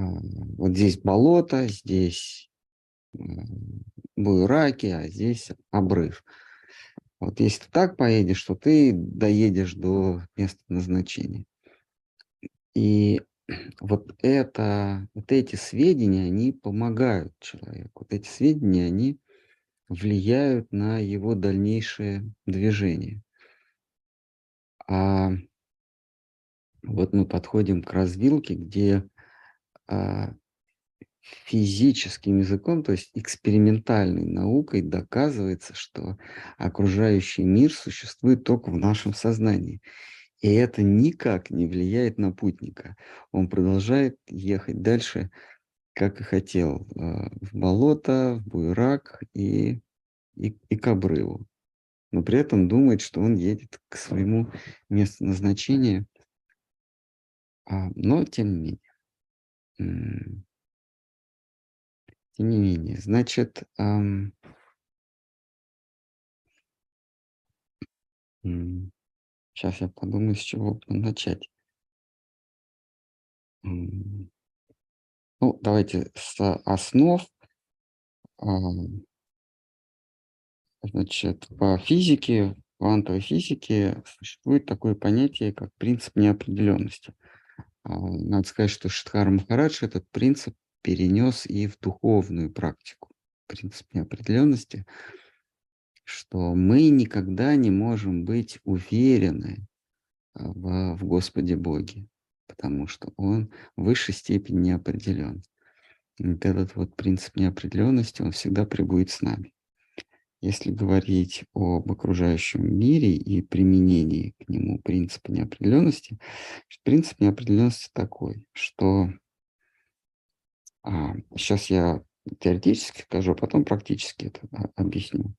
вот здесь болото, здесь буераки, а здесь обрыв. Вот если ты так поедешь, то ты доедешь до места назначения. И вот это, вот эти сведения, они помогают человеку. Вот эти сведения, они влияют на его дальнейшее движение. А вот мы подходим к развилке, где физическим языком, то есть экспериментальной наукой доказывается, что окружающий мир существует только в нашем сознании. И это никак не влияет на путника. Он продолжает ехать дальше, как и хотел, э, в болото, в буерак и, и, и к обрыву. Но при этом думает, что он едет к своему месту назначения. А, но тем не менее. Тем не менее, значит, эм, сейчас я подумаю, с чего начать. Ну, давайте с основ. Значит, по физике, квантовой физике существует такое понятие, как принцип неопределенности. А, надо сказать, что Шидхара Махарадж этот принцип перенес и в духовную практику. Принцип неопределенности, что мы никогда не можем быть уверены а, в, в Господе Боге, потому что Он в высшей степени неопределен. Вот этот вот принцип неопределенности, он всегда прибудет с нами. Если говорить об окружающем мире и применении к нему принципа неопределенности, принцип неопределенности такой, что а, сейчас я теоретически скажу, а потом практически это объясню.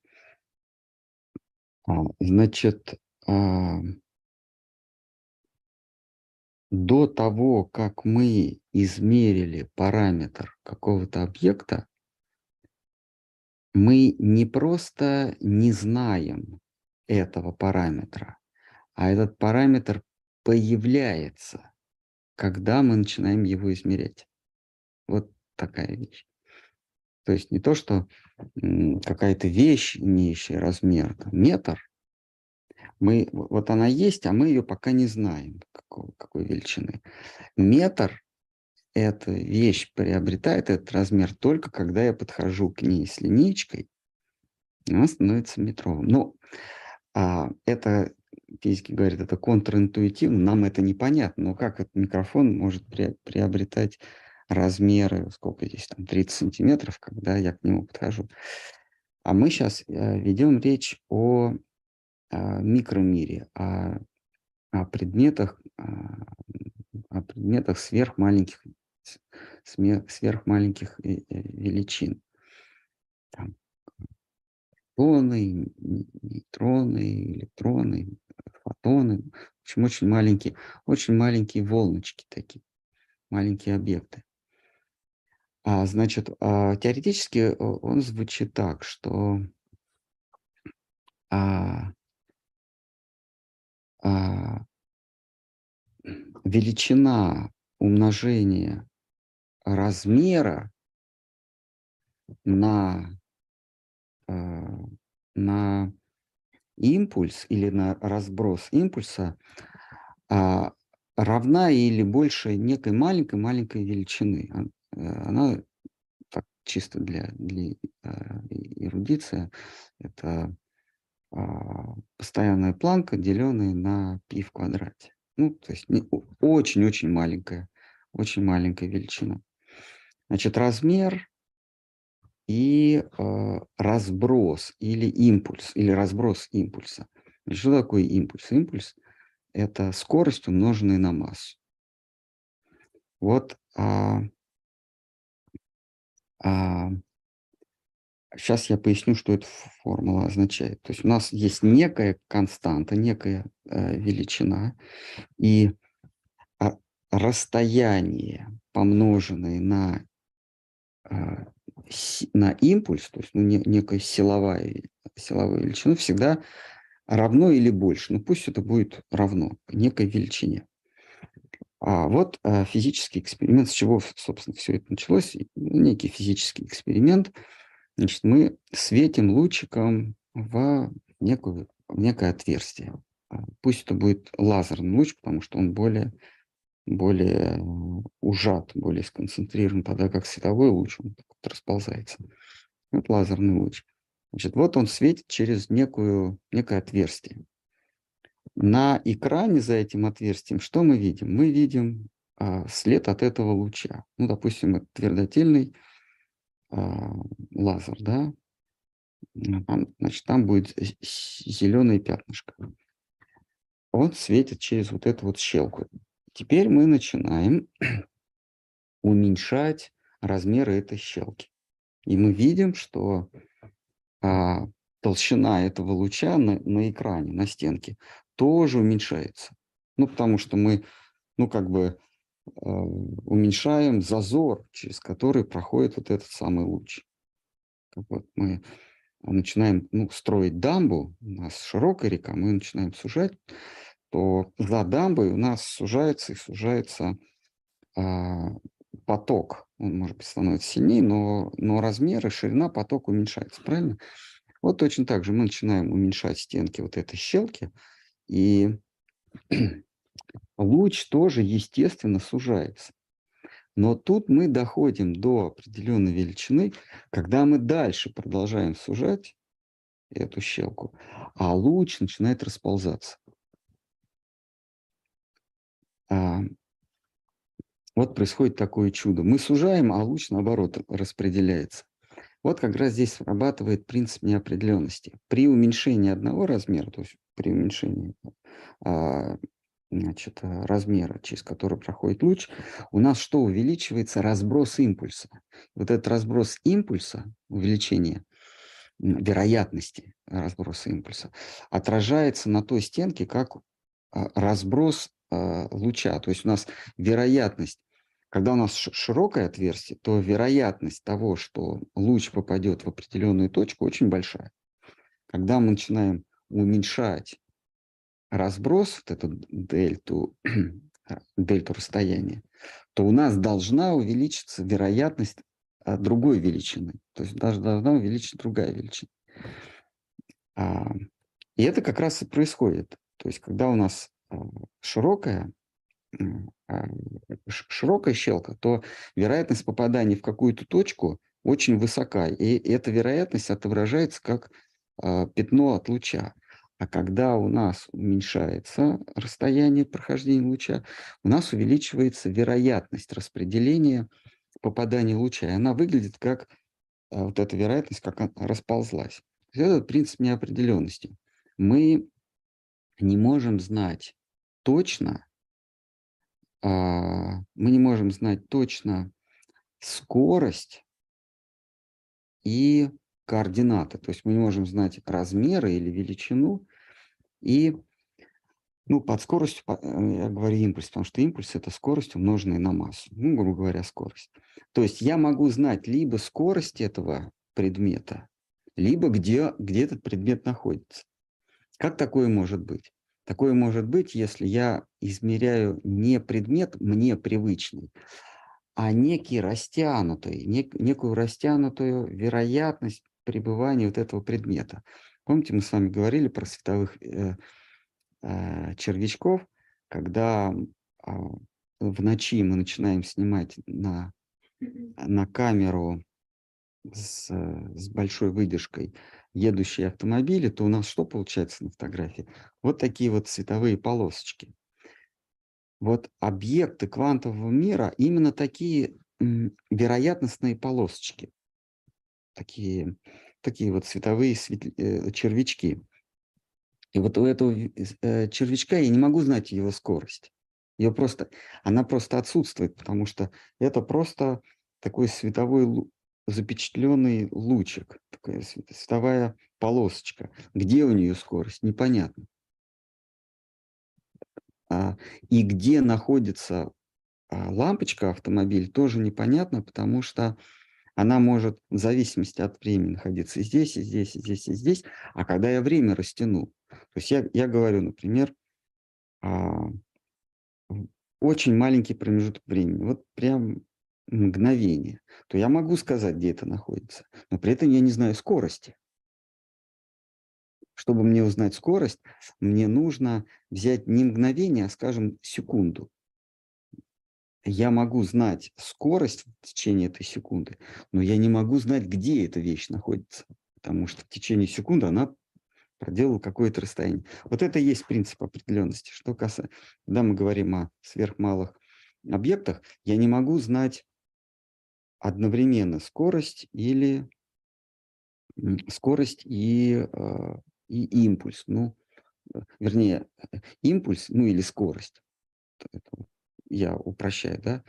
А, значит, а, до того, как мы измерили параметр какого-то объекта, мы не просто не знаем этого параметра, а этот параметр появляется, когда мы начинаем его измерять. Вот такая вещь. То есть не то, что какая-то вещь, имеющая размер, там, метр, мы, вот она есть, а мы ее пока не знаем, какой, какой величины. Метр – эта вещь приобретает этот размер только когда я подхожу к ней с линейкой, она становится метровым. Ну, а, это, физики говорят, это контринтуитивно, нам это непонятно, но как этот микрофон может приобретать размеры, сколько здесь, там 30 сантиметров, когда я к нему подхожу. А мы сейчас э, ведем речь о, о микромире, о, о предметах, о предметах сверхмаленьких, сверхмаленьких э, э, величин. Там, фотоны, нейтроны, электроны, фотоны. В общем, очень маленькие, очень маленькие волночки такие, маленькие объекты. А, значит, а, теоретически э, он звучит так, что а, а, величина умножения размера на, а, на импульс или на разброс импульса а, равна или больше некой маленькой-маленькой величины. Э, она так, чисто для, для э, эрудиции, это а, постоянная планка, деленная на π в квадрате. Ну, то есть очень-очень маленькая, очень маленькая величина. Значит, размер и э, разброс или импульс, или разброс импульса. Что такое импульс? Импульс – это скорость, умноженная на массу. Вот а, а, сейчас я поясню, что эта формула означает. То есть у нас есть некая константа, некая э, величина, и а, расстояние, помноженное на, на импульс, то есть ну, не, некая силовая, силовая величина, всегда равно или больше. Ну пусть это будет равно некой величине. А вот а, физический эксперимент, с чего, собственно, все это началось, некий физический эксперимент. Значит, мы светим лучиком в, некую, в некое отверстие. А, пусть это будет лазерный луч, потому что он более, более ужат, более сконцентрирован, тогда как световой луч, он вот расползается. Вот лазерный луч. Значит, вот он светит через некую, некое отверстие. На экране за этим отверстием что мы видим? Мы видим а, след от этого луча. Ну, допустим, это твердотельный а, лазер, да? Там, значит, там будет зеленое пятнышко. Он светит через вот эту вот щелку. Теперь мы начинаем уменьшать размеры этой щелки. И мы видим, что а, толщина этого луча на, на экране, на стенке, тоже уменьшается. Ну, потому что мы, ну, как бы э, уменьшаем зазор, через который проходит вот этот самый луч. Вот мы начинаем ну, строить дамбу, у нас широкая река, мы начинаем сужать, то за дамбой у нас сужается и сужается э, поток. Он, может быть, становится сильнее, но, но размер и ширина потока уменьшается, правильно? Вот точно так же мы начинаем уменьшать стенки вот этой щелки, и луч тоже, естественно, сужается. Но тут мы доходим до определенной величины, когда мы дальше продолжаем сужать эту щелку, а луч начинает расползаться. А, вот происходит такое чудо. Мы сужаем, а луч, наоборот, распределяется. Вот как раз здесь срабатывает принцип неопределенности. При уменьшении одного размера, то есть при уменьшении а, значит, размера, через который проходит луч, у нас что увеличивается? Разброс импульса. Вот этот разброс импульса, увеличение вероятности разброса импульса, отражается на той стенке как а, разброс луча. То есть у нас вероятность когда у нас широкое отверстие, то вероятность того, что луч попадет в определенную точку, очень большая. Когда мы начинаем уменьшать разброс, вот эту дельту, дельту расстояния, то у нас должна увеличиться вероятность другой величины. То есть даже должна увеличиться другая величина. А, и это как раз и происходит. То есть когда у нас а, широкая а, широкая щелка, то вероятность попадания в какую-то точку очень высока. И эта вероятность отображается как э, пятно от луча. А когда у нас уменьшается расстояние прохождения луча, у нас увеличивается вероятность распределения попадания луча. И она выглядит как, э, вот эта вероятность, как расползлась. Это принцип неопределенности. Мы не можем знать точно, а, мы не можем знать точно скорость и координаты. То есть мы не можем знать размеры или величину. И ну, под скоростью, э, я говорю импульс, потому что импульс – это скорость, умноженная на массу. Ну, грубо говоря, скорость. То есть я могу знать либо скорость этого предмета, либо где, где этот предмет находится. Как такое может быть? Такое может быть, если я измеряю не предмет мне привычный, а некий растянутый, нек, некую растянутую вероятность пребывания вот этого предмета. Помните, мы с вами говорили про световых э, э, червячков, когда э, в ночи мы начинаем снимать на, на камеру с, с большой выдержкой едущие автомобили, то у нас что получается на фотографии? Вот такие вот цветовые полосочки. Вот объекты квантового мира именно такие вероятностные полосочки. Такие, такие вот цветовые. Э, червячки. И вот у этого э, червячка я не могу знать его скорость. Ее просто, она просто отсутствует, потому что это просто такой световой запечатленный лучик, такая световая полосочка. Где у нее скорость, непонятно. А, и где находится а, лампочка автомобиль, тоже непонятно, потому что она может в зависимости от времени находиться и здесь, и здесь, и здесь, и здесь. А когда я время растяну, то есть я, я говорю, например, а, очень маленький промежуток времени, вот прям мгновение, то я могу сказать, где это находится, но при этом я не знаю скорости. Чтобы мне узнать скорость, мне нужно взять не мгновение, а, скажем, секунду. Я могу знать скорость в течение этой секунды, но я не могу знать, где эта вещь находится, потому что в течение секунды она проделал какое-то расстояние. Вот это и есть принцип определенности. Что касается, когда мы говорим о сверхмалых объектах, я не могу знать одновременно скорость или скорость и, э, и импульс. Ну, э, вернее, э, импульс, ну или скорость. Это я упрощаю, да?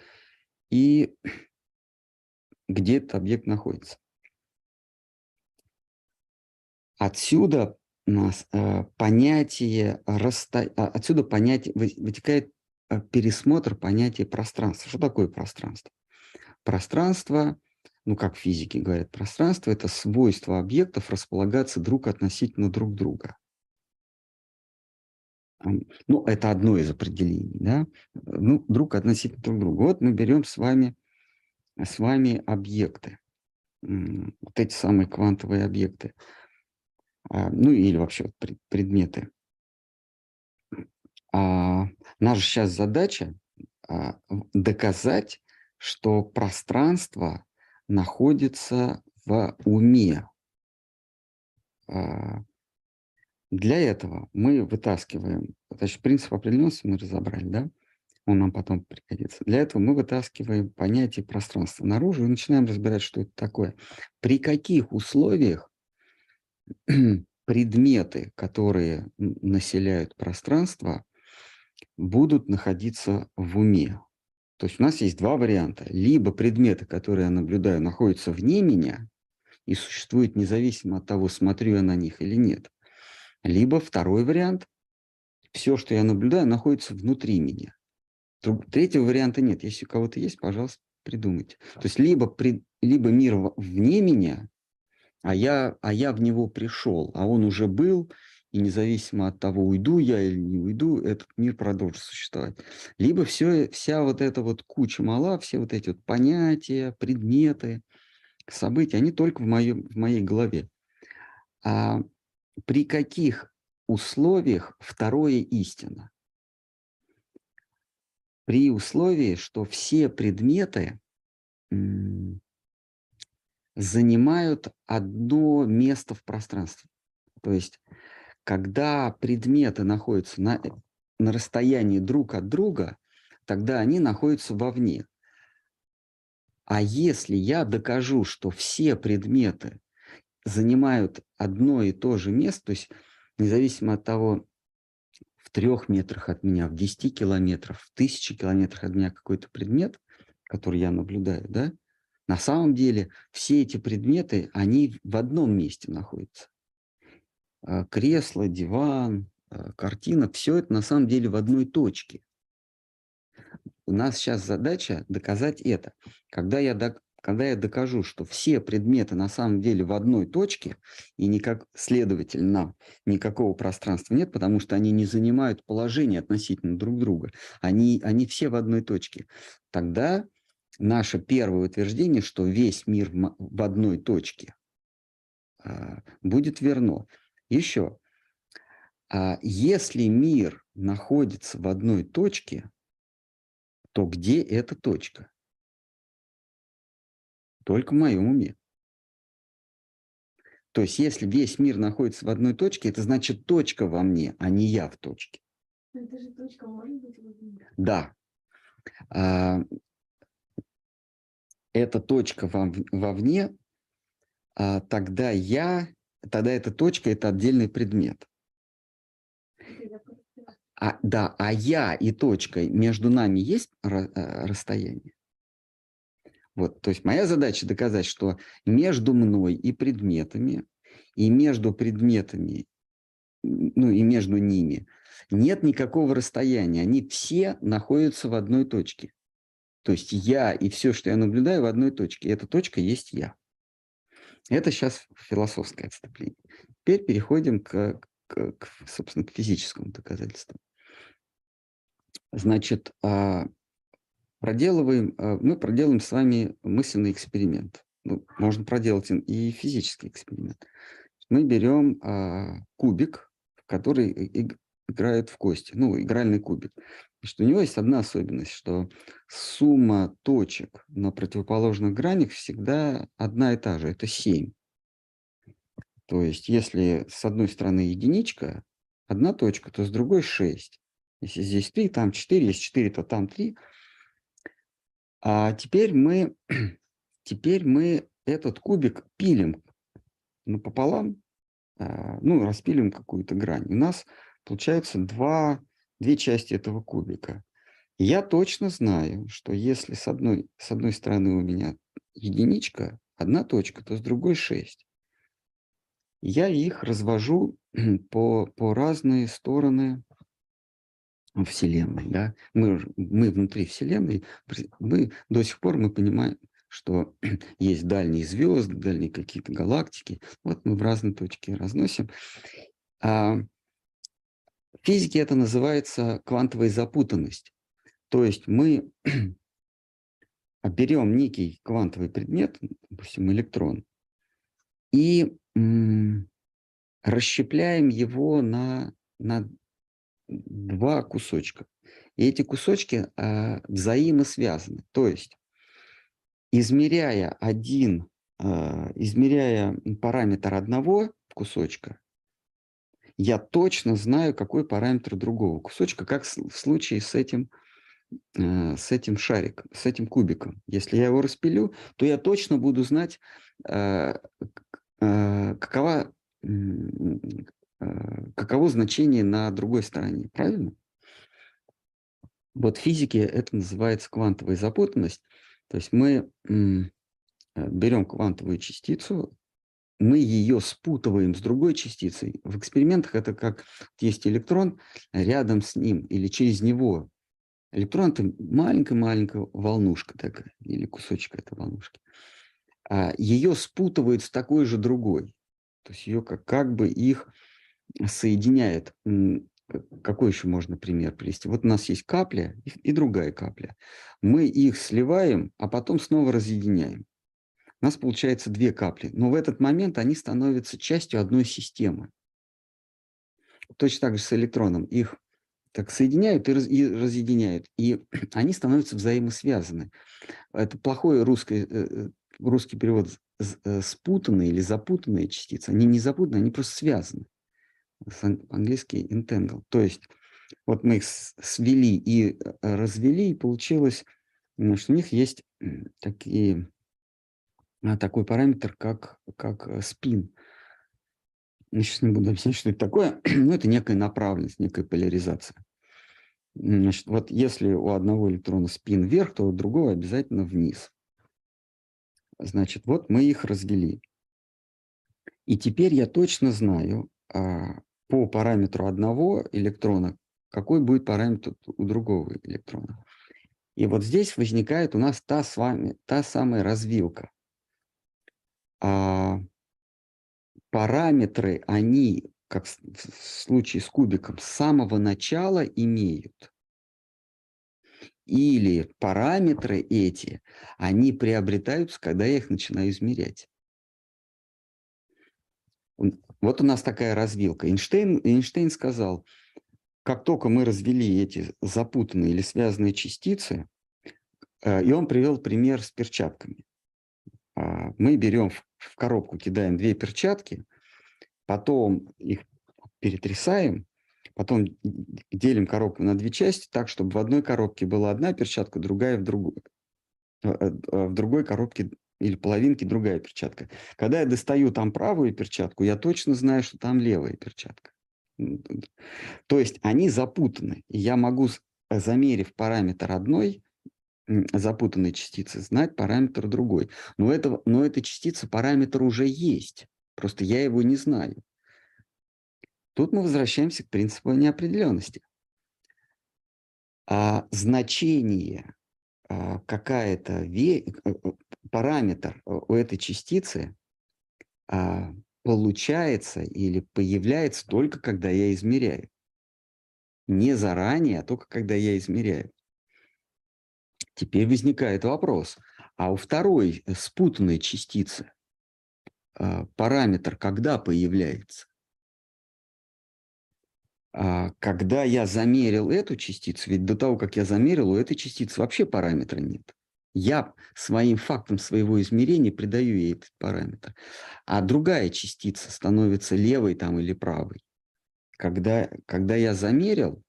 И где этот объект находится. Отсюда нас, э, понятие расто... А, отсюда понятие, вытекает пересмотр понятия пространства. Что такое пространство? Пространство, ну как физики говорят, пространство – это свойство объектов располагаться друг относительно друг друга. Ну, это одно из определений, да? Ну, друг относительно друг друга. Вот мы берем с вами, с вами объекты, вот эти самые квантовые объекты. А, ну или вообще предметы. А, наша сейчас задача а, доказать, что пространство находится в уме. Для этого мы вытаскиваем, значит, принцип определенности мы разобрали, да? Он нам потом пригодится. Для этого мы вытаскиваем понятие пространства наружу и начинаем разбирать, что это такое. При каких условиях предметы, которые населяют пространство, будут находиться в уме. То есть у нас есть два варианта. Либо предметы, которые я наблюдаю, находятся вне меня и существуют независимо от того, смотрю я на них или нет. Либо второй вариант. Все, что я наблюдаю, находится внутри меня. Третьего варианта нет. Если у кого-то есть, пожалуйста, придумайте. То есть либо, при, либо мир вне меня, а я, а я в него пришел, а он уже был, и независимо от того, уйду я или не уйду, этот мир продолжит существовать. Либо все, вся вот эта вот куча мала, все вот эти вот понятия, предметы, события, они только в, моем, в моей голове. А при каких условиях второе истина? При условии, что все предметы занимают одно место в пространстве. То есть, когда предметы находятся на, э, на расстоянии друг от друга, тогда они находятся вовне. А если я докажу, что все предметы занимают одно и то же место, то есть независимо от того, в трех метрах от меня, в 10 километрах, в тысячи километрах от меня какой-то предмет, который я наблюдаю, да, на самом деле все эти предметы, они в одном месте находятся. А, кресло, диван, а, картина, все это на самом деле в одной точке. У нас сейчас задача доказать это. Когда я, до, когда я докажу, что все предметы на самом деле в одной точке, и никак, следовательно, никакого пространства нет, потому что они не занимают положение относительно друг друга, они, они все в одной точке, тогда наше первое утверждение, что весь мир в одной точке, а, будет верно. Еще, а, если мир находится в одной точке, то где эта точка? Только в моем уме. То есть, если весь мир находится в одной точке, это значит точка во мне, а не я в точке. Это же точка может быть Да. А, эта точка вовне, а тогда я, тогда эта точка – это отдельный предмет. А, да, а я и точкой между нами есть э, расстояние? Вот, то есть моя задача доказать, что между мной и предметами, и между предметами, ну и между ними нет никакого расстояния. Они все находятся в одной точке. То есть я и все, что я наблюдаю в одной точке. И эта точка есть я. Это сейчас философское отступление. Теперь переходим к, к, к собственно, к физическому доказательству. Значит, а, проделываем, а, мы проделаем с вами мысленный эксперимент. Ну, можно проделать и физический эксперимент. Мы берем а, кубик, который иг- играют в кости, ну, игральный кубик. Значит, у него есть одна особенность, что сумма точек на противоположных гранях всегда одна и та же, это 7. То есть, если с одной стороны единичка, одна точка, то с другой 6. Если здесь 3, там 4, если 4, то там 3. А теперь мы, теперь мы этот кубик пилим напополам, а, ну, распилим какую-то грань. У нас получается два, две части этого кубика. Я точно знаю, что если с одной, с одной стороны у меня единичка, одна точка, то с другой 6. Я их развожу по, по разные стороны Вселенной. Да? Мы, мы внутри Вселенной, мы до сих пор мы понимаем, что есть дальние звезды, дальние какие-то галактики. Вот мы в разные точки разносим. А в физике это называется квантовая запутанность. То есть мы берем некий квантовый предмет, допустим, электрон, и расщепляем его на, на два кусочка. И эти кусочки а, взаимосвязаны. То есть, измеряя один, а, измеряя параметр одного кусочка, я точно знаю, какой параметр другого кусочка, как в случае с этим, э, с этим шариком, с этим кубиком. Если я его распилю, то я точно буду знать, э, э, какова, каково значение на другой стороне. Правильно? Вот в физике это называется квантовая запутанность. То есть мы берем квантовую частицу, мы ее спутываем с другой частицей. В экспериментах это как есть электрон рядом с ним или через него. Электрон это маленькая-маленькая волнушка такая или кусочек этой волнушки. А ее спутывают с такой же другой. То есть ее как, как бы их соединяет. Какой еще можно пример привести? Вот у нас есть капля и другая капля. Мы их сливаем, а потом снова разъединяем. У нас получается две капли, но в этот момент они становятся частью одной системы. Точно так же с электроном. Их так соединяют и, раз- и разъединяют, и они становятся взаимосвязаны. Это плохой русский, э, э, русский перевод э, спутанные или запутанные частицы. Они не запутанные, они просто связаны. С ан- По-английски entangled. То есть вот мы их свели и развели, и получилось, что у них есть такие, такой параметр, как, как э, спин. Я сейчас не буду объяснять, что это такое, но это некая направленность, некая поляризация. Значит, вот если у одного электрона спин вверх, то у другого обязательно вниз. Значит, вот мы их развели. И теперь я точно знаю а, по параметру одного электрона, какой будет параметр у другого электрона. И вот здесь возникает у нас та, с вами, та самая развилка. А, параметры, они, как в случае с кубиком, с самого начала имеют. Или параметры эти, они приобретаются, когда я их начинаю измерять. Вот у нас такая развилка. Эйнштейн, Эйнштейн сказал, как только мы развели эти запутанные или связанные частицы, э, и он привел пример с перчатками. А, Мы берем в коробку, кидаем две перчатки, потом их перетрясаем, потом делим коробку на две части так, чтобы в одной коробке была одна перчатка, другая в другой. э, э, э, В другой коробке или половинке другая перчатка. Когда я достаю там правую перчатку, я точно знаю, что там левая перчатка. То есть они запутаны. И я могу, замерив параметр одной запутанной частицы, знать параметр другой. Но, у этого, но этой частицы параметр уже есть. Просто я его не знаю. Тут мы возвращаемся к принципу неопределенности. А значение а, какая-то ве- э, э, параметр у этой частицы а, получается или появляется только когда я измеряю. Не заранее, а только когда я измеряю. Теперь возникает вопрос, а у второй э, спутанной частицы а, параметр когда появляется? А, когда я замерил эту частицу, ведь до того, как я замерил, у этой частицы вообще параметра нет. Я своим фактом своего измерения придаю ей этот параметр. А другая частица становится левой там или правой. Когда, когда я замерил,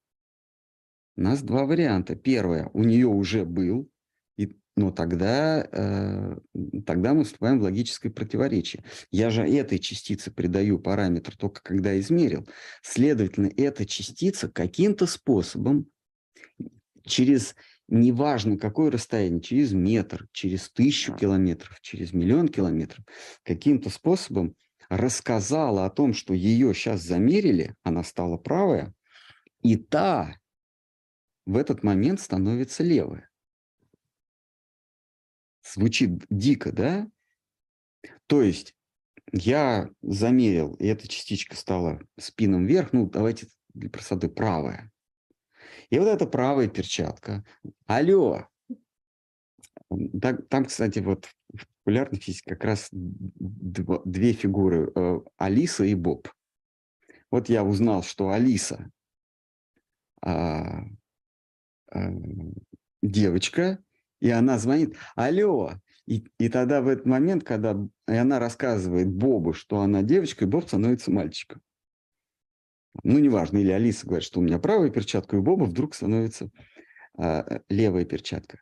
у нас два варианта. Первое, у нее уже был, и, но тогда, э, тогда мы вступаем в логическое противоречие. Я же этой частице придаю параметр только когда измерил. Следовательно, эта частица каким-то способом через неважно какое расстояние, через метр, через тысячу километров, через миллион километров, каким-то способом рассказала о том, что ее сейчас замерили, она стала правая, и та в этот момент становится левая. Звучит дико, да? То есть я замерил, и эта частичка стала спином вверх, ну давайте для простоты правая. И вот эта правая перчатка. Алло! Там, кстати, вот в популярной физике как раз дв две фигуры э, Алиса и Боб. Вот я узнал, что Алиса а, девочка, и она звонит, алло, и, и тогда в этот момент, когда и она рассказывает Бобу, что она девочка, и Боб становится мальчиком ну, неважно, или Алиса говорит, что у меня правая перчатка, и у Боба вдруг становится а, левая перчатка.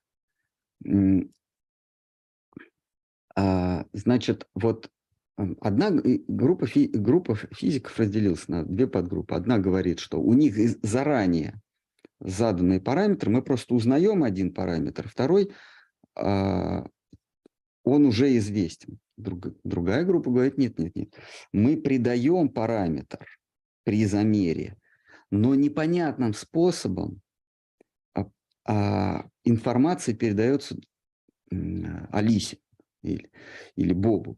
А, значит, вот одна группа, фи, группа физиков разделилась на две подгруппы. Одна говорит, что у них заранее заданные параметры, мы просто узнаем один параметр, второй, а, он уже известен. Друг, другая группа говорит, нет, нет, нет, мы придаем параметр, при замере, но непонятным способом а, а, информация передается Алисе или, или Бобу.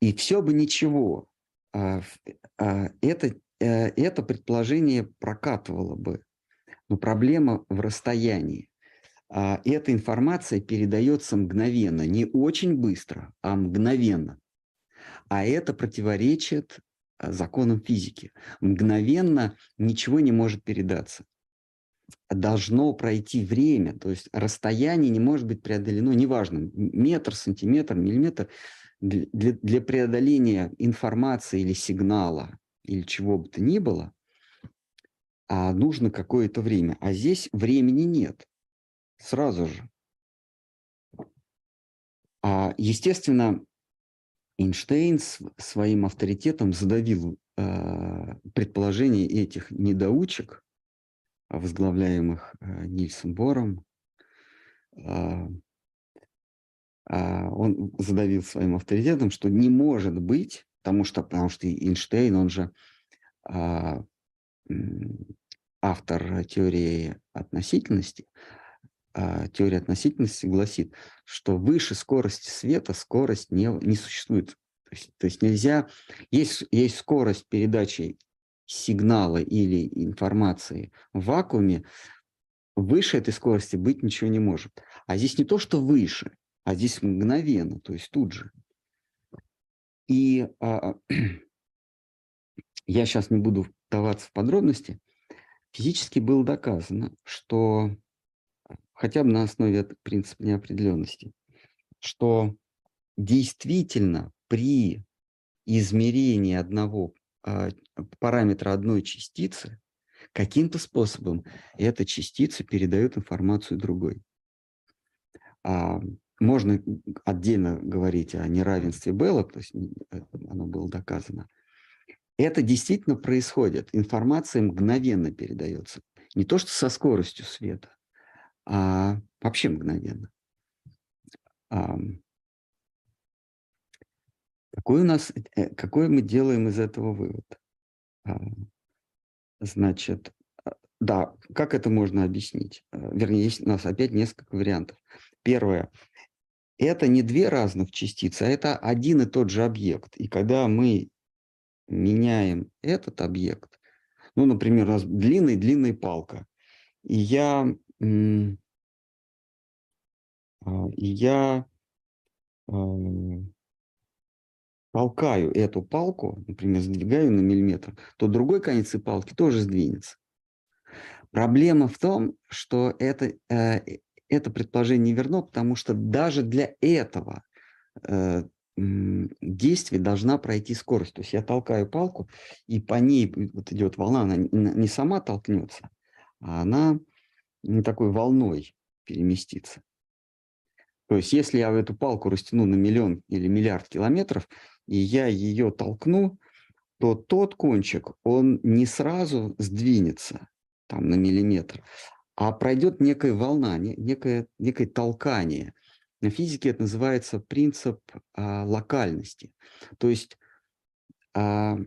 И все бы ничего. Это, это предположение прокатывало бы. Но проблема в расстоянии. А, эта информация передается мгновенно, не очень быстро, а мгновенно. А это противоречит Э, законам физики. Мгновенно ничего не может передаться. Должно пройти время, то есть расстояние не может быть преодолено, неважно, метр, сантиметр, миллиметр, для, для преодоления информации или сигнала, или чего бы то ни было, а нужно какое-то время. А здесь времени нет. Сразу же. А, естественно, Эйнштейн своим авторитетом задавил э, предположения этих недоучек, возглавляемых э, Нильсом Бором. Э, э, он задавил своим авторитетом, что не может быть, потому что, потому что Эйнштейн, он же э, автор теории относительности, а, теория относительности гласит, что выше скорости света скорость не, не существует. То есть, то есть нельзя... Есть, есть скорость передачи сигнала или информации в вакууме, выше этой скорости быть ничего не может. А здесь не то, что выше, а здесь мгновенно, то есть тут же. И а, я сейчас не буду вдаваться в подробности. Физически было доказано, что хотя бы на основе принципа неопределенности, что действительно при измерении одного а, параметра одной частицы каким-то способом эта частица передает информацию другой. А, можно отдельно говорить о неравенстве Белла, то есть э, оно было доказано. Это действительно происходит. Информация мгновенно передается. Не то, что со скоростью света, а вообще мгновенно. А, какой у нас, э, какой мы делаем из этого вывод? А, значит, а, да, как это можно объяснить? Вернее, есть у нас опять несколько вариантов. Первое. Это не две разных частицы, а это один и тот же объект. И когда мы меняем этот объект, Ну, например, у нас длинная-длинная палка. И я, а, я а, толкаю эту палку, например, сдвигаю на миллиметр, то другой конец палки тоже сдвинется. Проблема в том, что это, э, это предположение верно, потому что даже для этого э, м, действия должна пройти скорость. То есть я толкаю палку, и по ней вот идет волна, она не сама толкнется, а она не такой волной переместится. То есть если я эту палку растяну на миллион или миллиард километров, и я ее толкну, то тот кончик, он не сразу сдвинется там на миллиметр, а пройдет некая волна, не- некое, некое толкание. На физике это называется принцип а, локальности. То есть а,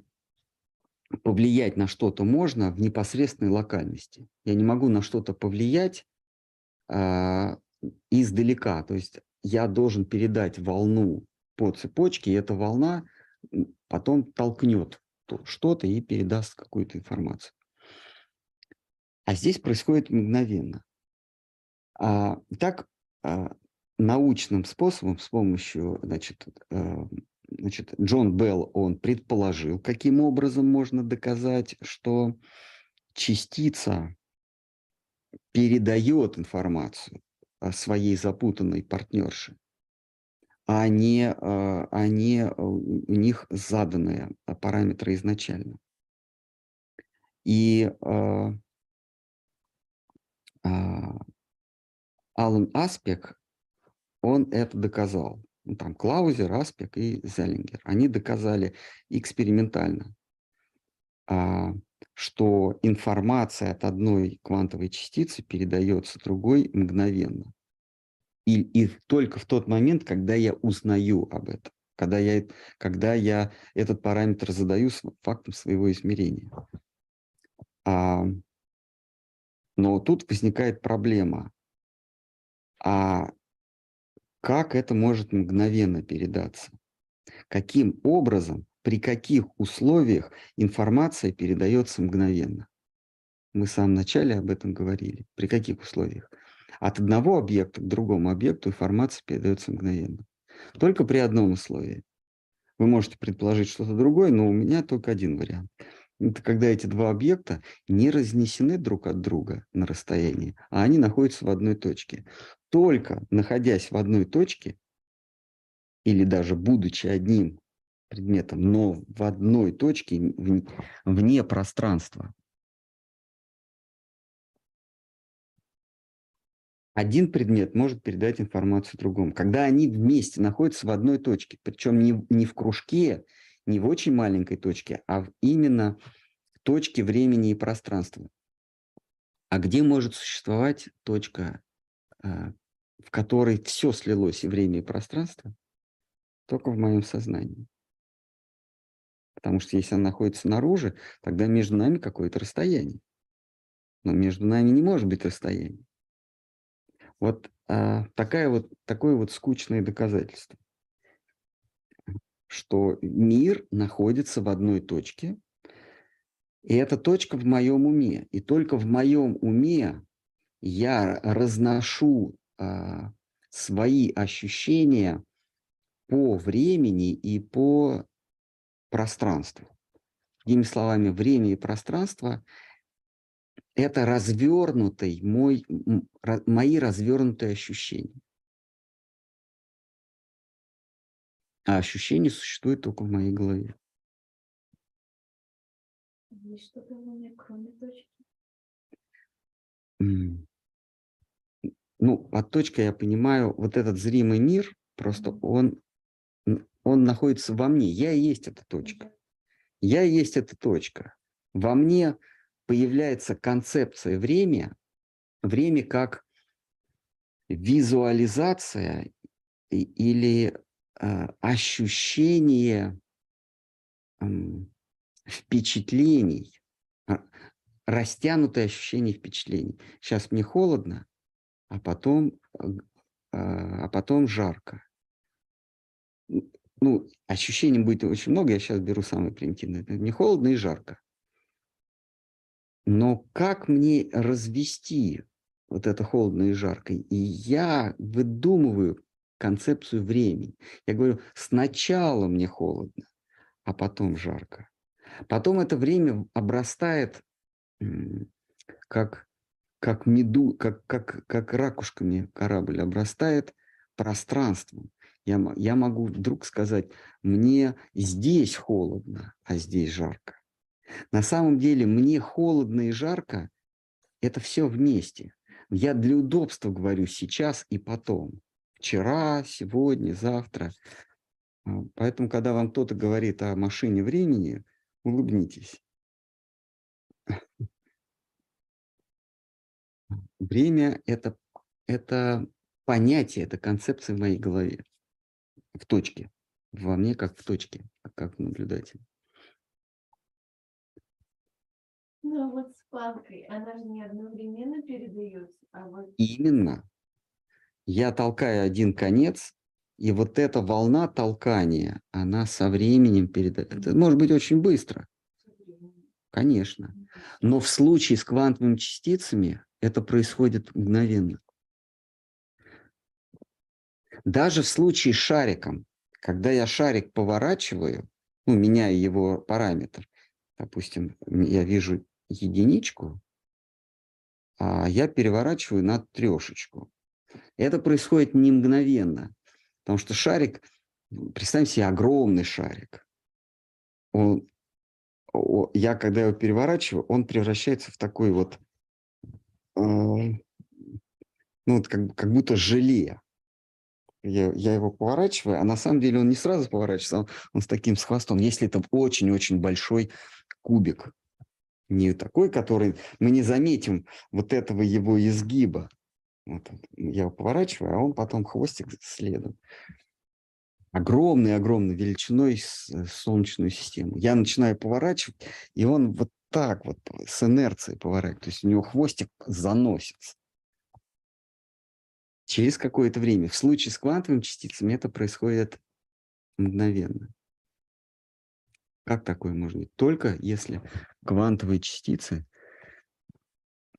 повлиять на что-то можно в непосредственной локальности. Я не могу на что-то повлиять а, издалека. То есть я должен передать волну по цепочке, и эта волна потом толкнет то- что-то и передаст какую-то информацию. А здесь происходит мгновенно. А, так, а, научным способом, с помощью, значит, э, значит, Джон Белл, он предположил, каким образом можно доказать, что частица передает информацию о своей запутанной партнерше, а не, а а не э, у них заданные а, параметры изначально. И а, а, Алан Аспек, он это доказал. Ну, там Клаузер, Аспек и Зеллингер. Они доказали экспериментально, а, что информация от одной квантовой частицы передается другой мгновенно. И, и только в тот момент, когда я узнаю об этом, когда я, когда я этот параметр задаю фактом своего измерения. Но тут возникает проблема. А как это может мгновенно передаться? Каким образом, при каких условиях информация передается мгновенно? Мы в самом начале об этом говорили. При каких условиях? От одного объекта к другому объекту информация передается мгновенно. Только при одном условии. Вы можете предположить что-то другое, но у меня только один вариант. Это когда эти два объекта не разнесены друг от друга на расстоянии, а они находятся в одной точке. Только находясь в одной точке, или даже будучи одним предметом, но в одной точке, вне, пространства, один предмет может передать информацию другому. Когда они вместе находятся в одной точке, причем не, не в кружке, не в очень маленькой точке, а именно в точке времени и пространства. А где может существовать точка, а, в которой все слилось и время, и пространство? Только в моем сознании. Потому что если она находится снаружи, тогда между нами какое-то расстояние. Но между нами не может быть расстояния. Вот а, такая вот, такое вот скучное доказательство, что мир находится в одной точке, и эта точка в моем уме. И только в моем уме я разношу а, свои ощущения по времени и по пространству. Другими словами, время и пространство – это развернутый мой, мои развернутые ощущения. А ощущения существуют только в моей голове. Есть что-то в уме, кроме точки. Ну, под точкой я понимаю, вот этот зримый мир, просто он, он находится во мне. Я и есть эта точка. Я и есть эта точка. Во мне появляется концепция время, время как визуализация или ощущение м, впечатлений, а, растянутое ощущение впечатлений. Сейчас мне холодно, а потом, а а потом жарко. Ну, ощущений будет очень много, я сейчас беру самое примитивное. Это Мне холодно и жарко. Но как мне развести вот это холодно и жарко? И я выдумываю концепцию времени. Я говорю, сначала мне холодно, а потом жарко. Потом это время обрастает как, как меду, как, как, как ракушками корабль обрастает пространством. Я, я могу вдруг сказать, мне здесь холодно, а здесь жарко. На самом деле мне холодно и жарко – это все вместе. Я для удобства говорю сейчас и потом. Вчера, сегодня, завтра. А, поэтому, когда вам кто-то говорит о машине времени, улыбнитесь. Время – это, это понятие, это концепция в моей голове, в точке, во мне как в точке, как наблюдатель. Ну, вот с палкой, она же не одновременно передается, а вот... Именно. Я толкаю один конец, и вот эта волна толкания, она со временем передает. Это может быть очень быстро. Конечно. Но в случае с квантовыми частицами это происходит мгновенно. Даже в случае с шариком, когда я шарик поворачиваю, ну, меняю его параметр, допустим, я вижу единичку, а я переворачиваю на трешечку. Это происходит не мгновенно, потому что шарик, представим себе огромный шарик. Он, я, когда его переворачиваю, он превращается в такой вот, э, ну, вот как, как будто желе. Я, я его поворачиваю, а на самом деле он не сразу поворачивается, он, он с таким с хвостом, если это очень-очень большой кубик не такой, который мы не заметим вот этого его изгиба. Вот, я его поворачиваю, а он потом хвостик следом. Огромный-огромной величиной э, Солнечную систему. Я начинаю поворачивать, и он вот так вот с инерцией поворачивает. То есть у него хвостик заносится. Через какое-то время. В случае с квантовыми частицами это происходит мгновенно. Как такое может быть? Только если квантовые частицы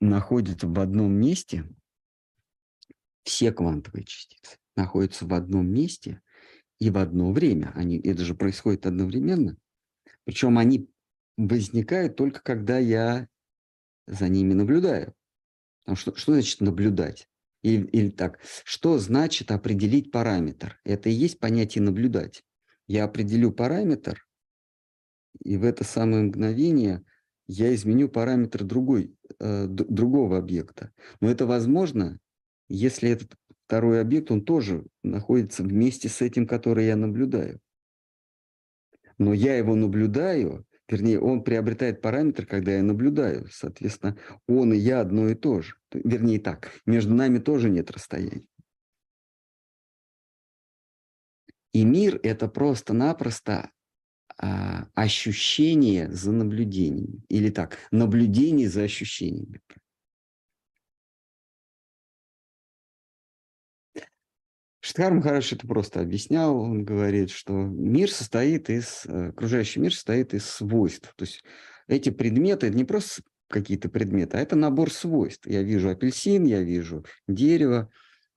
находятся в одном месте, все квантовые частицы находятся в одном месте и в одно время. Они, это же происходит одновременно. Причем они возникают только когда я за ними наблюдаю. Потому что, что значит наблюдать? Или, или так, что значит определить параметр? Это и есть понятие наблюдать. Я определю параметр, и в это самое мгновение я изменю параметр другой, э, другого объекта. Но это возможно, если этот второй объект, он тоже находится вместе с этим, который я наблюдаю. Но я его наблюдаю, вернее, он приобретает параметр, когда я наблюдаю. Соответственно, он и я одно и то же. Вернее так, между нами тоже нет расстояния. И мир – это просто-напросто а, ощущение за наблюдением. Или так, наблюдение за ощущениями. Штхар Махараш это просто объяснял. Он говорит, что мир состоит из, э, окружающий мир состоит из свойств. То есть эти предметы, не просто какие-то предметы, а это набор свойств. Я вижу апельсин, я вижу дерево.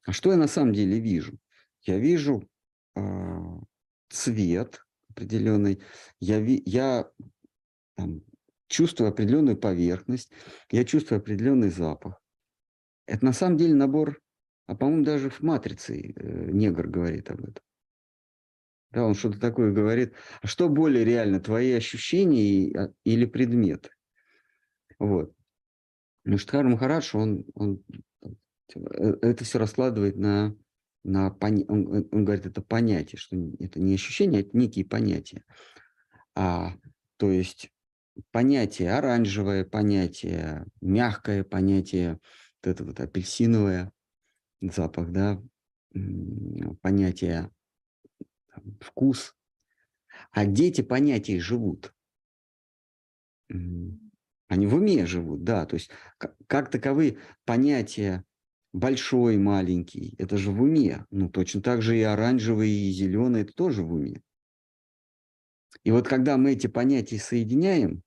А что я на самом деле вижу? Я вижу э, цвет, определенный, я, я там, чувствую определенную поверхность, я чувствую определенный запах. Это на самом деле набор, а по-моему даже в «Матрице» э, негр говорит об этом. Да, он что-то такое говорит. А что более реально, твои ощущения а, или предметы? Вот. Но Штхар Махарадж, он, он э, это все раскладывает на на пони... он, он говорит, это понятие, что это не ощущение, это некие понятия. А, то есть понятие оранжевое, понятие мягкое, понятие вот это вот апельсиновое, запах, да, понятие вкус. А дети понятия живут. Они в уме живут, да, то есть как, как таковые понятия большой, маленький, это же в уме. Ну, точно так же и оранжевый, и зеленый, это тоже в уме. И вот когда мы эти понятия соединяем,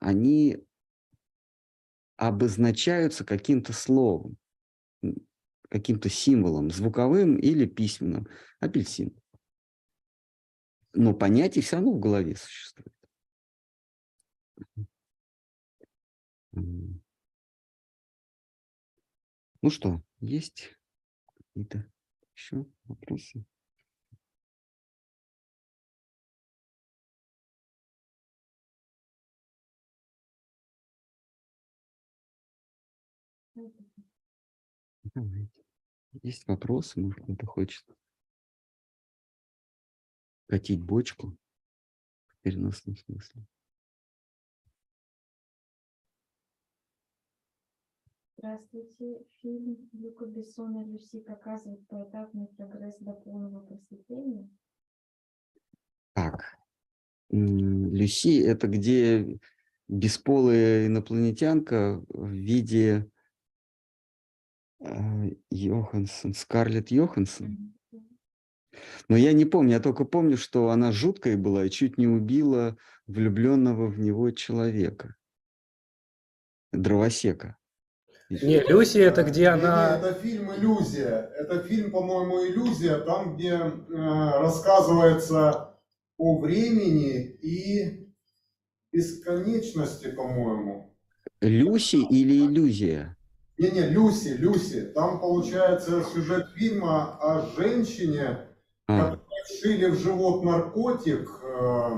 они обозначаются каким-то словом, каким-то символом, звуковым или письменным. Апельсин. Но понятие все равно в голове существует. Ну что, есть какие-то еще вопросы? Давайте. Есть вопросы, может, кто-то хочет катить бочку в переносном смысле? Здравствуйте. Фильм Люка Бессона «Люси» показывает поэтапный прогресс до полного просветления. Так. Люси- это где бесполая инопланетянка в виде а, Йоханссон, Скарлетт Йоханссон? Но я не помню, я только помню, что она жуткая была и чуть не убила влюбленного в него человека. Дровосека. Не, Люси это где Не, она... не, это фильм «Иллюзия». Это фильм, по-моему, «Иллюзия», там, где э, рассказывается о времени и бесконечности, по-моему. Люси или иллюзия? Не-не, Люси, Люси. Там получается сюжет фильма о женщине, которой вшили в живот наркотик. э,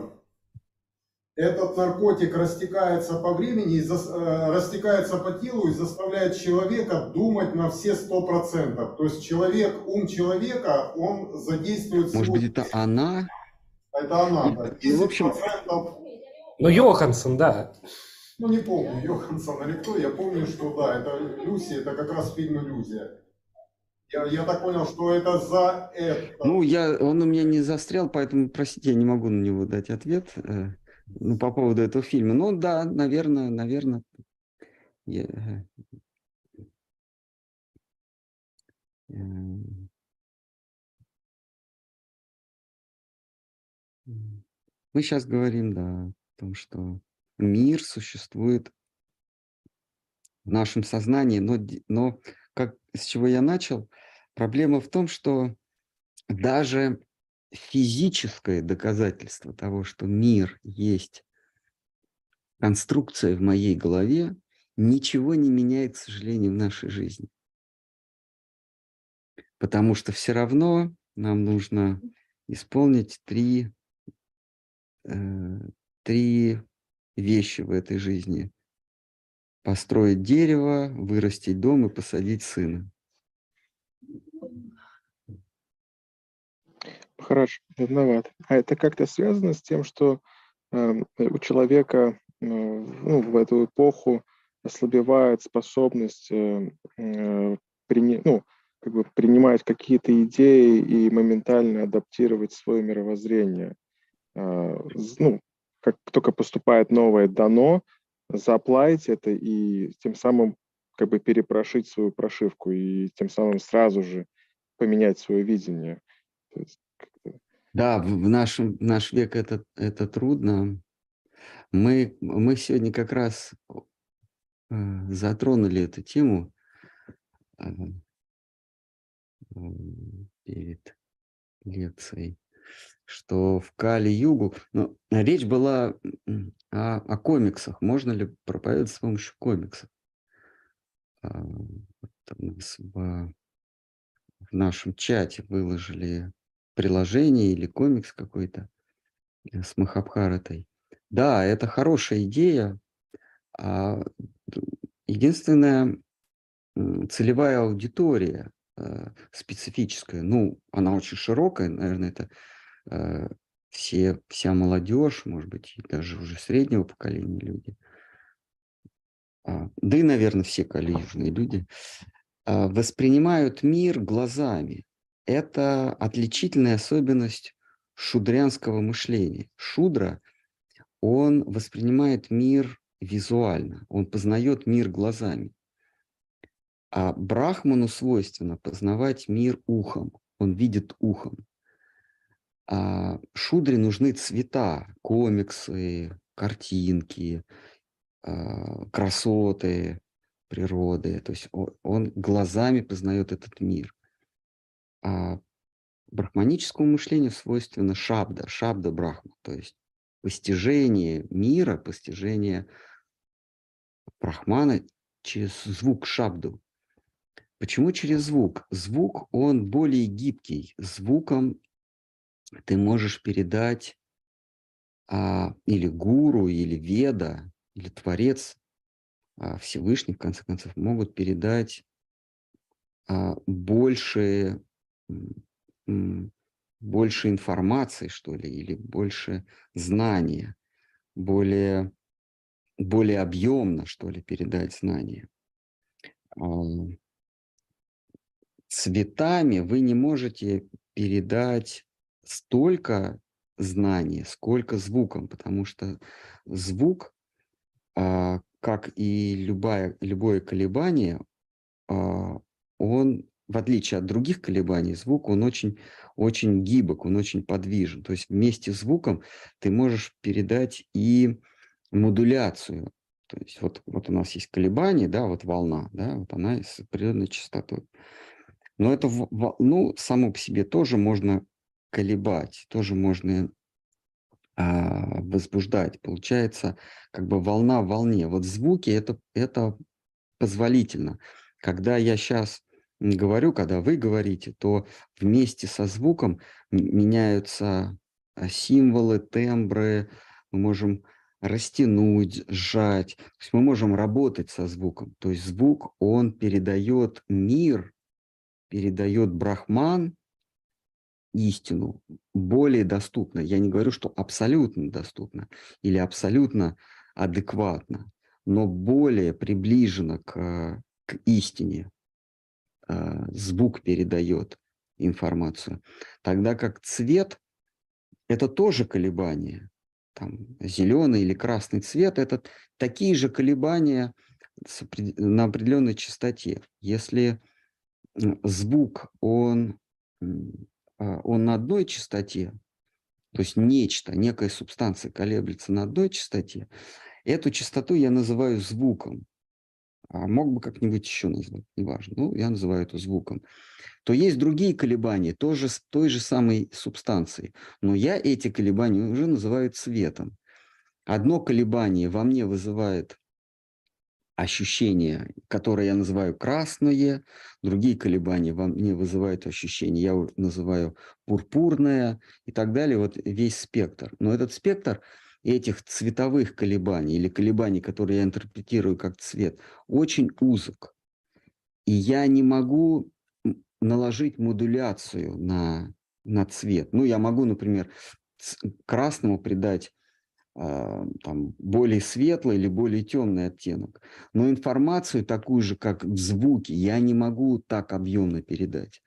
Этот наркотик растекается по времени, и зас- э, растекается по телу и заставляет человека думать на все сто процентов. То есть человек, ум человека, он задействует может свой- быть, это она? Это она, да. Ну, в общем- 10%, Ну, Йоханссон, да. Ну не помню, Йоханссон или кто, я помню, что да, это Люси, это как раз фильм «Иллюзия». Я, я так понял, что это за это. Ну, я, он у меня не застрял, поэтому, простите, я не могу на него дать ответ э, ну, по поводу этого фильма. Ну, да, наверное, наверное. я, э, эм. Мы сейчас говорим, да, о том, что мир существует в нашем сознании, но, но как, с чего я начал, проблема в том, что даже физическое доказательство того, что мир есть конструкция в моей голове, ничего не меняет, к сожалению, в нашей жизни. Потому что все равно нам нужно исполнить три, э, три вещи в этой жизни. Построить дерево, вырастить дом и посадить сына. Хорошо, виноват. А это как-то связано с тем, что эм, у человека э, ну, в эту эпоху ослабевает способность э, э, прини- ну, как бы принимать какие-то идеи и моментально адаптировать свое мировоззрение. З- Ну, как только поступает новое дано, заплатить это и тем самым как бы перепрошить свою прошивку и тем самым сразу же поменять свое видение. Да, в нашем, в наш век это, это трудно. Мы, мы сегодня как раз э, затронули эту тему э, м, перед лекцией, что в Кали-Югу, ну, речь была о, о комиксах, можно ли проповедовать с помощью комиксов. А, в, нашем чате выложили приложение или комикс какой-то э, с Махабхаратой. Да, это хорошая идея. А, единственная целевая аудитория э, специфическая, ну, она очень широкая, наверное, это все, вся молодежь, может быть, и даже уже среднего поколения люди. А, да и, наверное, все калиюжные люди а, воспринимают мир глазами. Это отличительная особенность шудрянского мышления. Шудра, он воспринимает мир визуально, он познает мир глазами. А Брахману свойственно познавать мир ухом, он видит ухом. А Шудре нужны цвета, комиксы, картинки, а, красоты, природы, то есть он глазами познает этот мир. А брахманическому мышлению свойственно шабда, шабда брахма, то есть постижение мира, постижение брахмана через звук шабду. Почему через звук? Звук, он более гибкий. Звуком ты можешь передать а, или гуру, или веда, или творец, а, Всевышний, в конце концов, могут передать а, больше, больше информации, что ли, или больше знания, более, более объемно, что ли, передать знания. Цветами вы не можете передать столько знаний, сколько звуком, потому что звук, а, как и любая, любое колебание, а, он, в отличие от других колебаний, звук, он очень, очень гибок, он очень подвижен. То есть вместе с звуком ты можешь передать и модуляцию. То есть вот, вот у нас есть колебание, да, вот волна, да, вот она с определенной частотой. Но эту в- волну саму по себе тоже можно колебать, тоже можно а, возбуждать. Получается, как бы волна в волне. Вот звуки это, это позволительно. Когда я сейчас говорю, когда вы говорите, то вместе со звуком меняются а, символы, тембры, мы можем растянуть, сжать. То есть мы можем работать со звуком. То есть звук, он передает мир, передает брахман, истину, более доступно. Я не говорю, что абсолютно доступно или абсолютно адекватно, но более приближено к, к истине. А, Звук передает информацию. Тогда как цвет – это тоже колебания. Там, зеленый или красный цвет – это такие же колебания на определенной частоте. Если звук, он, он на одной частоте, то есть нечто, некая субстанция колеблется на одной частоте, эту частоту я называю звуком. А мог бы как-нибудь еще назвать, неважно. Ну, я называю это звуком. То есть другие колебания тоже с той же самой субстанции. Но я эти колебания уже называю цветом. Одно колебание во мне вызывает ощущение, которое я называю красное, другие колебания во мне вызывают ощущение, я называю пурпурное и так далее, вот весь спектр. Но этот спектр этих цветовых колебаний или колебаний, которые я интерпретирую как цвет, очень узок. И я не могу наложить модуляцию на, на цвет. Ну, я могу, например, красному придать там, более светлый или более темный оттенок. Но информацию такую же, как в звуке, я не могу так объемно передать.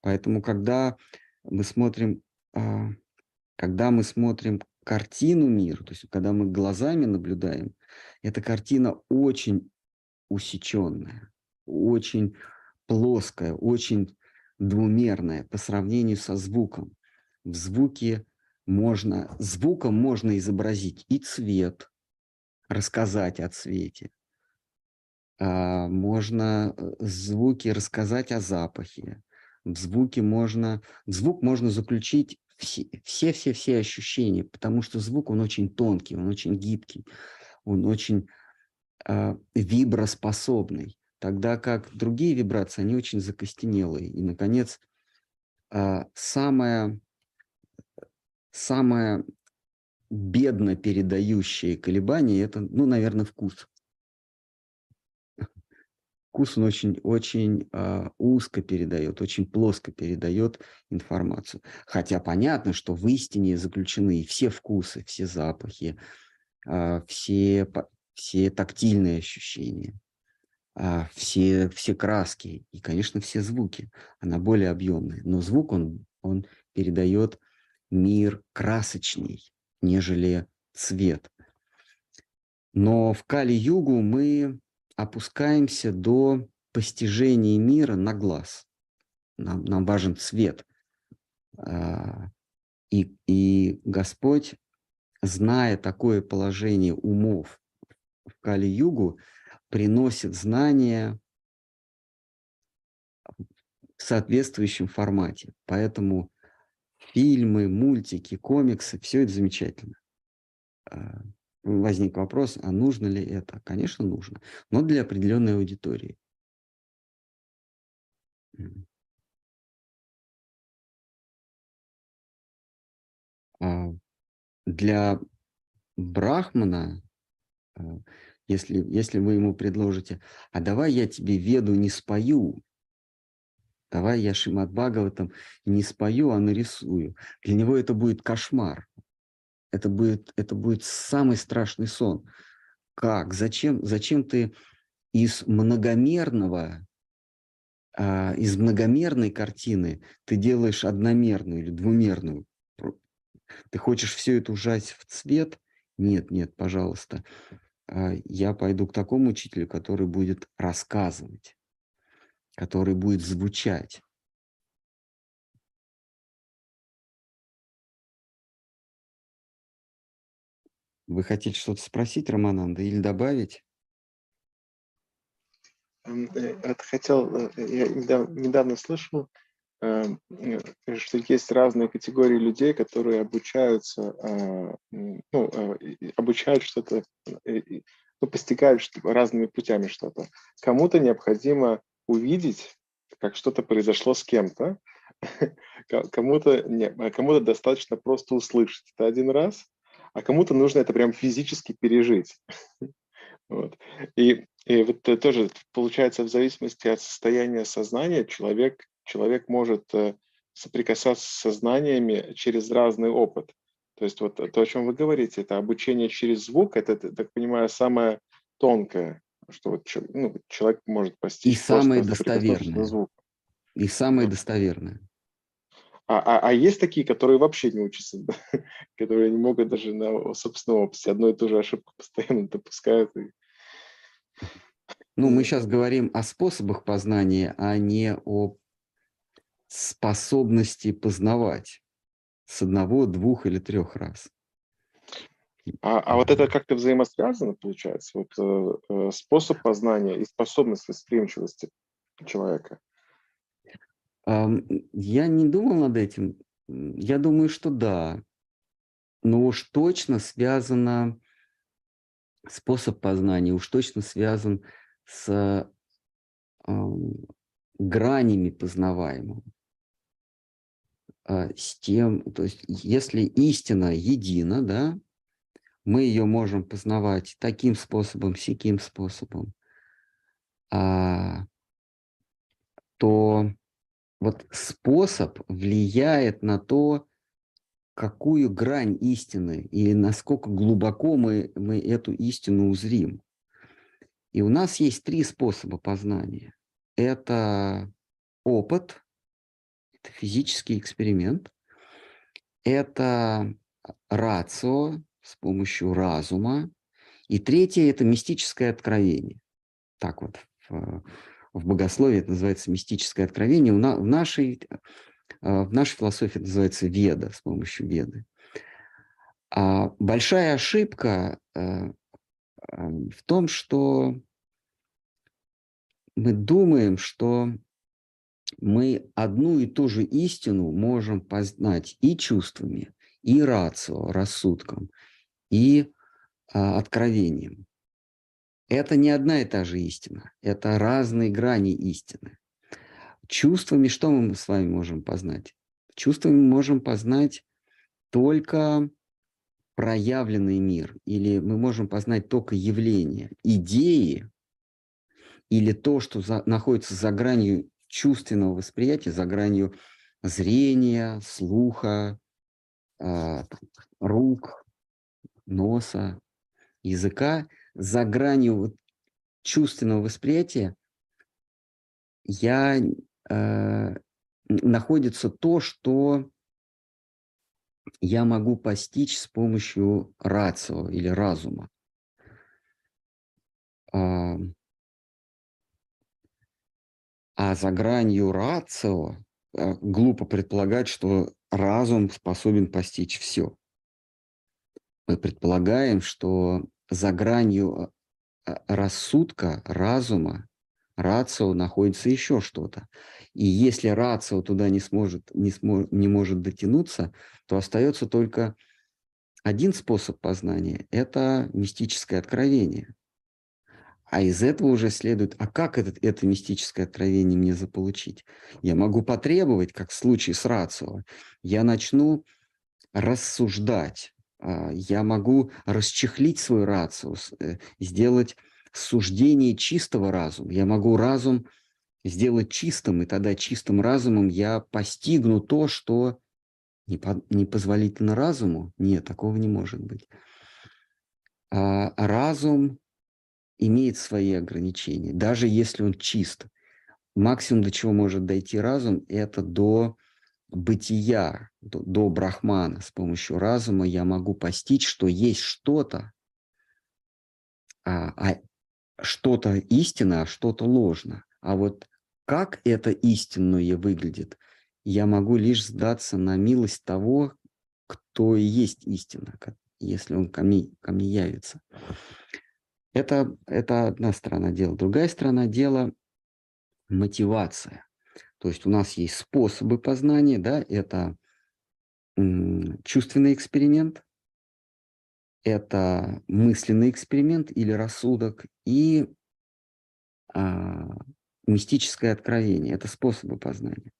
Поэтому, когда мы смотрим, а, когда мы смотрим картину мира, то есть когда мы глазами наблюдаем, эта картина очень усеченная, очень плоская, очень двумерная по сравнению со звуком. В звуке можно, звуком можно изобразить и цвет, рассказать о цвете. А, Можно э, звуки рассказать о запахе. В звуке можно, в звук можно заключить все-все-все ощущения, потому что звук, он очень тонкий, он очень гибкий, он очень а, виброспособный, тогда как другие вибрации, они очень закостенелые. И, наконец, а, самое, самое бедно передающее колебания – это, ну, наверное, вкус. Вкус, он очень, очень а, узко передает, очень плоско передает информацию. Хотя понятно, что в истине заключены все вкусы, все запахи, а, все, все тактильные ощущения, а, все, все краски и, конечно, все звуки. Она более объемная. Но звук, он, он передает мир красочней, нежели цвет. Но в Кали-югу мы опускаемся до постижения мира на глаз. Нам, нам важен цвет. А, И, и Господь, зная такое положение умов в Кали-югу, приносит знания в соответствующем формате. Поэтому фильмы, мультики, комиксы, все это замечательно. А, Возник вопрос, а нужно ли это? Конечно, нужно, но для определенной аудитории. А, Для брахмана, а, если, если вы ему предложите, а давай я тебе веду не спою, давай я Шимат Бхагаватам не спою, а нарисую. Для него это будет кошмар. Это будет, это будет самый страшный сон. Как? Зачем, зачем ты из многомерного, а, из многомерной картины ты делаешь одномерную или двумерную? Ты хочешь все это ужать в цвет? Нет, нет, пожалуйста. А, Я пойду к такому учителю, который будет рассказывать, который будет звучать. Вы хотите что-то спросить, Романанда, или добавить? М, э, хотел, э, я недавно, слышал, э, э, что есть разные категории людей, которые обучаются, ну, обучают что-то, э, ну, постигают разными путями что-то. Кому-то необходимо увидеть, как что-то произошло с кем-то, ко- кому-то а кому-то достаточно просто услышать это один раз, а кому-то нужно это прям физически пережить. Вот. И, и вот тоже получается в зависимости от состояния сознания человек, человек может э, соприкасаться с сознаниями через разный опыт. То есть вот то, о чем вы говорите, это обучение через звук, это, так понимаю, самое тонкое, что вот ну, человек может постичь. просто самое достоверное. И самое достоверное. А, а, а есть такие, которые вообще не учатся, да? которые не могут даже на собственном опыте одну и ту же ошибку постоянно допускают. и- Ну, мы сейчас говорим о способах познания, а не о способности познавать с одного, двух или трех раз. А, а вот это как-то взаимосвязано, получается, вот э, э, способ познания и способность восприимчивости человека. Я не думал над этим. Я думаю, что да. Но уж точно связано, способ познания уж точно связан с ам, гранями познаваемого. А, С тем, то есть если истина едина, да, мы ее можем познавать таким способом, сяким способом, а, то вот способ влияет на то, какую грань истины и насколько глубоко мы, мы эту истину узрим. И у нас есть три способа познания. Это опыт, это физический эксперимент, это рацио с помощью разума, и третье – это мистическое откровение. Так вот, в, в богословии это называется мистическое откровение. У на- в, нашей, э, в нашей философии это называется веда, с помощью веды. А большая ошибка э, э, в том, что мы думаем, что мы одну и ту же истину можем познать и чувствами, и рацио, рассудком, и а, откровением. Это не одна и та же истина, это разные грани истины. Чувствами что мы с вами можем познать? Чувствами мы можем познать только проявленный мир, или мы можем познать только явления, идеи, или то, что за- находится за гранью чувственного восприятия, за гранью зрения, слуха, там, рук, носа, языка, за гранью чувственного восприятия я, э, находится то, что я могу постичь с помощью рацио или разума. А, а за гранью рацио э, глупо предполагать, что разум способен постичь все. Мы предполагаем, что за гранью а, рассудка, разума, рацио находится еще что-то. И если рацио туда не сможет, не, смо, не может дотянуться, то остается только один способ познания – это мистическое откровение. А из этого уже следует, а как этот, это мистическое откровение мне заполучить? Я могу потребовать, как в случае с рацио, я начну рассуждать, я могу расчехлить свой рацию, э, сделать суждение чистого разума. Я могу разум сделать чистым, и тогда чистым разумом я постигну то, что непозволительно разуму. Нет, такого не может быть. А разум имеет свои ограничения, даже если он чист. Максимум, до чего может дойти разум, это до бытия, до, до брахмана. С помощью разума я могу постичь, что есть что-то, а, а что-то истинно, а что-то ложно. А вот как это истинное выглядит, я могу лишь сдаться на милость того, кто и есть истина, если он ко мне, ко мне явится. Это, это одна сторона дела. Другая сторона дела – мотивация. То есть у нас есть способы познания, да, это чувственный эксперимент, это мысленный эксперимент или рассудок и а, мистическое откровение. Это способы познания.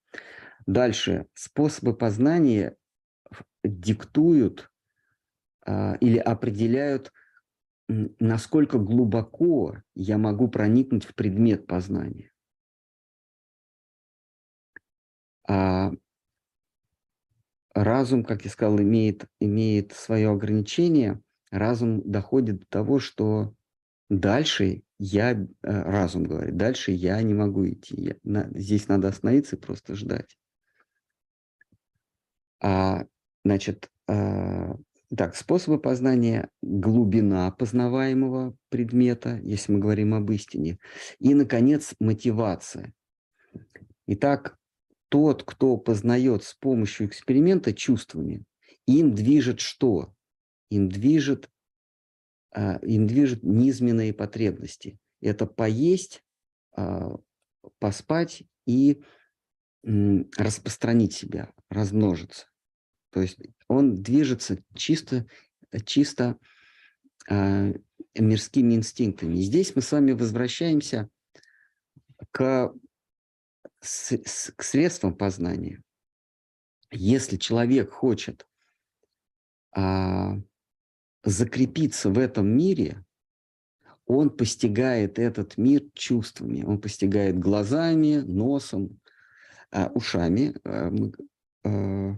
Дальше способы познания диктуют а, или определяют насколько глубоко я могу проникнуть в предмет познания. А разум, как я сказал, имеет, имеет свое ограничение. Разум доходит до того, что дальше я, э, разум говорит, дальше я не могу идти. Я, на, здесь надо остановиться и просто ждать. А, значит, а, так, способы познания, глубина познаваемого предмета, если мы говорим об истине. И, наконец, мотивация. Итак, тот, кто познает с помощью эксперимента чувствами, им движет что? Им движет, а, им движет низменные потребности. Это поесть, а, поспать и распространить себя, размножиться. То есть он движется чисто, чисто э, мирскими инстинктами. И здесь мы с вами возвращаемся к, с, с, к средствам познания. Если человек хочет э, закрепиться в этом мире, он постигает этот мир чувствами, он постигает глазами, носом, э, ушами. Э, э,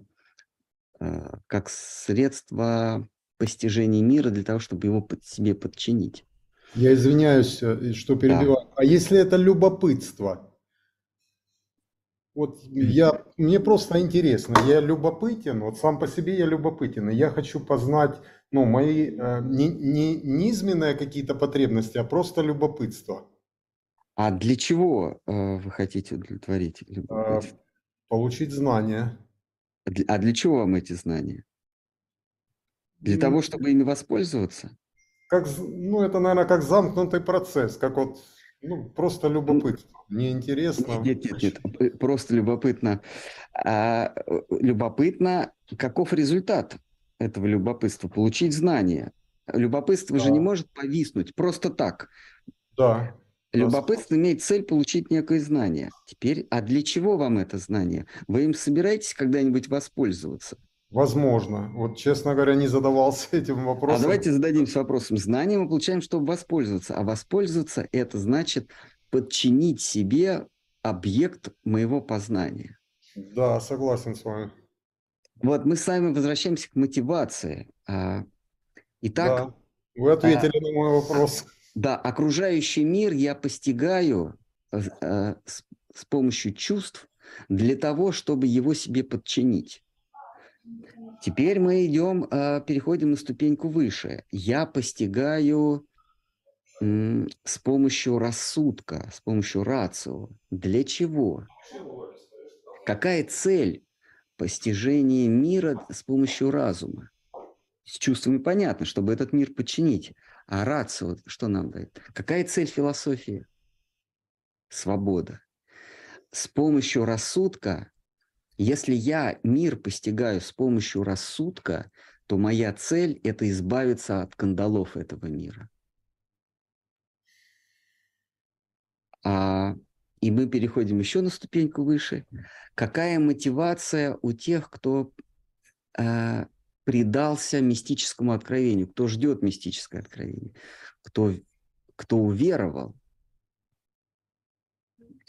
Э, как средство постижения мира для того, чтобы его под себе подчинить. Я извиняюсь, э, что перебиваю. Да. А если это любопытство? Вот я, мне просто интересно, я любопытен, вот сам по себе я любопытен, и я хочу познать, ну, мои э, не, не низменные какие-то потребности, а просто любопытство. А для чего э, вы хотите удовлетворить Э, получить знания. А для чего вам эти знания? Для ну, того, чтобы ими воспользоваться? Как, ну, это, наверное, как замкнутый процесс, как вот, ну, просто любопытно. Мне интересно. Нет, нет, нет, э, просто любопытно. А, любопытно, каков результат этого любопытства? Получить знания. Любопытство да. же не может повиснуть просто так. Да. Любопытство имеет цель получить некое знание. Теперь, а для чего вам это знание? Вы им собираетесь когда-нибудь воспользоваться? Возможно. Вот, честно говоря, не задавался этим вопросом. А давайте зададимся вопросом. Знание мы получаем, чтобы воспользоваться. А воспользоваться – это значит подчинить себе объект моего познания. Да, согласен с вами. Вот мы с вами возвращаемся к мотивации. А, итак, да, вы ответили а, на мой вопрос. Да, окружающий мир я постигаю э, с, с помощью чувств для того, чтобы его себе подчинить. Теперь мы идем, э, переходим на ступеньку выше. Я постигаю с помощью рассудка, с помощью рацио. Для чего? Какая цель постижения мира с помощью разума? С чувствами понятно, чтобы этот мир подчинить. А рацио что нам дает? Какая цель философии? Свобода. С помощью рассудка, если я мир постигаю с помощью рассудка, то моя цель – это избавиться от кандалов этого мира. А, и мы переходим еще на ступеньку выше. Какая мотивация у тех, кто э, предался мистическому откровению, кто ждет мистическое откровение, кто, кто уверовал?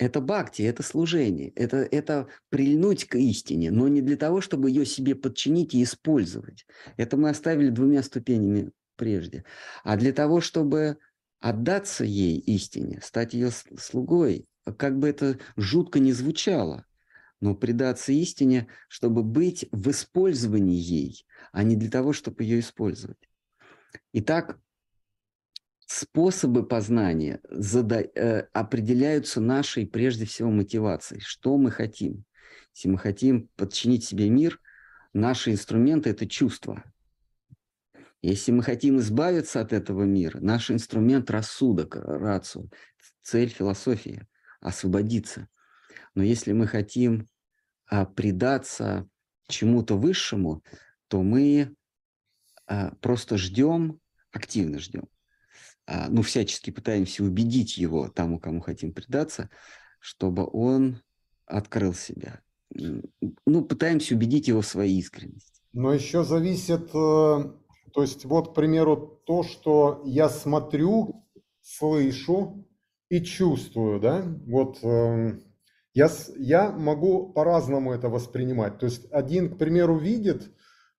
Это бхакти, это служение, это, это прильнуть к истине, но не для того, чтобы ее себе подчинить и использовать. Это мы оставили двумя ступенями прежде. А для того, чтобы отдаться ей истине, стать ее слугой, как бы это жутко не звучало, но предаться истине, чтобы быть в использовании ей, а не для того, чтобы ее использовать. Итак, способы познания зада- э, определяются нашей, прежде всего, мотивацией. Что мы хотим? Если мы хотим подчинить себе мир, наши инструменты – это чувства. Если мы хотим избавиться от этого мира, наш инструмент – рассудок, рацию, цель философии – освободиться. Но если мы хотим а, предаться чему-то высшему, то мы а, просто ждем, активно ждем. А, ну, всячески пытаемся убедить его, тому, кому хотим предаться, чтобы он открыл себя. Ну, пытаемся убедить его в своей искренности. Но еще зависит, э, то есть вот, к примеру, то, что я смотрю, слышу и чувствую, да, вот эм, я, я могу по-разному это воспринимать. То есть один, к примеру, видит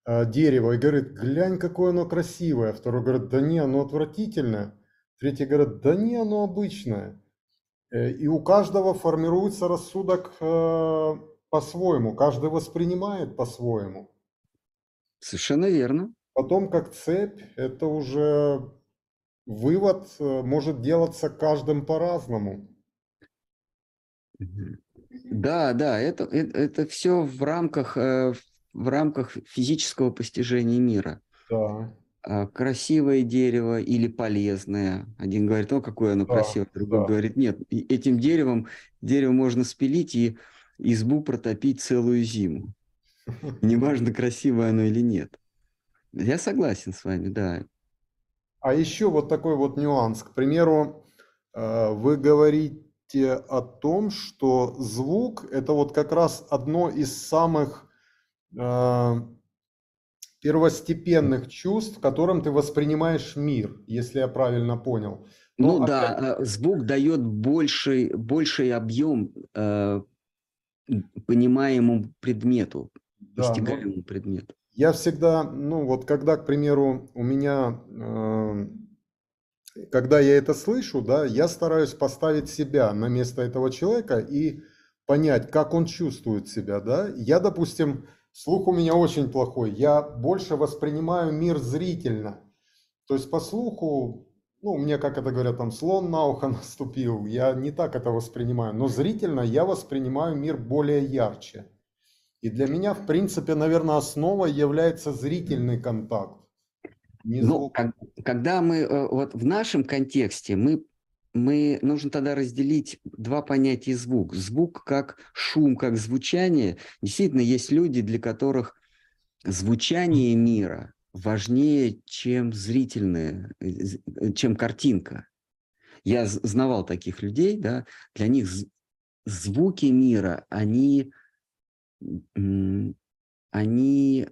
дерево и говорит, глянь, какое оно красивое. Второй говорит, да не, оно отвратительное. Третий говорит, да не, оно обычное. Э, и у каждого формируется рассудок э, по-своему. Каждый воспринимает по-своему. Совершенно верно. Потом, как цепь, это уже вывод э, может делаться каждым по-разному. Да, да, это, это, это все в рамках, в рамках физического постижения мира. Да. А, Красивое дерево или полезное. Один говорит, о, какое оно Да, красивое, другой да. говорит, нет, этим деревом дерево можно спилить и избу протопить целую зиму. Неважно, красивое оно или нет. Я согласен с вами, да. А еще вот такой вот нюанс. К примеру, э, вы говорите о том, что звук это вот как раз одно из самых первостепенных чувств, которым ты воспринимаешь мир, если я правильно понял. Но Ну опять- да, э, звук дает больший, больший объем э, понимаемому предмету, да, но постигаемому предмету. Я всегда, ну вот когда, к примеру, у меня, э, когда я это слышу, да, я стараюсь поставить себя на место этого человека и понять, как он чувствует себя, да. Я, допустим, слух у меня очень плохой, я больше воспринимаю мир зрительно. То есть по слуху, ну, мне, как это говорят, там слон на ухо наступил, я не так это воспринимаю, но зрительно я воспринимаю мир более ярче. И для меня, в принципе, наверное, основой является зрительный контакт. Не Ну, звук. когда мы э, вот в нашем контексте мы мы нужно тогда разделить два понятия звук. Звук как шум, как звучание. Действительно, есть люди, для которых звучание мира важнее, чем зрительное, э, чем картинка. Я знавал таких людей, да, для них звуки мира, они, они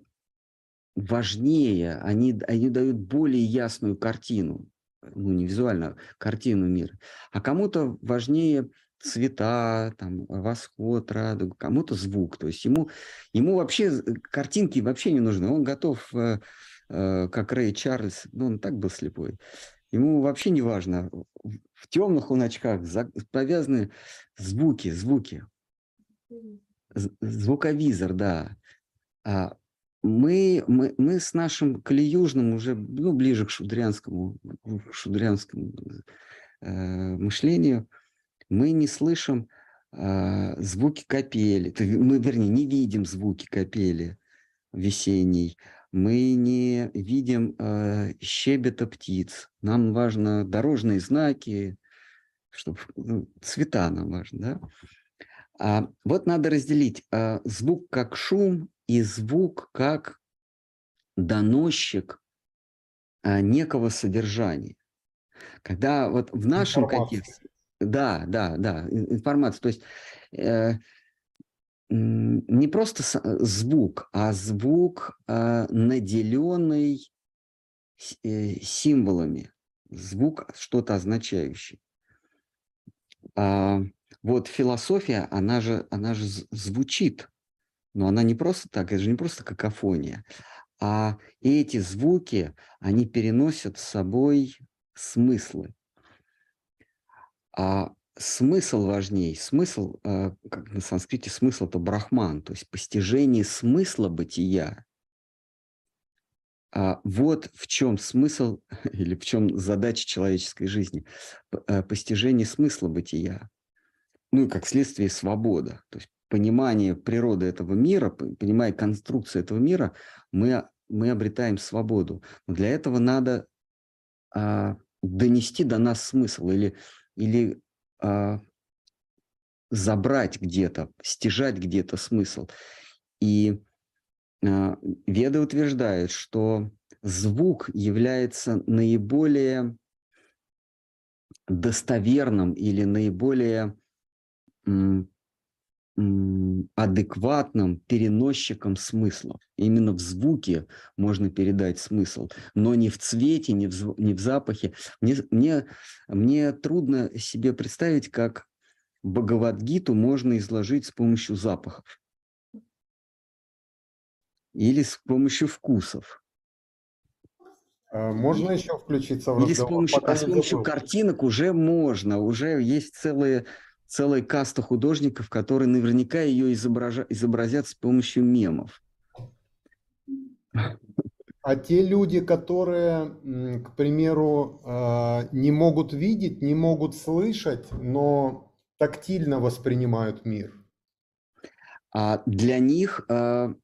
важнее, они, они дают более ясную картину, ну не визуально, картину мира. А кому-то важнее цвета, там, восход, радуга, кому-то звук. То есть ему, ему вообще з- картинки вообще не нужны. Он готов, э, э, как Рэй Чарльз, ну он так был слепой, ему вообще не важно. В- темных он очках за- повязаны звуки, звуки. Звуковизор, да. А мы, мы, мы с нашим Калиюжным уже ну, ближе к шудрянскому, к шудрянскому э, мышлению, мы не слышим э, звуки капели. Мы, вернее, не видим звуки капели весенней. мы не видим э, щебета птиц. Нам важно дорожные знаки, чтобы цвета нам важно, да? А вот надо разделить а, звук как шум и звук как доносчик а, некого содержания. Когда вот в нашем Информация. контексте, да, да, да, ин- информация, то есть э, не просто э, звук, а звук, э, наделенный э, символами, звук что-то означающий. А, вот философия, она же, она же звучит, но она не просто так, это же не просто какофония, а эти звуки, они переносят с собой смыслы. А смысл важней. Смысл, э, как на санскрите, смысл это брахман, то есть постижение смысла бытия. А вот в чем смысл или в чем задача человеческой жизни. Э, Постижение смысла бытия. Ну и как следствие свобода. То есть понимание природы этого мира, понимая конструкцию этого мира, мы, мы обретаем свободу. Но для этого надо а, донести до нас смысл или, или а, забрать где-то, стяжать где-то смысл. И а, Веды утверждают, что звук является наиболее достоверным или наиболее адекватным переносчиком смыслов. Именно в звуке можно передать смысл, но не в цвете, не в, не в запахе. Мне, мне, мне трудно себе представить, как Бхагавадгиту можно изложить с помощью запахов или с помощью вкусов. Э, Можно еще включиться в Или с разговор? помощью, а с помощью картинок уже можно, уже есть целые, целая каста художников, которые наверняка ее изобража- изобразят с помощью мемов. А те люди, которые, к примеру, э, не могут видеть, не могут слышать, но тактильно воспринимают мир. А для них э,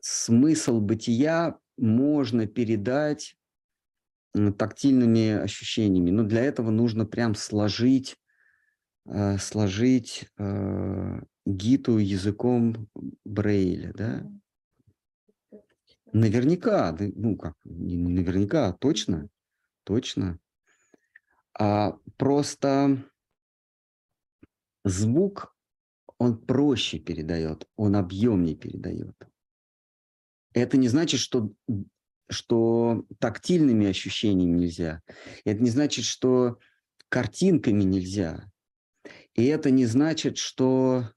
смысл бытия можно передать тактильными ощущениями, но для этого нужно прям сложить, э, сложить э, гиту языком Брейля, да? Наверняка, ну как, не наверняка, а точно, точно. А просто звук, он проще передает, он объемнее передает. Это не значит, что, что тактильными ощущениями нельзя. Это не значит, что картинками нельзя. И это не значит, что,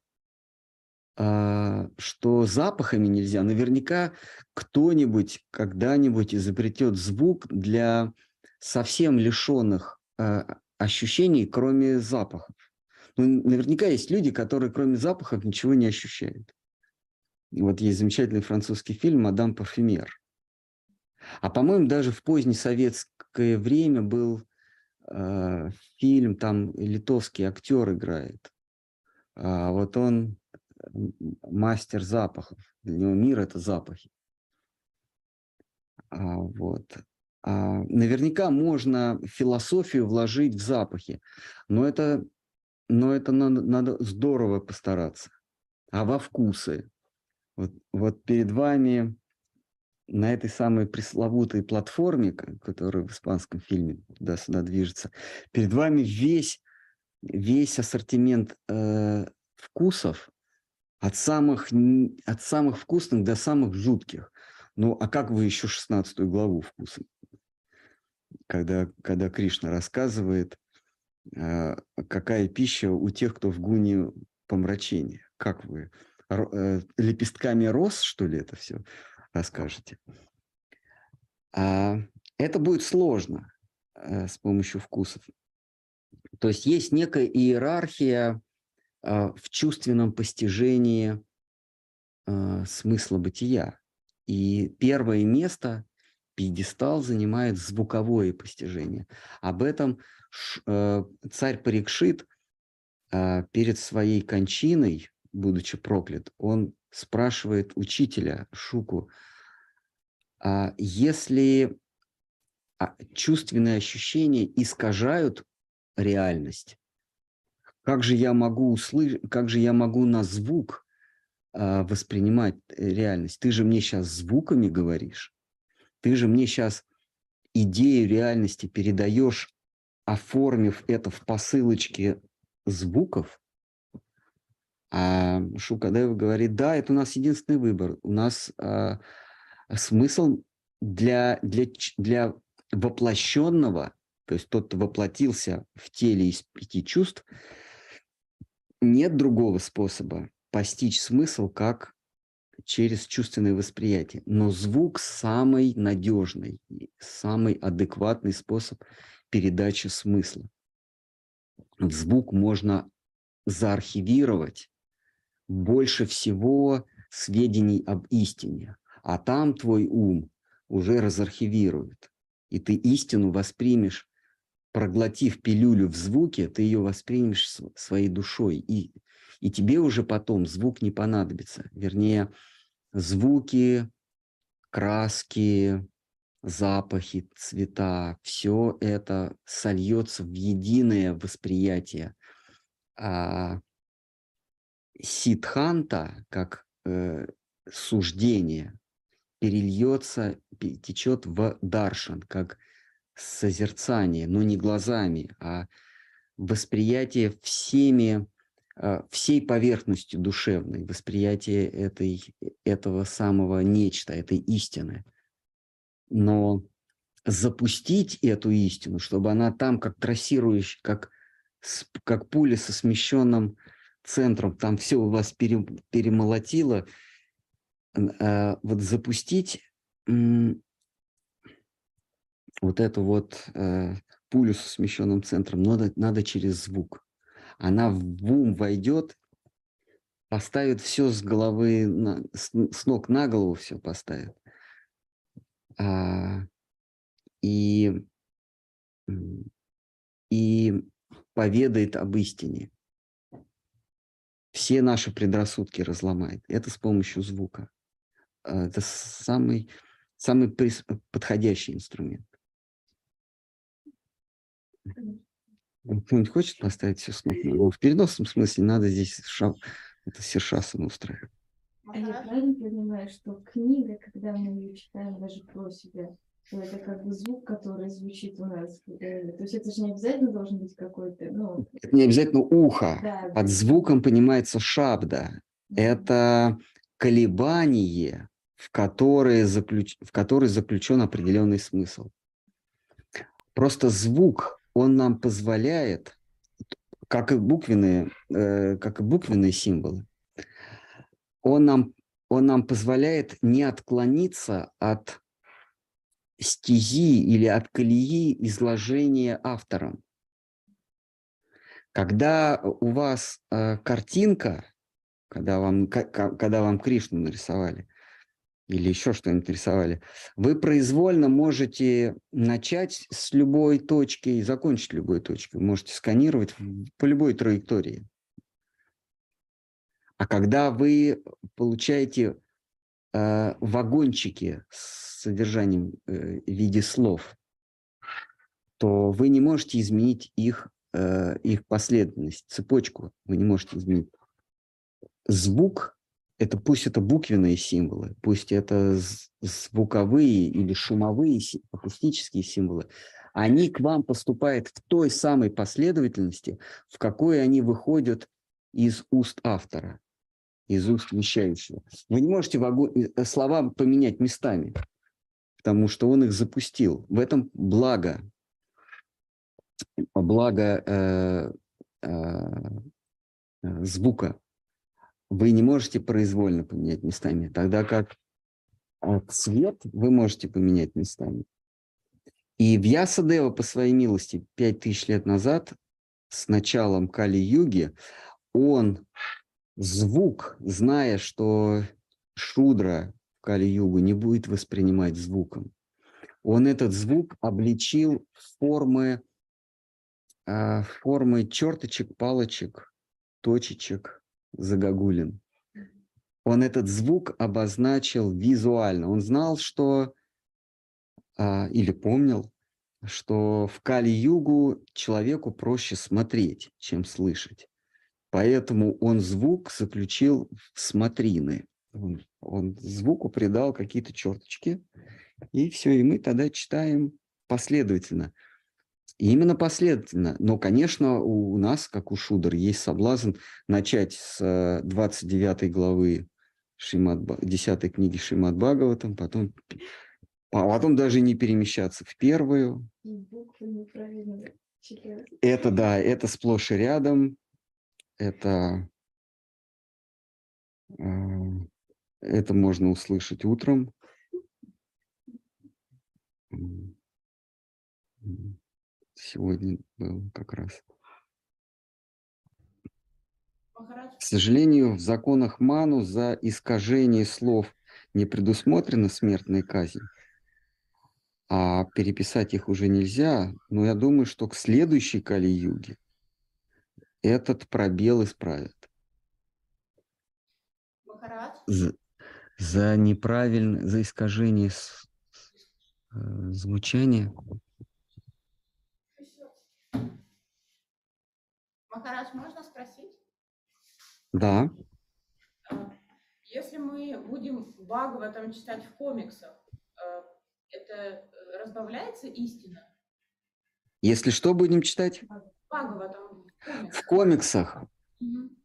а, что запахами нельзя. Наверняка кто-нибудь когда-нибудь изобретет звук для совсем лишенных а, ощущений, кроме запахов. Ну, наверняка есть люди, которые кроме запахов ничего не ощущают. Вот есть замечательный французский фильм «Мадам Парфюмер». А по-моему, даже в позднесоветское время был э, фильм, там литовский актер играет. А вот он мастер запахов. Для него мир – это запахи. А, вот. А, наверняка можно философию вложить в запахи, но это, но это надо, надо здорово постараться. А во вкусы? Вот, вот перед вами на этой самой пресловутой платформе, ко- которая в испанском фильме туда-сюда движется, перед вами весь, весь ассортимент э, вкусов от самых, от самых вкусных до самых жутких. Ну, а как вы еще 16 главу вкуса? Когда, когда Кришна рассказывает, э, какая пища у тех, кто в гуне помрачения. Как вы? Э, лепестками роз, что ли, это все расскажете? А, это будет сложно э, с помощью вкусов. То есть есть некая иерархия а, в чувственном постижении а, смысла бытия. И первое место, пьедестал, занимает звуковое постижение. Об этом э, царь Парикшит перед своей кончиной, будучи проклят, он спрашивает учителя Шуку, а, если а, чувственные ощущения искажают реальность, как же я могу услышать, как же я могу на звук а, воспринимать э, реальность? Ты же мне сейчас звуками говоришь, ты же мне сейчас идею реальности передаешь, оформив это в посылочке звуков. А Шукадев говорит, да, это у нас единственный выбор. У нас а, смысл для, для, для воплощенного, то есть тот, кто воплотился в теле из пяти чувств, нет другого способа постичь смысл, как через чувственное восприятие. Но звук самый надежный, самый адекватный способ передачи смысла. Звук можно заархивировать больше всего сведений об истине, а там твой ум уже разархивирует, и ты истину воспримешь, проглотив пилюлю в звуке, ты ее воспримешь св- своей душой, и, и тебе уже потом звук не понадобится. Вернее, звуки, краски, запахи, цвета, все это сольется в единое восприятие. А сидханта, как э, суждение, перельется, пе- течет в даршан, как созерцание, но не глазами, а восприятие всеми, э, всей поверхностью душевной, восприятие этой, этого самого нечто, этой истины. Но запустить эту истину, чтобы она там как трассирующая, как, как пуля со смещенным центром, там все у вас пере- перемолотило, а, вот запустить вот эту вот э, пулю со смещенным центром надо, надо через звук. Она в ум войдет, поставит все с головы, на- с, с ног на голову все поставит. А, и, и поведает об истине. Все наши предрассудки разломает. Это с помощью звука. А, Это самый, самый подходящий инструмент. Кто-нибудь хочет поставить все с ног на голову? В переносном смысле надо здесь ша... это сершасана устраивать. А я правильно понимаю, что книга, когда мы ее читаем даже про себя, то это как бы звук, который звучит у нас голове. То есть это же не обязательно должен быть какой-то, ну, Это не обязательно ухо. да. Под звуком понимается шабда. да. Это колебание, в которое, заключ... в которое заключен определенный смысл. Просто звук, он нам позволяет, как и буквенные, э, как и буквенные символы, он нам, он нам позволяет не отклониться от стези или от колеи изложения автором. Когда у вас э, картинка, когда вам, когда вам Кришну нарисовали, или еще что-нибудь нарисовали, вы произвольно можете начать с любой точки и закончить любой точкой. Можете сканировать по любой траектории. А когда вы получаете э, вагончики с содержанием э, в виде слов, то вы не можете изменить их, э, их последовательность, цепочку вы не можете изменить. Звук – это пусть это буквенные символы, пусть это звуковые или шумовые, акустические символы, они к вам поступают в той самой последовательности, в какой они выходят из уст автора, из уст вещающего. Вы не можете вагон- э, слова поменять местами, потому что он их запустил. В этом благо благо э, э, э, звука вы не можете произвольно поменять местами, тогда как э, цвет вы можете поменять местами. И Вьясадева, по своей милости, пять тысяч лет назад, с началом Кали-юги, он звук, зная, что Шудра в Кали-югу не будет воспринимать звуком, он этот звук обличил в формы а, формы черточек, палочек, точечек, загогулин. Он этот звук обозначил визуально. Он знал, что а, или помнил, что в Кали-Югу человеку проще смотреть, чем слышать. Поэтому он звук заключил в смотрины. Он, он звуку придал какие-то черточки, и все, и мы тогда читаем последовательно. Именно последовательно. Но, конечно, у нас, как у Шудер, есть соблазн начать с э, 29 главы Шримад, Ба- 10 книги Шримад Бхагаватам, потом, а потом даже не перемещаться в первую. И буквы неправильно читают. Это да, это сплошь и рядом. Это, э, это можно услышать утром. Сегодня был как раз. К сожалению, в законах Ману за искажение слов не предусмотрена смертная казнь, а переписать их уже нельзя. Но я думаю, что к следующей Кали-юге этот пробел исправят. Махарадж, За, за неправильное, за искажение с- э, звучания. Махарадж, можно спросить? Да, А, Если мы будем Бхагаватам читать в комиксах, а, это э, разбавляется истина? если что будем читать Бхагаватам в комиксах. Ну,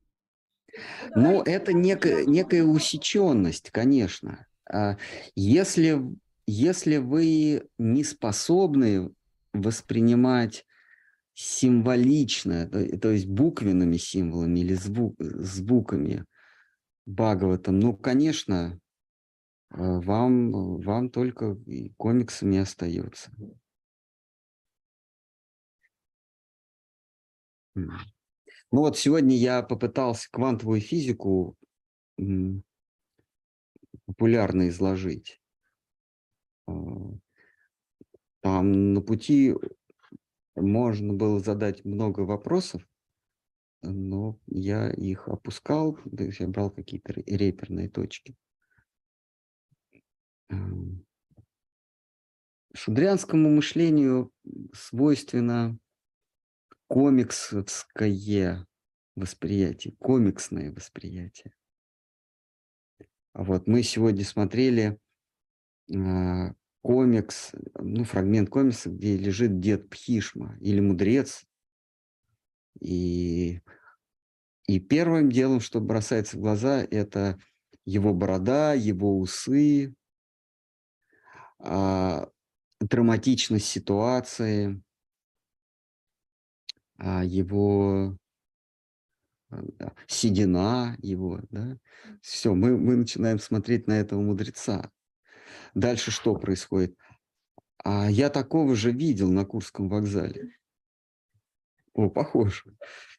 говорите, это некая, некая усеченность, конечно. А Если, если вы не способны воспринимать символично, то, то есть буквенными символами или зву- звуками Бхагаватам, ну, конечно, э, вам, вам только комиксами остается. Ну вот сегодня я попытался квантовую физику популярно изложить. А, Там на пути можно было задать много вопросов, но я их опускал, то есть я брал какие-то ре- реперные точки. Ам, Шудрянскому мышлению свойственно комиксовское восприятие, комиксное восприятие. А Вот мы сегодня смотрели а, комикс, ну, фрагмент комикса, где лежит дед Пхишма или мудрец. И, и первым делом, что бросается в глаза, это его борода, его усы, а, драматичность ситуации, его а, седина его, да. Все, мы, мы начинаем смотреть на этого мудреца. Дальше что происходит? А я такого же видел на Курском вокзале. О, похож.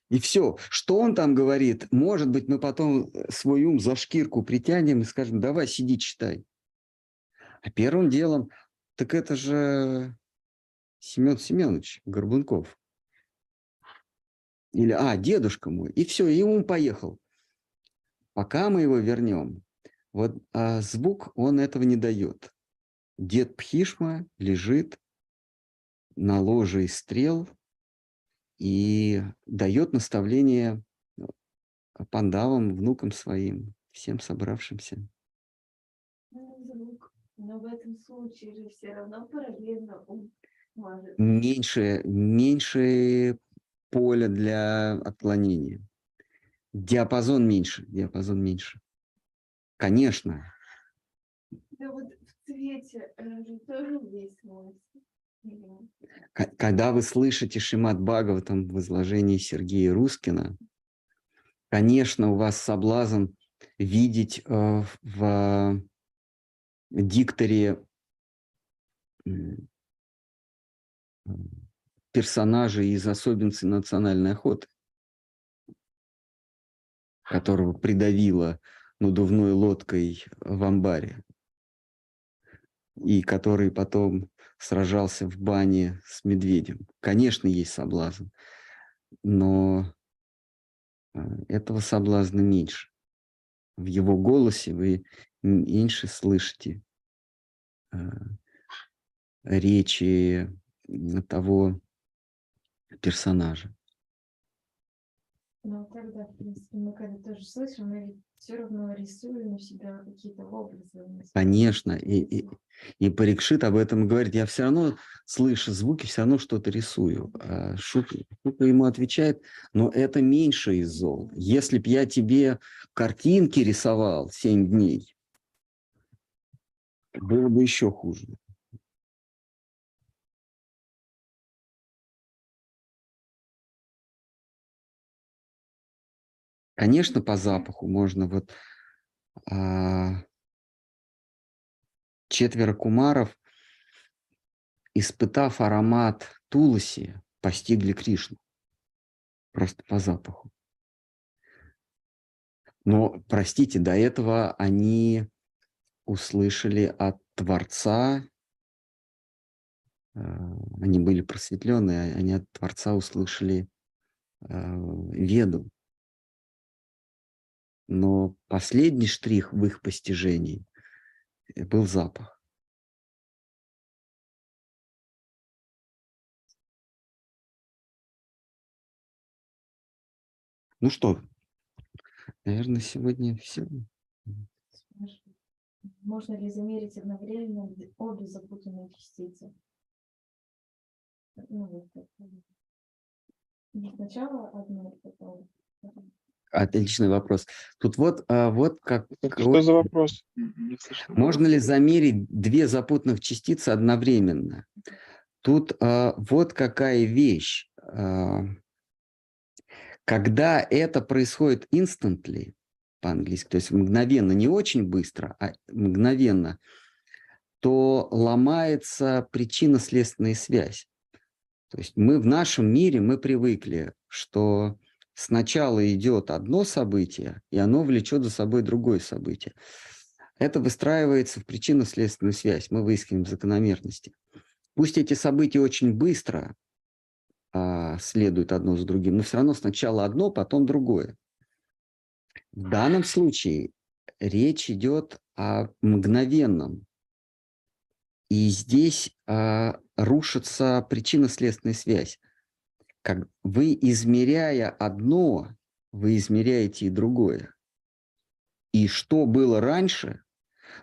И все. Что он там говорит? Может быть, мы потом э, свой ум за шкирку притянем и скажем, давай, сиди, читай. А первым делом, так это же Семен Семенович Горбунков. Или, а, дедушка мой. И все, и ум поехал. Пока мы его вернем, вот а звук, он этого не дает. Дед Пхишма лежит на ложе из стрел и дает наставление ну, пандавам, внукам своим, всем собравшимся. Ну, звук. Но в этом случае же все равно параллельно ум может. Меньше, меньше поля для отклонения. Диапазон меньше, диапазон меньше. Конечно, Да вот в цвете э, же тоже К- Когда вы слышите Шимат Бхагаватам в изложении Сергея Рускина, конечно, у вас соблазн видеть э, в дикторе м, м, персонажа из особенностей национальной охоты, которого придавило надувной лодкой в амбаре, и который потом сражался в бане с медведем. Конечно, есть соблазн, но э, этого соблазна меньше. В его голосе вы меньше слышите э, речи того персонажа. Ну, тогда, в принципе, мы когда тоже слышим, мы ведь все равно рисуем у себя какие-то образы. Конечно, и, и, и Парикшит об этом говорит. Я все равно, слышу звуки, все равно что-то рисую. А Шука, Шука ему отвечает, но это меньше из зол. Если б я тебе картинки рисовал 7 дней, было бы еще хуже. Конечно, по запаху можно вот а, четверо кумаров, испытав аромат Туласи, постигли Кришну. Просто по запаху. Но, простите, до этого они услышали от Творца, э, они были просветленные, они от Творца услышали э, Веду. Но последний штрих в их постижении э, был запах. Ну что, наверное, сегодня все. Можно ли замерить одновременно обе запутанные частицы? Ну, вот сначала одну, потом вторую. Отличный вопрос. Тут вот, а, вот как Это что за вопрос? Можно ли замерить две запутанных частицы одновременно? Тут а, вот какая вещь. А, когда это происходит instantly, по-английски, то есть мгновенно, не очень быстро, а мгновенно, то ломается причинно-следственная связь. То есть мы в нашем мире, мы привыкли, что сначала идет одно событие, и оно влечет за собой другое событие. Это выстраивается в причинно-следственную связь, мы выискиваем закономерности. Пусть эти события очень быстро а, следуют одно за другим, но все равно сначала одно, потом другое. В данном случае речь идет о мгновенном. И здесь а, рушится причинно-следственная связь. Как вы, измеряя одно, вы измеряете и другое. И что было раньше,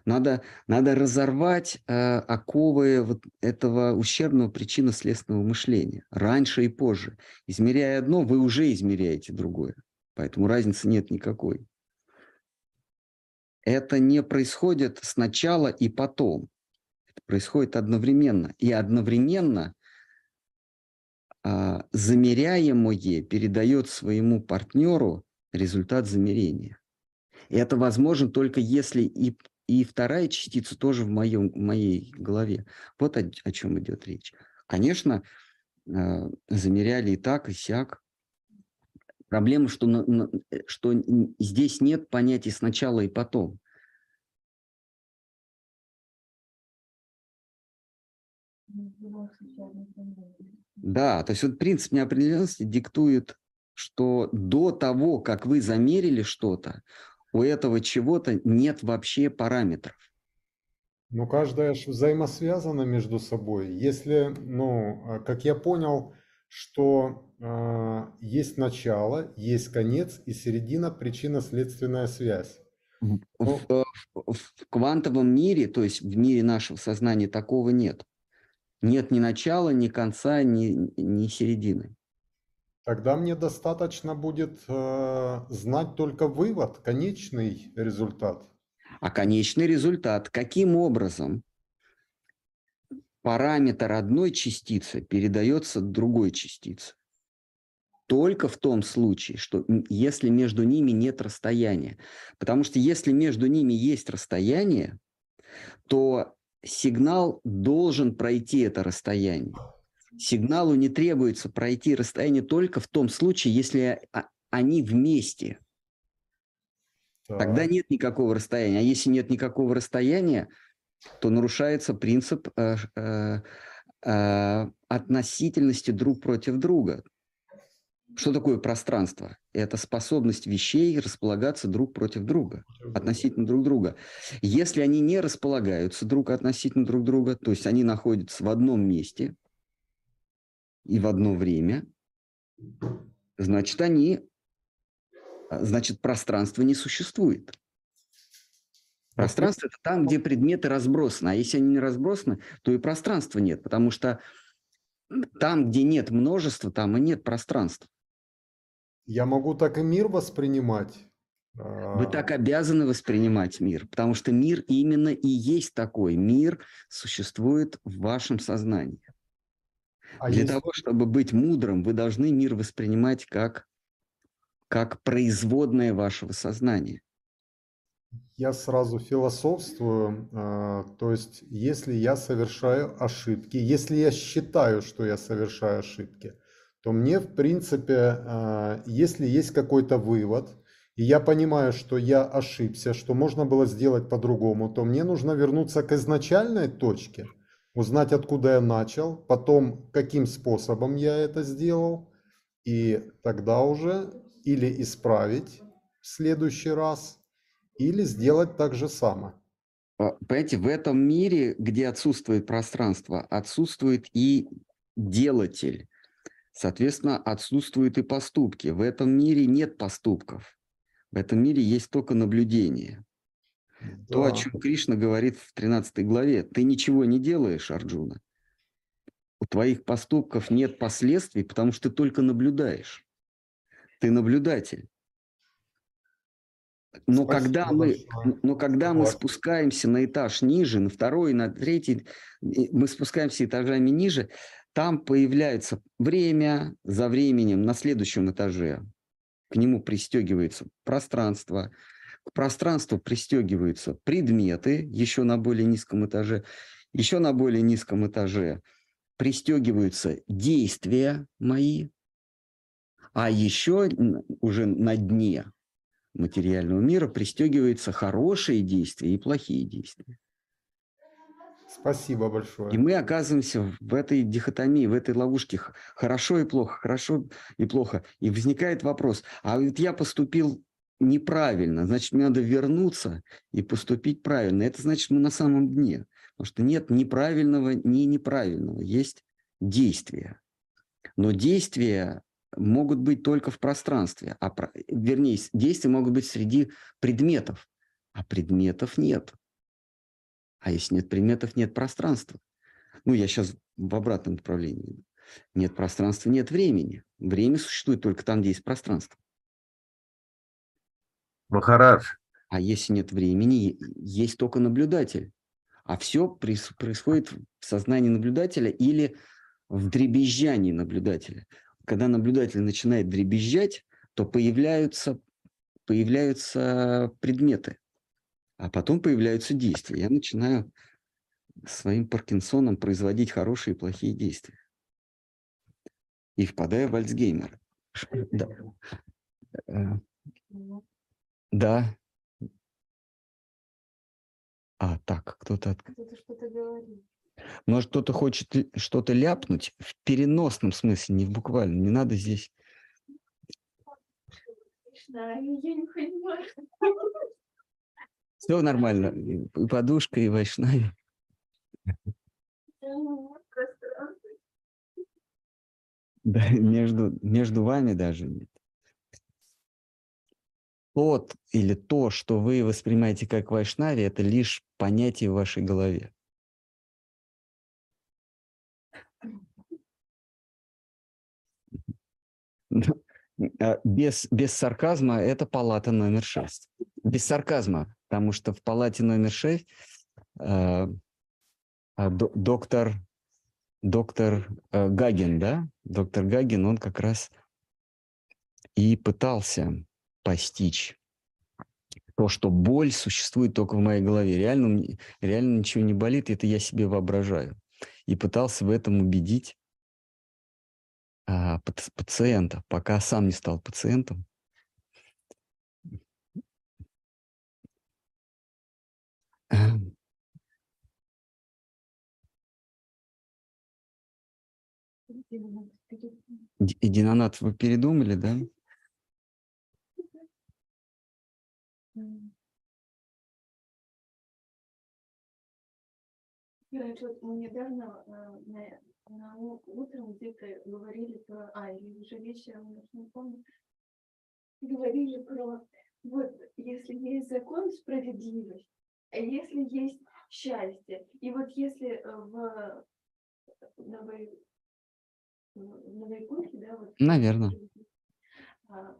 надо, надо разорвать э, оковы вот этого ущербного причинно-следственного мышления. Раньше и позже. Измеряя одно, вы уже измеряете другое. Поэтому разницы нет никакой. Это не происходит сначала и потом. Это происходит одновременно. И одновременно замеряемое передает своему партнеру результат замерения. И это возможно только если и, и вторая частица тоже в, моем, в моей голове. Вот о, о чем идет речь. Конечно, э, замеряли и так, и сяк. Проблема, что, что здесь нет понятия сначала и потом. Ну, в любом случае, одновременно. Да, то есть вот принцип неопределенности диктует, что до того, как вы замерили что-то, у этого чего-то нет вообще параметров. Но каждая ж взаимосвязана между собой. Если, ну, а, как я понял, что а, есть начало, есть конец и середина причинно-следственная связь. В, Ну- в- в- в квантовом мире, то есть в мире нашего сознания, такого нет. Нет ни начала, ни конца, ни, ни середины. Тогда мне достаточно будет э, знать только вывод, конечный результат. А конечный результат, каким образом параметр одной частицы передается другой частице? Только в том случае, что если между ними нет расстояния. Потому что если между ними есть расстояние, то сигнал должен пройти это расстояние. Сигналу не требуется пройти расстояние только в том случае, если а- они вместе. Тогда нет никакого расстояния. А если нет никакого расстояния, то нарушается принцип э, э, э, относительности друг против друга. Что такое пространство? Это способность вещей располагаться друг против друга, относительно друг друга. Если они не располагаются друг относительно друг друга, то есть они находятся в одном месте и в одно время, значит, они, а, значит, пространство не существует. Пространство – это там, где предметы разбросаны. А если они не разбросаны, то и пространства нет, потому что там, где нет множества, там и нет пространства. Я могу так и мир воспринимать. Вы А, так обязаны воспринимать мир, потому что мир именно и есть такой. Мир существует в вашем сознании. а Для есть- того, чтобы быть мудрым, вы должны мир воспринимать как, как производное вашего сознания. Я сразу философствую, а, то есть если я совершаю ошибки, если я считаю, что я совершаю ошибки, то мне, в принципе, а, если есть какой-то вывод, и я понимаю, что я ошибся, что можно было сделать по-другому, то мне нужно вернуться к изначальной точке, узнать, откуда я начал, потом, каким способом я это сделал, и тогда уже или исправить в следующий раз, или сделать так же само. А, Понимаете, в этом мире, где отсутствует пространство, отсутствует и делатель. Соответственно, отсутствуют и поступки. В этом мире нет поступков. В этом мире есть только наблюдение. То, о Да. чем Кришна говорит в 13 главе. Ты ничего не делаешь, Арджуна. У твоих поступков нет последствий, потому что ты только наблюдаешь. Ты наблюдатель. Но Спасибо когда мы, большое. но когда мы спускаемся на этаж ниже, на второй, на третий, мы спускаемся этажами ниже, там появляется время за временем на следующем этаже. К нему пристегивается пространство, к пространству пристегиваются предметы еще на более низком этаже, еще на более низком этаже пристегиваются действия мои, а еще уже на дне материального мира пристегиваются хорошие действия и плохие действия. Спасибо большое. И мы оказываемся в этой дихотомии, в этой ловушке хорошо и плохо, хорошо и плохо. И возникает вопрос, а вот я поступил неправильно, значит, мне надо вернуться и поступить правильно. Это значит, мы на самом дне. Потому что нет ни правильного, ни неправильного. Есть действия. Но действия могут быть только в пространстве. А, вернее, действия могут быть среди предметов. А предметов нет. А если нет предметов, нет пространства. Ну, я сейчас в обратном направлении. Нет пространства, нет времени. Время существует только там, где есть пространство. Махарадж, А если нет времени, есть только наблюдатель. А все происходит в сознании наблюдателя или в дребезжании наблюдателя. Когда наблюдатель начинает дребезжать, то появляются, появляются предметы, а потом появляются действия. Я начинаю своим Паркинсоном производить хорошие и плохие действия. И впадаю в Альцгеймер. Да. Э, Да. А, так, кто-то... от- Кто-то что-то говорит. Может, кто-то хочет что-то ляпнуть в переносном смысле, не в буквальном. Не надо здесь. Да, я не понимаю. Все нормально. И подушка, и вайшнави. Да, между, между вами даже нет. Тот или то, что вы воспринимаете как вайшнави, это лишь понятие в вашей голове. Ну, а Без, без сарказма это палата номер 6. Без сарказма, потому что в палате номер 6 э, а, до- доктор, доктор э, Гагин, да? Доктор Гагин, он как раз и пытался постичь то, что боль существует только в моей голове. Реально, реально ничего не болит, это я себе воображаю. И пытался в этом убедить а, паци- пациента, пока сам не стал пациентом. Эм. Именно перед- Д- Единонат вы передумали, да? Вот мы недавно э, на, на утром где-то говорили про, а, или уже вечером, я не помню, говорили про, вот, если есть закон, справедливость, а если есть счастье, и вот если э, в новой, в Новоиконке, да, вот, Наверно. а,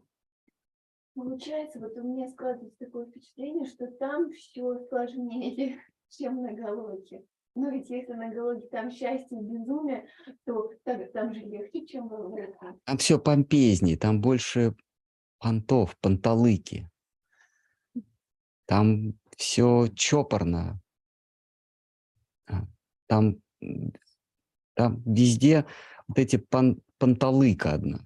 Получается, вот у меня складывается такое впечатление, что там все сложнее, чем на Галоке. Но ведь если на Галоке там счастье и безумие, то так- там же легче, чем в Галоке. Там все помпезнее, там больше понтов, панталыки. Там все чопорно. А, Там, там везде вот эти пан, панталыка одна.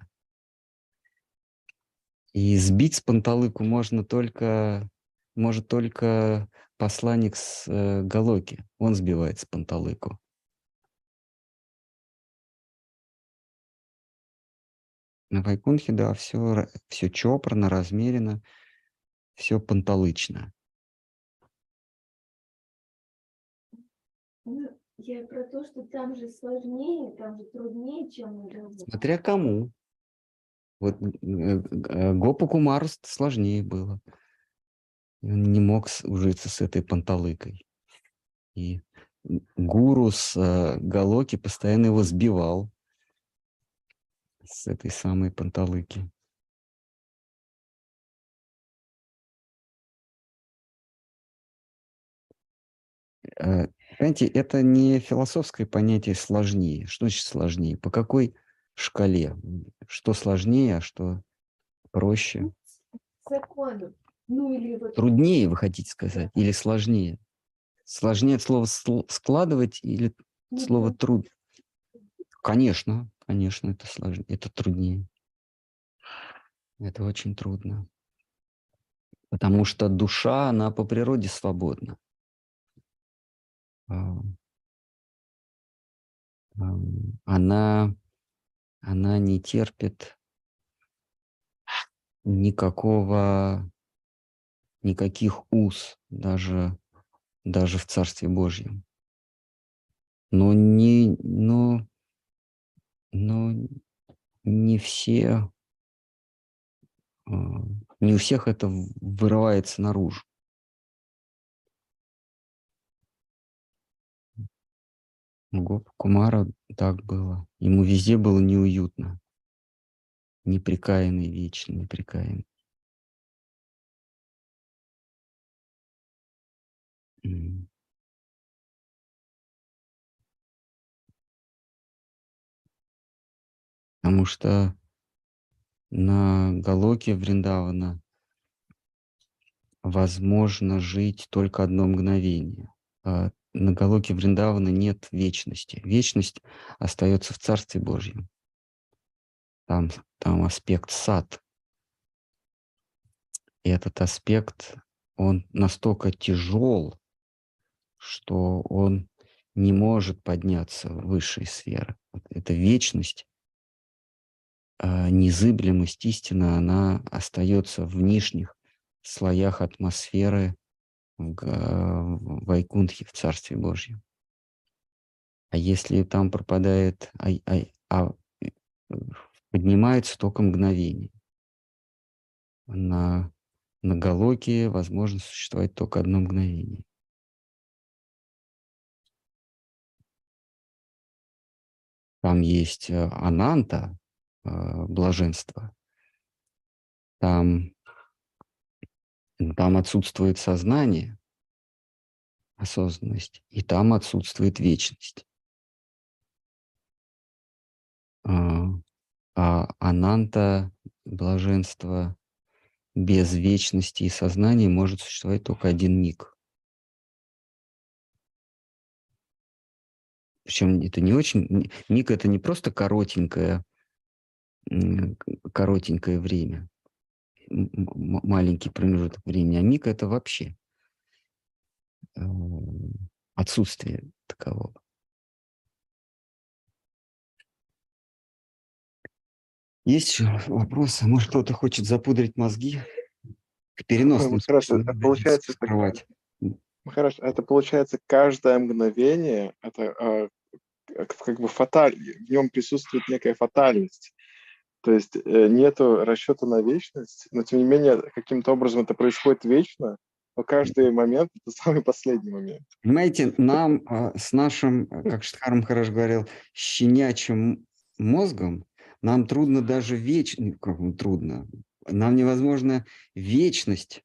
И сбить с панталыку можно только, может только посланник с э, Галоки. Он сбивает с панталыку. На Вайкунхе, да, все, все чопорно, размеренно, все панталычно. Я про то, что там же сложнее, там же труднее, чем. Смотря кому. Вот г- э, Гопу Кумару сложнее было. Он не мог ужиться с этой панталыкой. И гуру с э, Галоки постоянно его сбивал с этой самой панталыки. Понимаете, это не философское понятие сложнее. Что значит сложнее? По какой шкале? Что сложнее, а что проще? Закону. Ну или вот Труднее, вы хотите сказать, или сложнее? Сложнее от слова сл- складывать или ну, слово труд? Конечно, конечно, это сложнее, это труднее. Это очень трудно. Потому что душа, она по природе свободна. А, Она, она не терпит никакого, никаких уз, даже, даже в Царстве Божьем. Но не, но, но не все, а, не у всех это вырывается наружу. Гоп Кумара так было. Ему везде было неуютно. Неприкаянный, вечно неприкаянный. Потому что на Галоке Вриндавана возможно жить только одно мгновение. А на Галоке Вриндавана нет вечности. Вечность остается в Царстве Божьем. Там, там аспект сад. И этот аспект, он настолько тяжел, что он не может подняться в высшие сферы. Эта вечность, а, незыблемость истина, она остается в нижних слоях атмосферы в, в Вайкунтхе, в Царстве Божьем. А если там пропадает, а, а- а, поднимается только мгновение. На, на Галоке возможно существовать только одно мгновение. Там есть э, ананта, э, блаженство. Там, там отсутствует сознание, осознанность, и там отсутствует вечность. А, а ананта, блаженство без вечности и сознания может существовать только один миг. Причем это не очень... Миг — это не просто коротенькое, коротенькое время, маленький промежуток времени, а миг — это вообще э, отсутствие такового. Есть еще вопросы? Может, кто-то хочет запудрить мозги? К переносным Хорошо, это получается, в кровать. Хорошо, это получается каждое мгновение, это а, как бы фаталь, в нем присутствует некая фатальность. То есть э, нету расчета на вечность, но тем не менее каким-то образом это происходит вечно, но каждый момент это самый последний момент. Понимаете, нам а, с нашим, а, как Штхарм хорошо говорил, щенячьим мозгом, нам трудно даже вечно, как ну, трудно, нам невозможно вечность,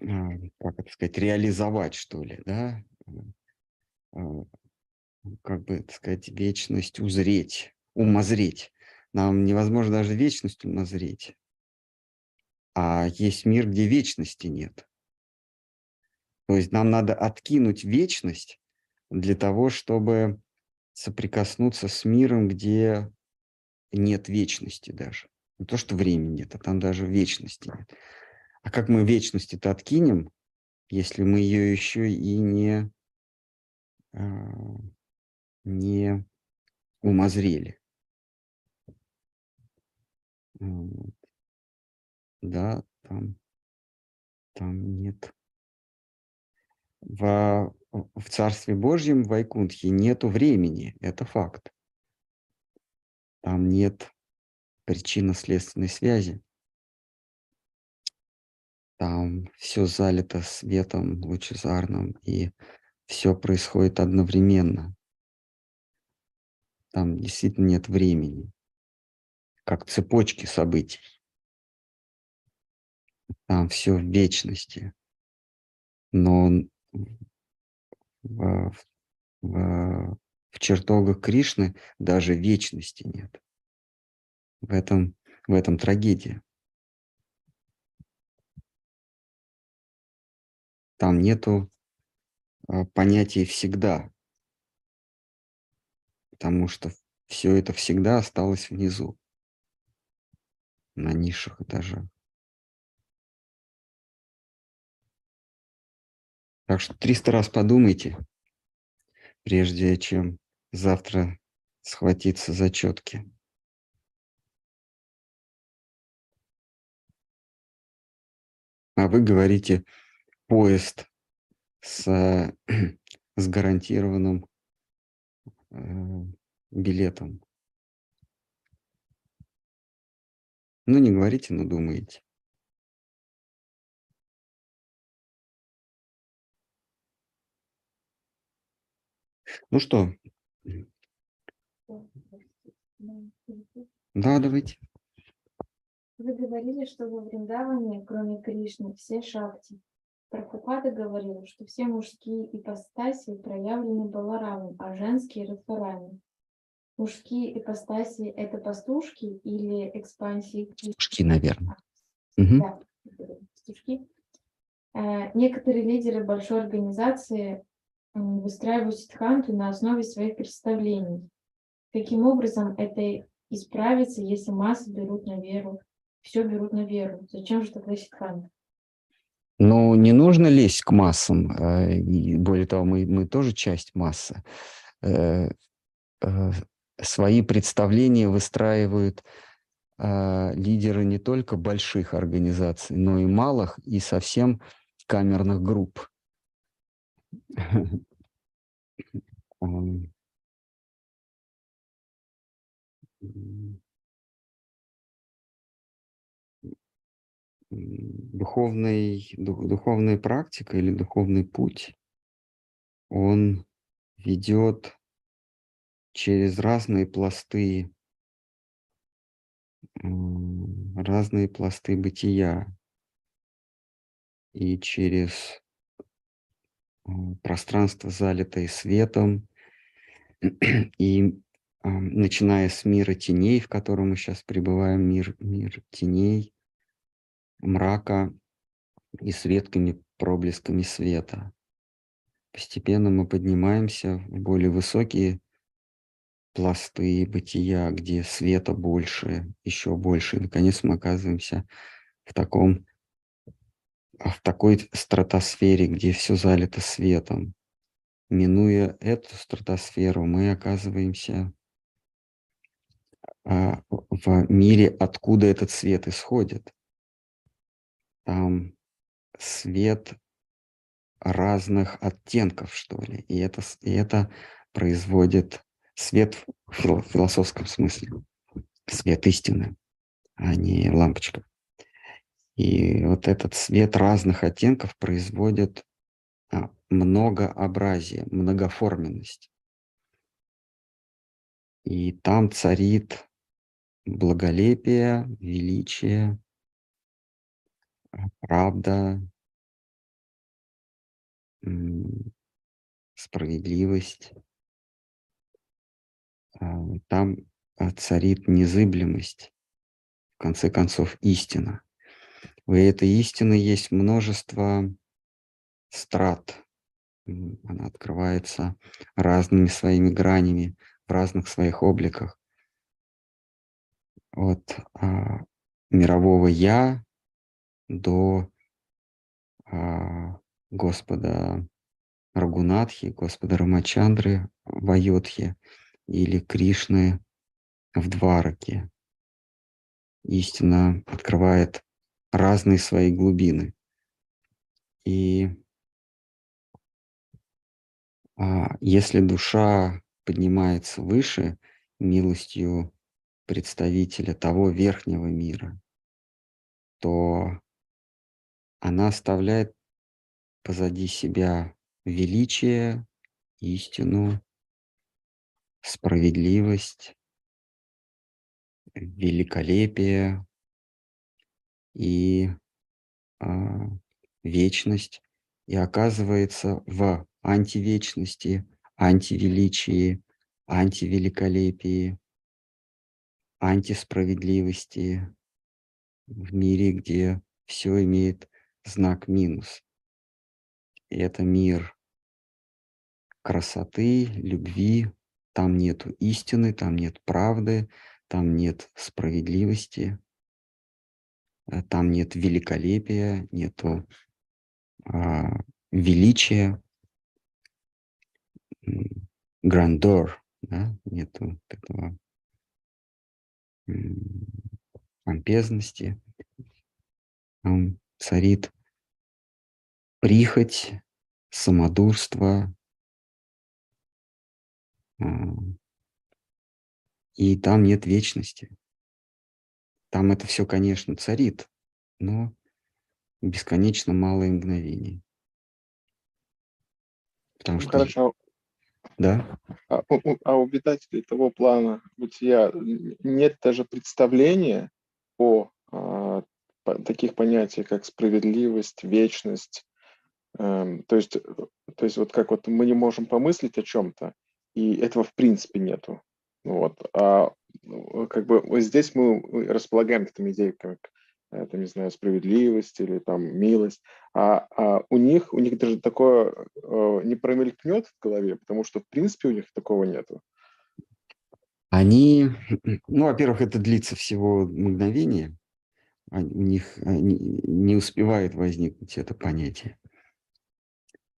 а, как это сказать, реализовать, что ли, да? А, Как бы, так сказать, вечность узреть, умозреть. Нам невозможно даже вечность умозреть. А есть мир, где вечности нет. То есть нам надо откинуть вечность для того, чтобы соприкоснуться с миром, где нет вечности даже. Не то, что времени нет, а там даже вечности нет. А как мы вечности-то откинем, если мы ее еще и не, а, не умозрели? Да, там, там нет. В, в Царстве Божьем, в Вайкунтхе, нету времени, это факт. Там нет причинно-следственной связи. Там все залито светом лучезарным, и все происходит одновременно. Там действительно нет времени, как цепочки событий. Там все в вечности. Но в, в, в чертогах Кришны даже вечности нет. В этом, в этом трагедия. Там нету а, понятия всегда, потому что все это всегда осталось внизу, на низших этажах. Так что 300 раз подумайте, прежде чем завтра схватиться за четки. А вы говорите поезд с, с гарантированным э, билетом. Ну, не говорите, но думаете. Ну что? Да, давайте. Вы говорили, что во Вриндаване, кроме Кришны, все шакти. Прабхупада говорил, что все мужские ипостаси проявлены Баларамом, а женские – Радхарани. Мужские ипостаси – это пастушки или экспансии? Пушки, наверное. Мгм. Да, пастушки. Э, Некоторые лидеры большой организации выстраивают ситханту на основе своих представлений. Каким образом это исправится, если массы берут на веру, все берут на веру? Зачем же тогда ситханта? Ну, не нужно лезть к массам. э, Более того, мы, мы тоже часть массы. Свои представления выстраивают э, лидеры не только больших организаций, но и малых, и совсем камерных групп. Духовный, дух- духовная практика или духовный путь, он ведет через разные пласты, разные пласты бытия и через пространство, залитое светом, и начиная с мира теней, в котором мы сейчас пребываем, мир, мир теней, мрака и светкими проблесками света. Постепенно мы поднимаемся в более высокие пласты бытия, где света больше, еще больше. И, наконец, мы оказываемся в таком а, в такой стратосфере, где все залито светом. Минуя эту стратосферу, мы оказываемся а, в мире, откуда этот свет исходит. Там свет разных оттенков, что ли. И это, и это производит свет в фило- философском смысле. Свет истины, а не лампочка. И вот этот свет разных оттенков производит а, многообразие, многоформенность. И там царит благолепие, величие, а, правда, справедливость. А, Там а, царит незыблемость, в конце концов, истина. У этой истины есть множество страт. Она открывается разными своими гранями, в разных своих обликах. От а, мирового «я» до а, Господа Рагунатхи, Господа Рамачандры в Айодхе или Кришны в Двараке. Истина открывает разные свои глубины. И а, если душа поднимается выше милостью представителя того верхнего мира, то она оставляет позади себя величие, истину, справедливость, великолепие и а, вечность, и оказывается в антивечности, антивеличии, антивеликолепии, антисправедливости в мире, где все имеет знак минус. И это мир красоты, любви, там нету истины, там нет правды, там нет справедливости, э, там нет великолепия, нету а, величия, grandeur, да, вот этого помпезности. Там царит прихоть, самодурство, и там нет вечности. Там это все, конечно, царит, но бесконечно малые мгновения. Потому Ну, что, Хорошо. да, А у, а у обитателей того плана бытия нет даже представления о а, по- таких понятиях, как справедливость, вечность. Эм, то есть, э, то есть вот как вот мы не можем помыслить о чем-то, и этого в принципе нету. Вот. А ну, как бы вот здесь мы располагаем такими идеями, как э, там, не знаю, справедливость или там милость, а, а у них, у них даже такое э, не промелькнет в голове, потому что в принципе у них такого нету. они, ну, во-первых, это длится всего мгновение, а у них а, не не успевает возникнуть это понятие.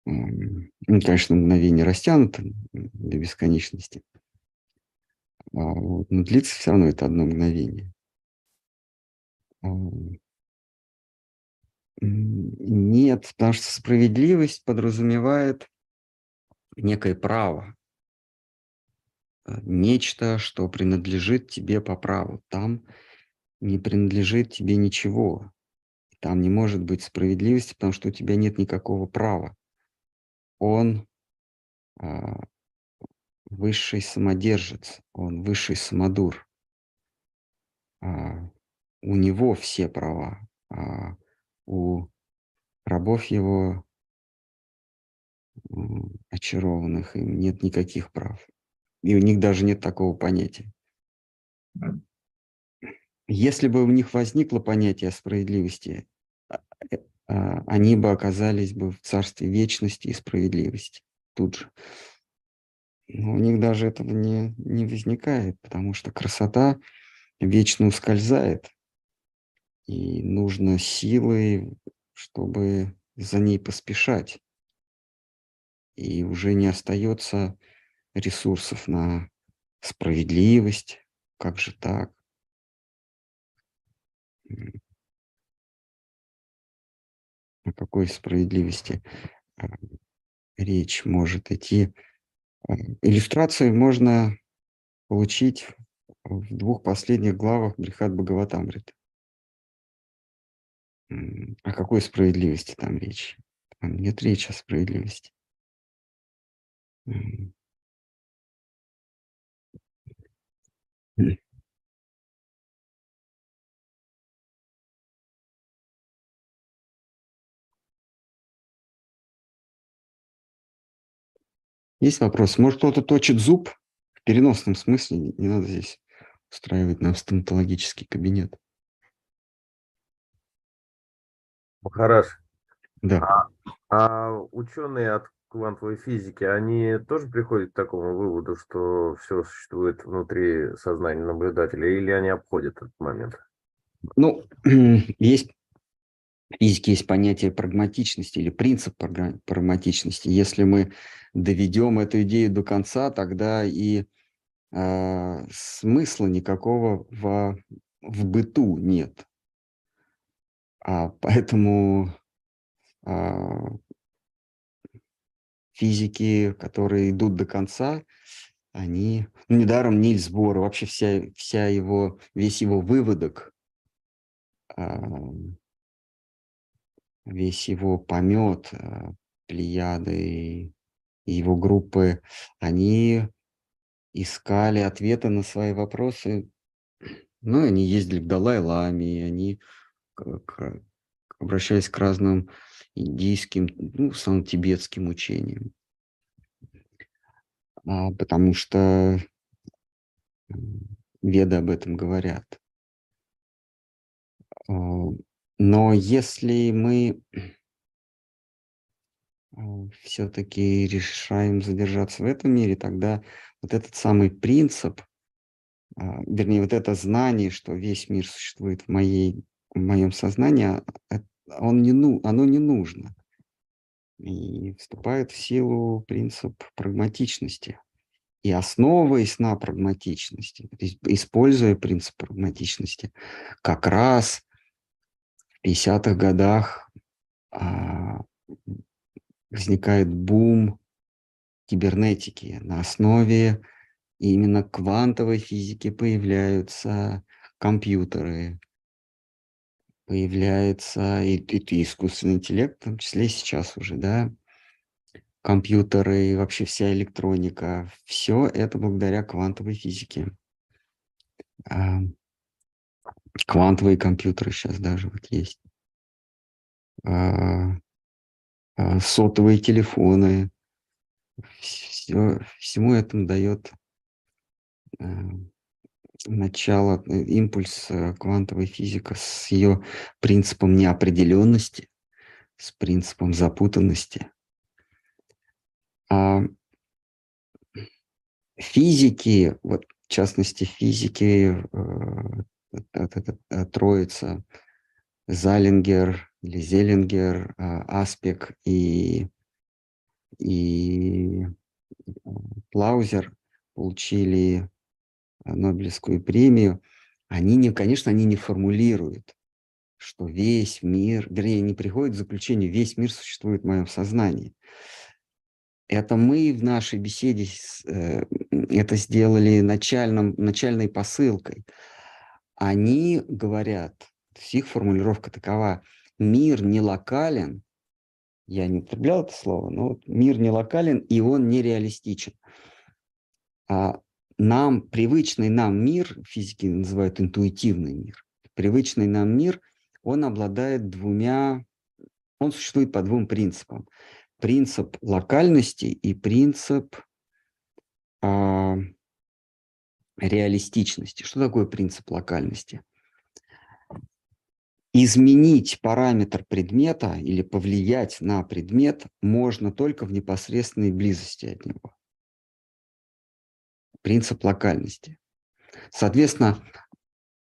Ну, конечно, мгновение растянуто до бесконечности. А, но длится все равно это одно мгновение. А, Нет, потому что справедливость подразумевает некое право, э, нечто, что принадлежит тебе по праву. Там не принадлежит тебе ничего. Там не может быть справедливости, потому что у тебя нет никакого права. Он а, высший самодержец, он высший самодур. А, у него все права, а у рабов его очарованных им нет никаких прав. И у них даже нет такого понятия. Если бы у них возникло понятие справедливости, а, э, они бы оказались бы в царстве вечности и справедливости тут же. Но у них даже этого не, не возникает, потому что красота вечно ускользает, и нужно силой, чтобы за ней поспешать. И уже не остается ресурсов на справедливость, как же так? О какой справедливости а, речь может идти? А, Иллюстрацию можно получить в двух последних главах Брихат Бхагаватамриты. М, О какой справедливости там речь? Там нет речи о справедливости. Есть вопрос? Может, кто-то точит зуб в переносном смысле? Не надо здесь устраивать нам стоматологический кабинет. Махараш, Да. а ученые от квантовой физики, они тоже приходят к такому выводу, что все существует внутри сознания наблюдателя, или они обходят этот момент? Ну, есть в физике есть понятие прагматичности или принцип прагматичности. Если мы доведем эту идею до конца, тогда и а, смысла никакого в, в быту нет. А поэтому а, физики, которые идут до конца, они, ну, недаром Нильс Бор, вообще вся, вся его, весь его выводок, а, весь его помет, а, Плеяды и его группы, они искали ответы на свои вопросы. Ну, они ездили к Далай-Ламе, они к- обращаясь к разным индийским, ну, в основном тибетским учениям. А, потому что веды об этом говорят. А, Но если мы все-таки решаем задержаться в этом мире, тогда вот этот самый принцип, а, вернее, вот это знание, что весь мир существует в, моей, в моем сознании, а, э, он не, ну, оно не нужно. И вступает в силу принцип прагматичности. И основываясь на прагматичности, используя принцип прагматичности, как раз 50-х годах а, возникает бум кибернетики. На основе именно квантовой физики появляются компьютеры, появляется и, и- и искусственный интеллект, в том числе сейчас уже, да, компьютеры и вообще вся электроника. Все это благодаря квантовой физике. Квантовые компьютеры сейчас даже вот есть. А, а, сотовые телефоны. Все, всему этому дает э, начало, э, импульс э, квантовой физика с ее принципом неопределенности, с принципом запутанности. А физики, вот в частности физики, э, вот эта- э, троица, Залингер или Зелингер, а, Аспек и, и Клаузер получили Нобелевскую премию, они не, конечно, они не формулируют, что весь мир, вернее, не приходят к заключению, весь мир существует в моем сознании. Это мы в нашей беседе э, это сделали начальным, начальной посылкой. Они говорят, их формулировка такова, мир не локален, я не употреблял это слово, но вот мир не локален, и он нереалистичен. А нам, привычный нам мир, физики называют интуитивный мир, привычный нам мир, он обладает двумя, он существует по двум принципам. Принцип локальности и принцип а, реалистичности. Что такое принцип локальности? Изменить параметр предмета или повлиять на предмет можно только в непосредственной близости от него. Принцип локальности. Соответственно,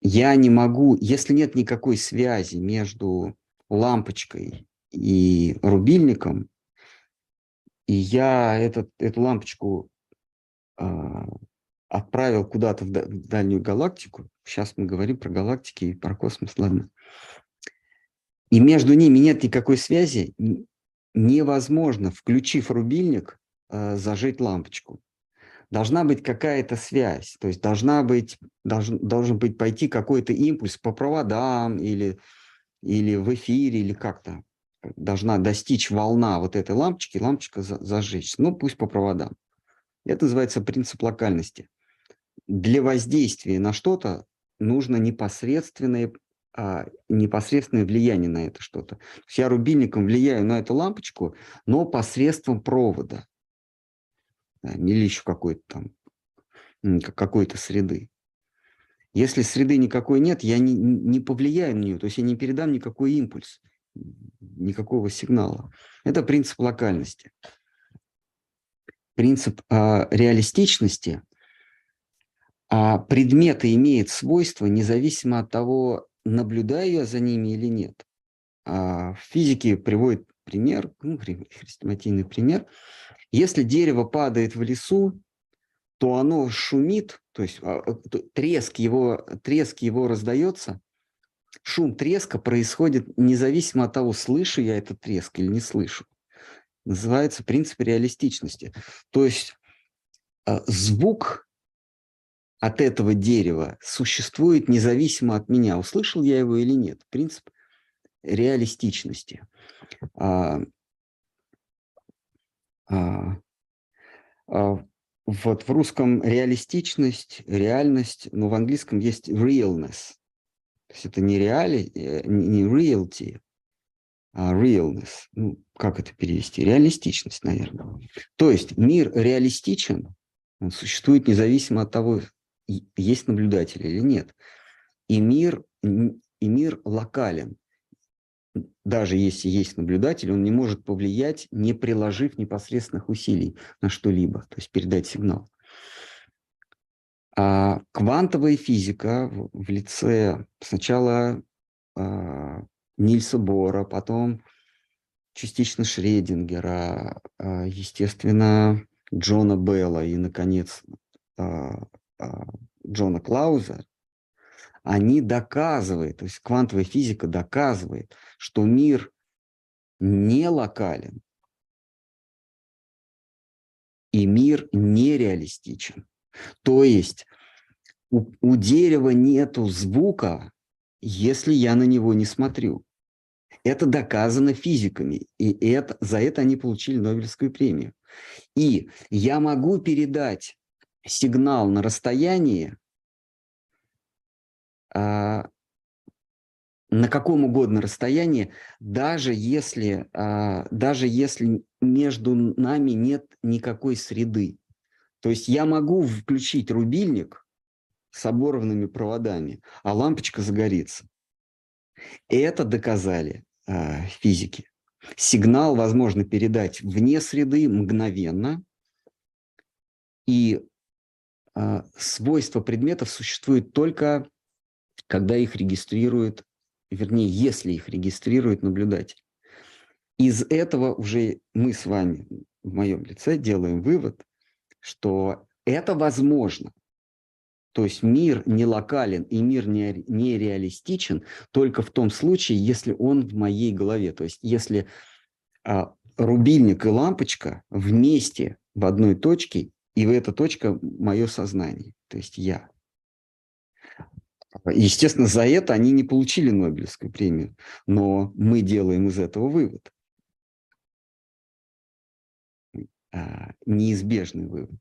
я не могу, если нет никакой связи между лампочкой и рубильником, и я этот, эту лампочку а, отправил куда-то в да- в дальнюю галактику. Сейчас мы говорим про галактики и про космос, ладно. И между ними нет никакой связи, невозможно, включив рубильник, э, зажечь лампочку. Должна быть какая-то связь, то есть должна быть, должен, должен быть пойти какой-то импульс по проводам или, или в эфире, или как-то. Должна достичь волна вот этой лампочки, лампочка за- зажечь. Ну, пусть по проводам. Это называется принцип локальности. Для воздействия на что-то нужно непосредственное, а, непосредственное влияние на это что-то. Я рубильником влияю на эту лампочку, но посредством провода. Да, или еще какой-то там, какой-то среды. Если среды никакой нет, я не, не повлияю на нее, то есть я не передам никакой импульс, никакого сигнала. Это принцип локальности. Принцип а, реалистичности. А предметы имеют свойства независимо от того, наблюдаю я за ними или нет. А в физике приводит пример, ну, хрестоматийный пример. Если дерево падает в лесу, то оно шумит, то есть а, то треск его, треск его раздается, шум треска происходит независимо от того, слышу я этот треск или не слышу. Называется принцип реалистичности. То есть звук от этого дерева существует независимо от меня, услышал я его или нет. Принцип реалистичности. А, а, а, вот в русском реалистичность, реальность, но в английском есть realness. То есть это не реали, э, не reality, а realness. Ну, как это перевести? Реалистичность, наверное. То есть мир реалистичен, он существует независимо от того, есть наблюдатель или нет. И мир, и мир локален. Даже если есть наблюдатель, он не может повлиять, не приложив непосредственных усилий на что-либо, то есть передать сигнал. А квантовая физика в лице сначала а, Нильса Бора, потом частично Шредингера, а, естественно, Джона Белла и, наконец, а, Джона Клауза, они доказывают, то есть квантовая физика доказывает, что мир не локален и мир нереалистичен. То есть у, у дерева нету звука, если я на него не смотрю. Это доказано физиками, и это, за это они получили Нобелевскую премию. И я могу передать сигнал на расстоянии а, на каком угодно расстоянии, даже если, а, даже если между нами нет никакой среды. То есть я могу включить рубильник с оборванными проводами, а лампочка загорится. Это доказали а, физики. Сигнал возможно передать вне среды мгновенно, и свойства предметов существуют только, когда их регистрирует, вернее, если их регистрирует наблюдатель. Из этого уже мы с вами в моем лице делаем вывод, что это возможно. То есть мир не локален и мир не, не реалистичен только в том случае, если он в моей голове. То есть если а, рубильник и лампочка вместе в одной точке, и эта точка мое сознание, то есть я. Естественно, за это они не получили Нобелевскую премию, но мы делаем из этого вывод. А, неизбежный вывод.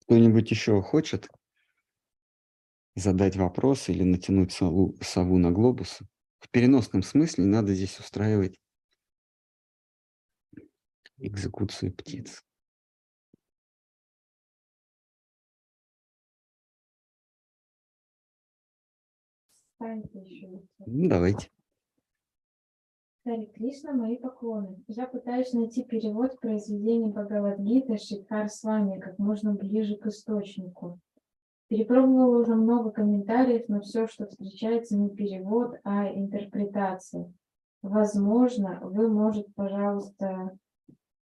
Кто-нибудь еще хочет задать вопрос или натянуть сову на глобус? В переносном смысле надо здесь устраивать экзекуцию птиц. Ну, давайте. Хари Кришна, мои поклоны. Я пытаюсь найти перевод произведения Бхагавадгиты Шикар с вами как можно ближе к источнику. Перепробовала уже много комментариев, но все, что встречается, не перевод, а интерпретация. Возможно, вы, может, пожалуйста,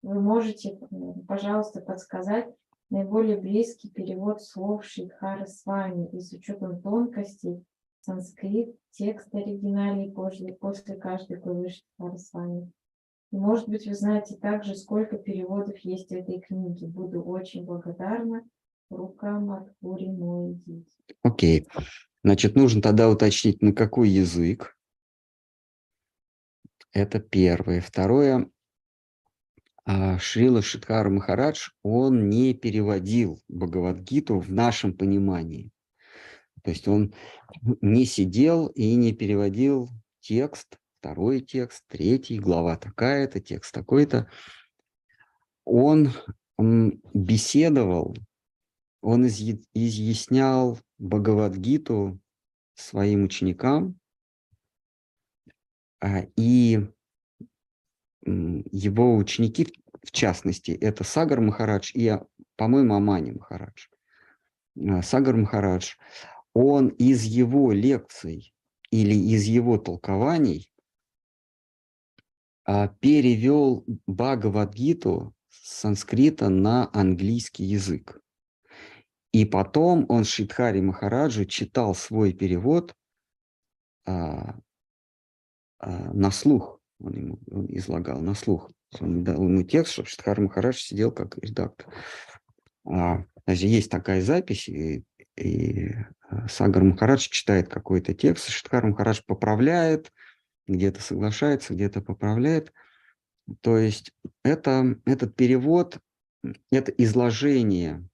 вы можете, пожалуйста, подсказать наиболее близкий перевод слов Шридхара с вами и с учетом тонкостей санскрит, текст оригинальный после, после каждой главы Шридхара с вами. И, может быть, вы знаете также, сколько переводов есть этой книге. Буду очень благодарна. Рука Матхури Моидит. Окей. Значит, нужно тогда уточнить, на какой язык. Это первое. Второе. А, Шрила Шидхара Махарадж, он не переводил Бхагавадгиту в нашем понимании. То есть он не сидел и не переводил текст, второй текст, третий, глава такая-то, текст такой-то. Он беседовал, он изъя- изъяснял Бхагавадгиту своим ученикам, а, и его ученики, в- частности, это Сагар Махарадж и, а, по-моему, Амани Махарадж. А, Сагар Махарадж, он из его лекций или из его толкований а, перевел Бхагавадгиту с санскрита на английский язык. И потом он Шидхари Махараджу читал свой перевод на слух. Он ему он излагал на слух. Он дал ему текст, чтобы Шидхар Махарадж сидел как редактор. А, даже есть такая запись, и, и а, Сагар Махарадж читает какой-то текст, Шидхар Махарадж поправляет, где-то соглашается, где-то поправляет. То есть это, этот перевод, это изложение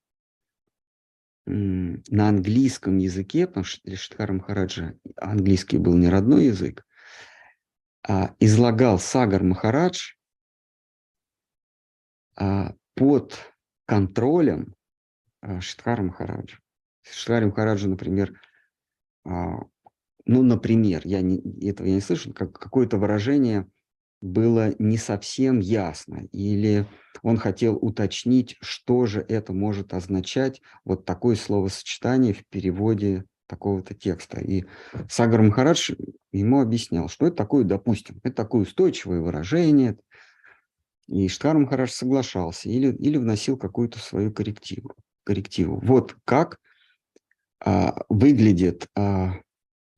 на английском языке, потому что для Шидхара Махараджа английский был не родной язык, излагал Сагар Махарадж а, под контролем а, Шидхара Махараджа. Шидхара Махараджа, например, а, ну, например, я не, этого я не слышал, как какое-то выражение было не совсем ясно, или он хотел уточнить, что же это может означать, вот такое словосочетание в переводе такого-то текста. И Сагар Махарадж ему объяснял, что это такое, допустим, это такое устойчивое выражение, и Штхар Махарадж соглашался или, или вносил какую-то свою коррективу. коррективу. Вот как а, выглядит а,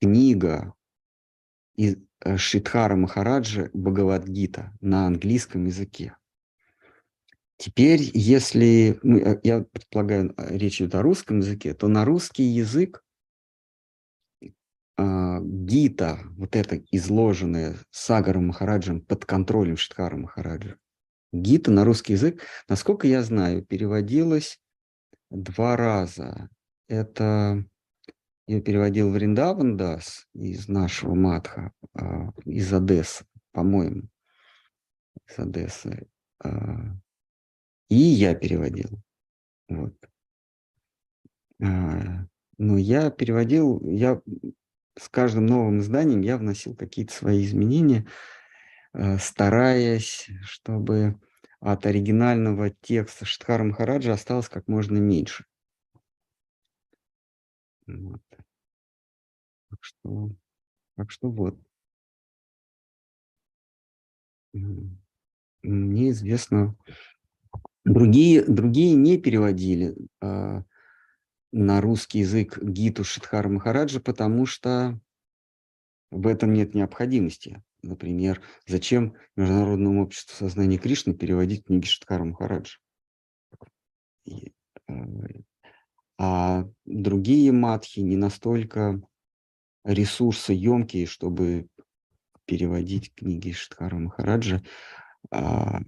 книга из э, Шидхара Махараджа Бхагавадгита на английском языке. Теперь, если, ну, я предполагаю, речь идет о русском языке, то на русский язык а, Гита, вот это изложенное Сагаром Махараджем под контролем Шидхара Махараджа, Гита на русский язык, насколько я знаю, переводилась два раза. Это ее переводил Вриндаван Дас из нашего Матха, а, из Одессы, по-моему, из Одессы. а, И я переводил. Вот. Но я переводил, я с каждым новым изданием я вносил какие-то свои изменения, э, стараясь, чтобы от оригинального текста Штхара Махараджа осталось как можно меньше. Вот. Так что, так что вот. Мне известно, другие, другие не переводили а, на русский язык Гиту Шидхара Махараджа, потому что в этом нет необходимости. Например, зачем Международному обществу сознания Кришны переводить книги Шидхара Махараджа? Э, А другие матхи не настолько ресурсоемкие, чтобы переводить книги Шидхара Махараджа. Я,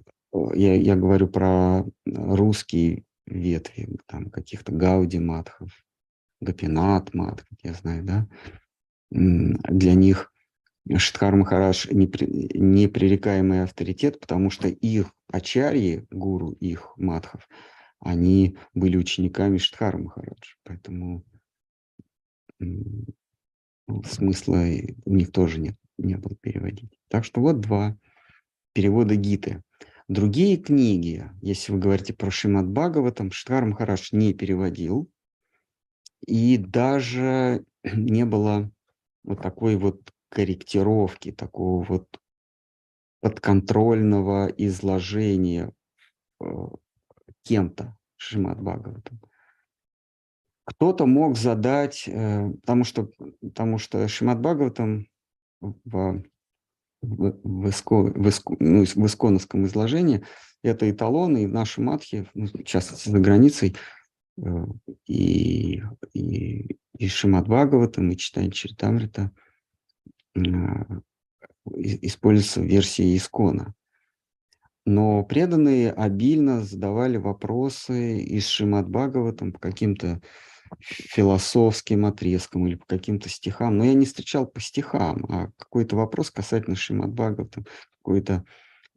я говорю про русские ветви, там каких-то Гауди матхов, Гапинат мат, как я знаю, да. Для них Шидхар непри- непререкаемый авторитет, потому что их ачарьи, гуру их матхов, они были учениками Шидхара Махараджа. Поэтому ну, смысла у них тоже нет, не было переводить. Так что вот два перевода Гиты. Другие книги, если вы говорите про Шимат Бхагаватам, Шидхар Махарадж не переводил, и даже не было вот такой вот корректировки, такого вот подконтрольного изложения э, кем-то, Шримад Бхагаватам. Кто-то мог задать, э, потому что, потому что Шримад Бхагаватам в, в, иско- в, иско- ну, в исконовском изложении это эталоны, и в нашей матхе, ну, в частности, за границей, э, и, и, и Шримад Бхагаватам, и читание Чаритамрита э, и- используются в версии искона. Но преданные обильно задавали вопросы из Шримад Бхагаватам по каким-то философским отрезкам или по каким-то стихам. Но я не встречал по стихам, а какой-то вопрос касательно Шримад Бхагаватам, какой-то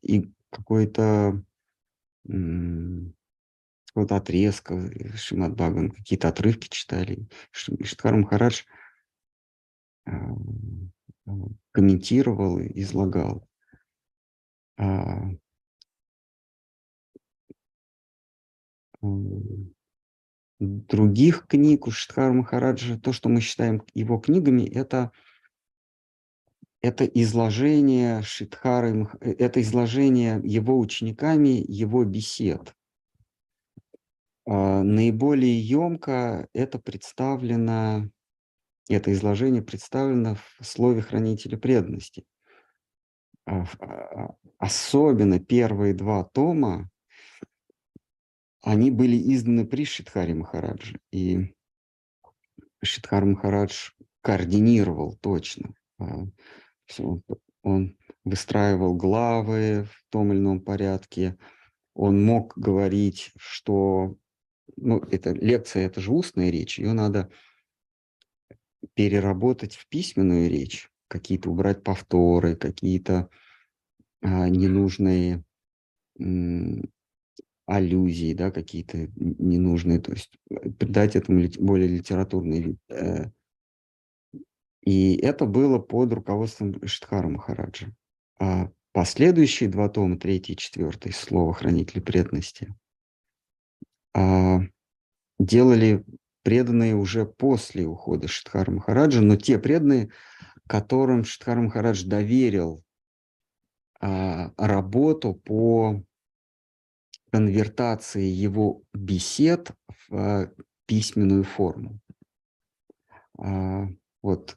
и какой-то какого-то отрезка из Шримад Бхагаватам, какие-то отрывки читали. Ш- Штхар Махарадж э, э, комментировал и излагал. А, м, других книг у Штхара Махараджа, то, что мы считаем его книгами, это, это изложение Шидхары, Мах- э, это изложение его учениками, его бесед. А, Наиболее емко это представлено, это изложение представлено в слове хранителя преданности. А, а, Особенно первые два тома, они были изданы при Шидхаре Махарадже. И Шидхар Махарадж координировал точно. а. Он выстраивал главы в том или ином порядке. Он мог говорить, что... Ну, это лекция, это же устная речь. Ее надо переработать в письменную речь. Какие-то убрать повторы, какие-то а, ненужные аллюзии, да, какие-то ненужные, то есть э, придать этому более литературный вид. Э, И это было под руководством Штхара Махараджа. А последующие два тома, третий и четвертый, слово хранителя преданности, а, делали преданные уже после ухода Штхара Махараджа, но те преданные, которым Штхар Махарадж доверил а, работу по конвертации его бесед в а, письменную форму. А, Вот,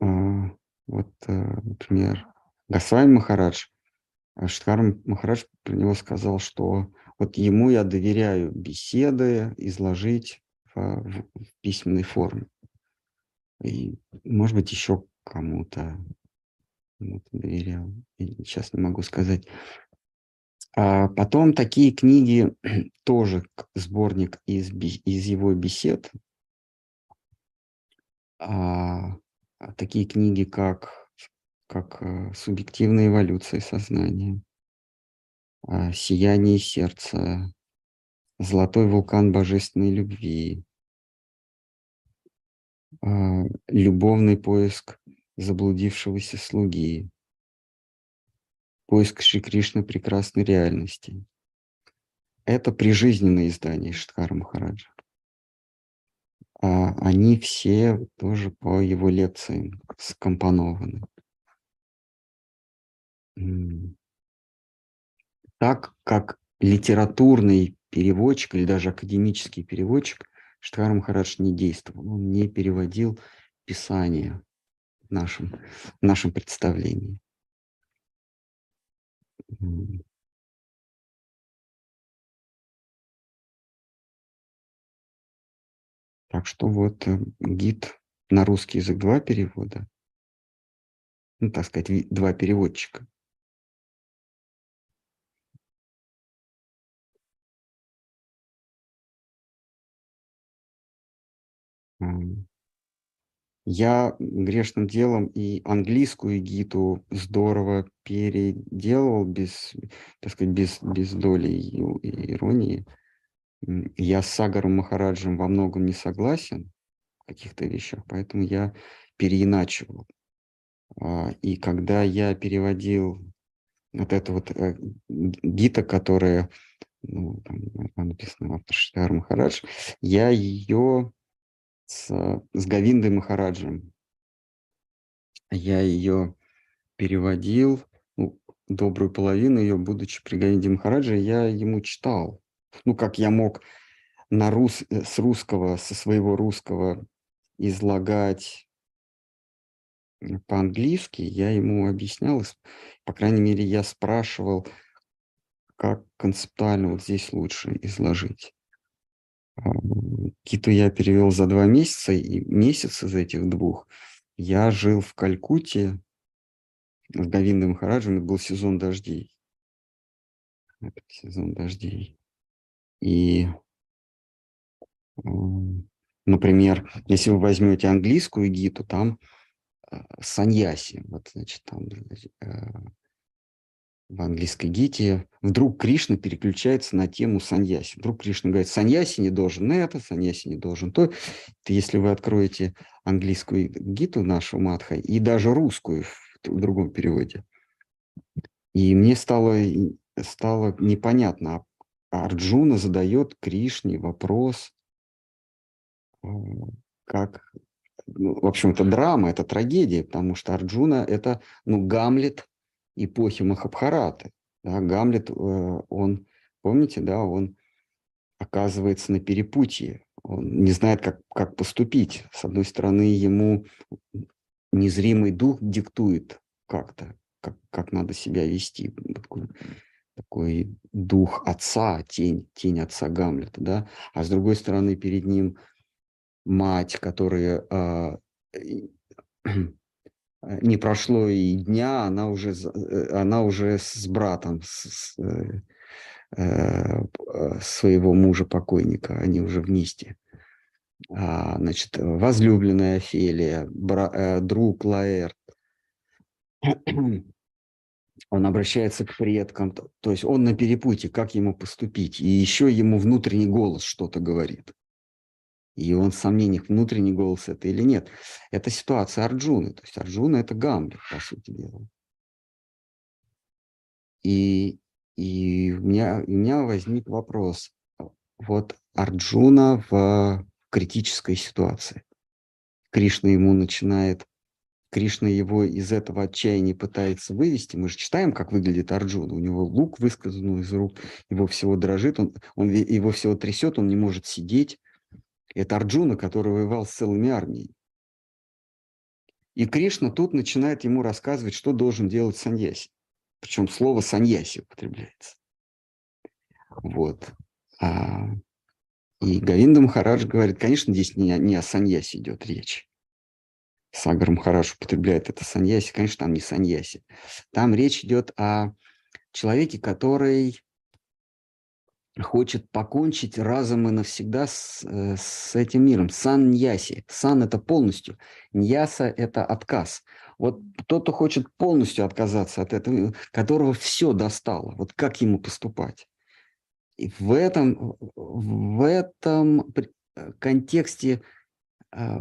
а, вот, например, Госвами Махарадж, Штхар Махарадж про него сказал, что вот ему я доверяю беседы изложить в, в- письменной форме. И, может быть, еще кому-то доверял. Сейчас не могу сказать. А потом такие книги, тоже сборник из, из его бесед, а, а такие книги, как, как а, «Субъективная эволюция сознания», «Сияние сердца», «Золотой вулкан божественной любви», «Любовный поиск заблудившегося слуги», «Поиск Шри Кришны прекрасной реальности». Это прижизненные издания Штхара Махараджа. А они все тоже по его лекциям скомпонованы. Так как литературный переводчик или даже академический переводчик Штхар Махарадж не действовал, он не переводил писание в нашем, в нашем представлении. Так что вот э, гид на русский язык два перевода, ну, так сказать, два переводчика. М. Я грешным делом и английскую гиту здорово переделал без, так сказать, без, без доли иронии. Я с Сагаром Махараджем во многом не согласен в каких-то вещах, поэтому я переиначивал. А, И когда я переводил вот эту вот э, гита, которая ну, там, написано Махарадж, я ее с, с Гавиндой Махараджем, я ее переводил, ну, добрую половину ее, будучи при Говинде Махараджи, я ему читал. Ну, как я мог на рус... э, с русского, со своего русского излагать м, по-английски, я ему объяснял, по крайней мере, я спрашивал, как концептуально вот здесь лучше изложить. Гиту я перевел за два месяца, и месяц из этих двух я жил в Калькутте с Говиндом Махараджем, это был сезон дождей. Это сезон дождей. И, м, например, если вы возьмете английскую гиту, там э, саньяси, вот, значит, там значит, э, в английской гите вдруг Кришна переключается на тему саньяси. Вдруг Кришна говорит, саньяси не должен это, саньяси не должен то. Если вы откроете английскую гиту нашу Матха и даже русскую в другом переводе, и мне стало, стало непонятно, а Арджуна задает Кришне вопрос, э, как, ну, в общем, это драма, это трагедия, потому что Арджуна – это, ну, Гамлет эпохи Махабхараты. Да, Гамлет, э, он, помните, да, он оказывается на перепутье, он не знает, как, как поступить. С одной стороны, ему незримый дух диктует как-то, как, как надо себя вести. Такой, такой дух отца, тень, тень отца Гамлета, да. А с другой стороны, перед ним мать, которая а, не прошло и дня, она уже, э, она уже с братом с- с, э, э, своего мужа покойника, они уже вместе. А, значит, возлюбленная Офелия, бра- э, друг Лаэрт, он обращается к предкам, то, есть он на перепутье, как ему поступить. И еще ему внутренний голос что-то говорит. И он в сомнениях, внутренний голос это или нет. Это ситуация Арджуны. То есть Арджуна это Гамлет, по сути дела. И, и у, меня, у меня возник вопрос. Вот Арджуна в критической ситуации. Кришна ему начинает, Кришна его из этого отчаяния пытается вывести. Мы же читаем, как выглядит Арджуна. У него лук выскользнул из рук, его всего дрожит, он, он, его всего трясет, он не может сидеть. Это Арджуна, который воевал с целыми армиями. И Кришна тут начинает ему рассказывать, что должен делать саньяси. Причем слово саньяси употребляется. Вот. А, и Говинда Махарадж говорит, конечно, здесь не, не о саньясе идет речь. Сагар Махарадж употребляет это саньяси, конечно, там не саньяси. Там речь идет о человеке, который хочет покончить разом и навсегда с, э, с этим миром. Сан-ньяси. Сан – это полностью. Ньяса – это отказ. Вот тот, кто хочет полностью отказаться от этого, которого все достало, вот как ему поступать? И в этом, в этом э, контексте, э,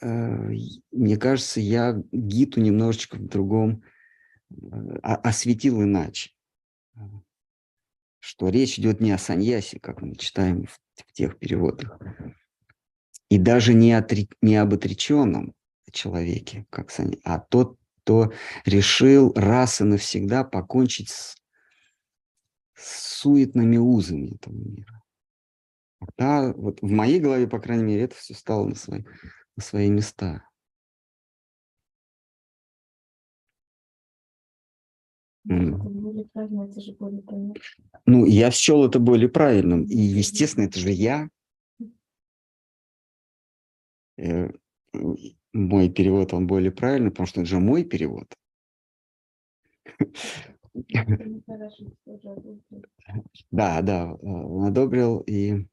мне кажется, я Гиту немножечко в другом осветил иначе. Что речь идет не о саньясе, как мы читаем в, в тех переводах, и даже не, отри- не об отреченном человеке, как санья, а тот, кто решил раз и навсегда покончить с, с суетными узами этого мира. Да, вот в моей голове, по крайней мере, это все стало на свои, на свои места. М. Правильно, это же более понятно. Ну, я счел это более правильным. И, естественно, это же я. Э, Мой перевод, он более правильный, потому что это же мой перевод. Да, да, э, он одобрил. И,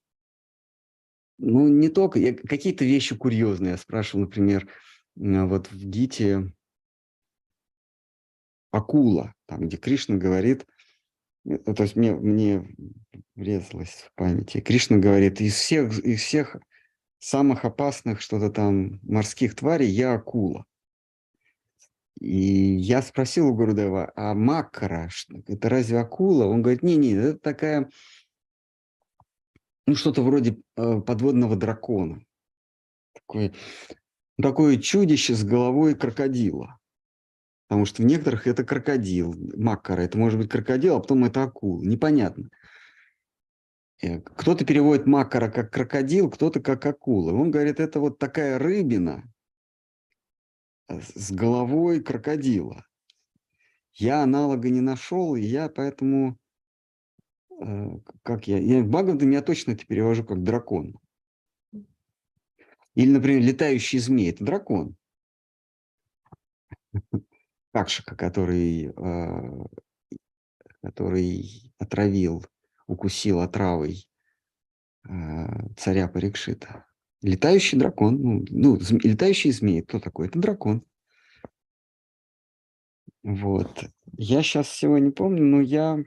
ну, не только, какие-то вещи курьезные. Я спрашивал, например, м, вот в Гите акула, там, где Кришна говорит, э, то есть мне, мне врезалось в памяти. Кришна говорит, из всех, из всех самых опасных что-то там морских тварей я акула. И я спросил у Гурудева, а маккара, что- это разве акула? Он говорит, не-не, это такая, ну что-то вроде э, подводного дракона. Такое, такое чудище с головой крокодила. Потому что в некоторых это крокодил, маккара. Это может быть крокодил, а потом это акула. Непонятно. Э, Кто-то переводит маккара как крокодил, кто-то как акула. Он говорит, это вот такая рыбина э, с головой крокодила. Я аналога не нашел, и я поэтому, э, как я, я в Бхагаватам я точно это перевожу как дракон. Или, например, летающий змей – это дракон. Какшика, который, э, который отравил, укусил отравой э, царя Парикшита. Летающий дракон, ну, ну, летающий змей, кто такой? Это дракон. Вот. Я сейчас всего не помню, но я...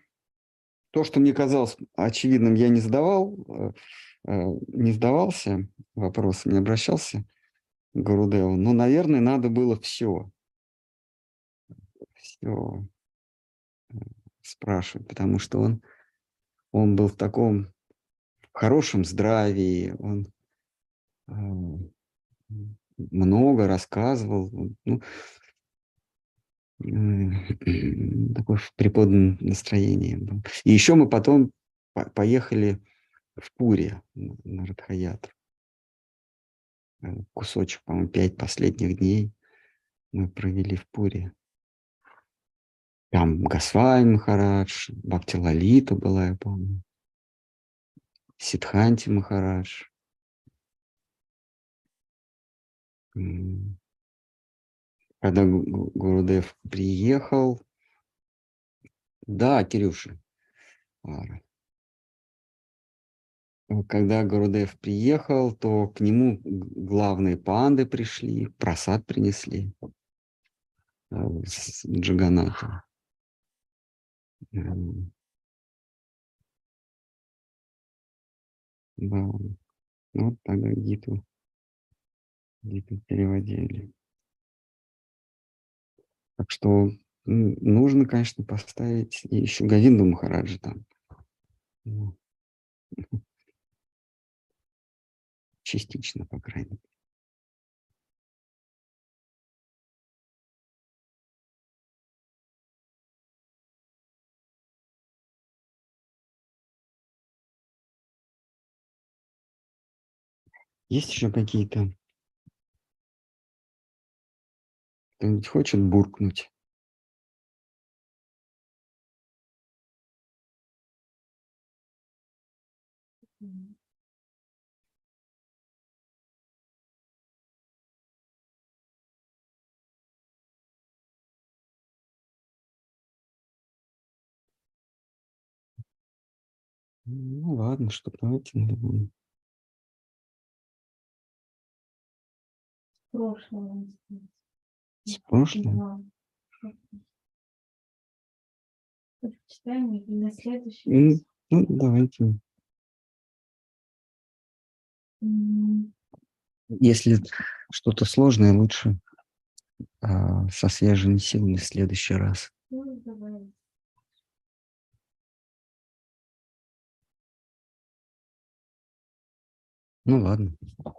То, что мне казалось очевидным, я не задавал, э, э, не задавался вопросом, не обращался к Гурудеву. Но, наверное, надо было все. Все спрашивать, потому что он, он был в таком хорошем здравии, он э, много рассказывал, ну, м, такой в преподном настроении был. И еще мы потом по- поехали в Пури на на Радхаятру. Э, Кусочек, по-моему, пять последних дней мы провели в Пури. Там Гасвай Махарадж, Бхакти Лалита была, я помню. Сидханти Махарадж. Когда Гу- Гу- Гурудев приехал, да, Кирюша, Когда Гурудев приехал, то к нему главные панды пришли, просад принесли э, с Джаганата. М. Да, вот тогда Гиту, Гиту переводили. Так что нужно, конечно, поставить еще Говинду Махараджа там. Ну, Частично, по крайней мере. Есть еще какие-то? Кто-нибудь хочет буркнуть? Ну ладно, что давайте. Прошлого. С прошлого. Да. Прочитаем и на следующий раз. Ну, давайте. Если что-то сложное, лучше а, со свежими силами в следующий раз. Ну, давай. Ну ладно.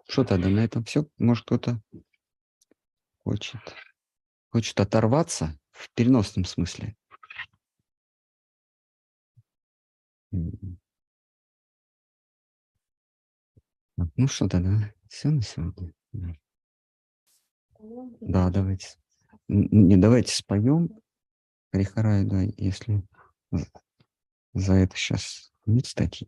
Что тогда на этом все? Может кто-то хочет, хочет оторваться в переносном смысле? Ну что тогда? Все на сегодня? Да. Да, давайте. Не, давайте споем Харихарай, да, если за это сейчас нет статьи.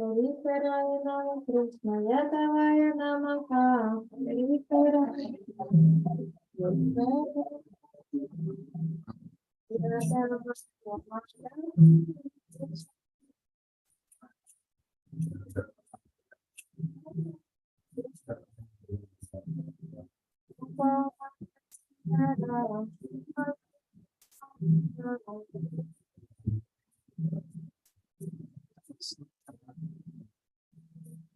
ну, на тебе. С повтором ставим? Насколько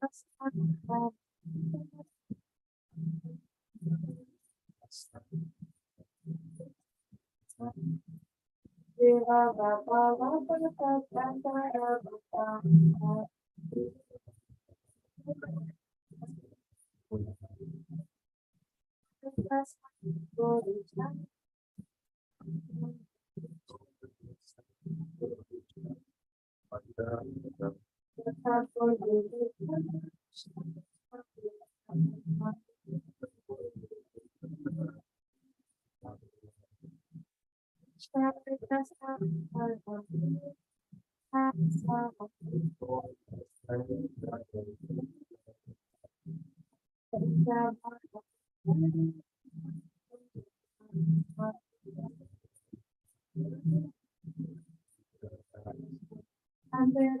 вот, да? And then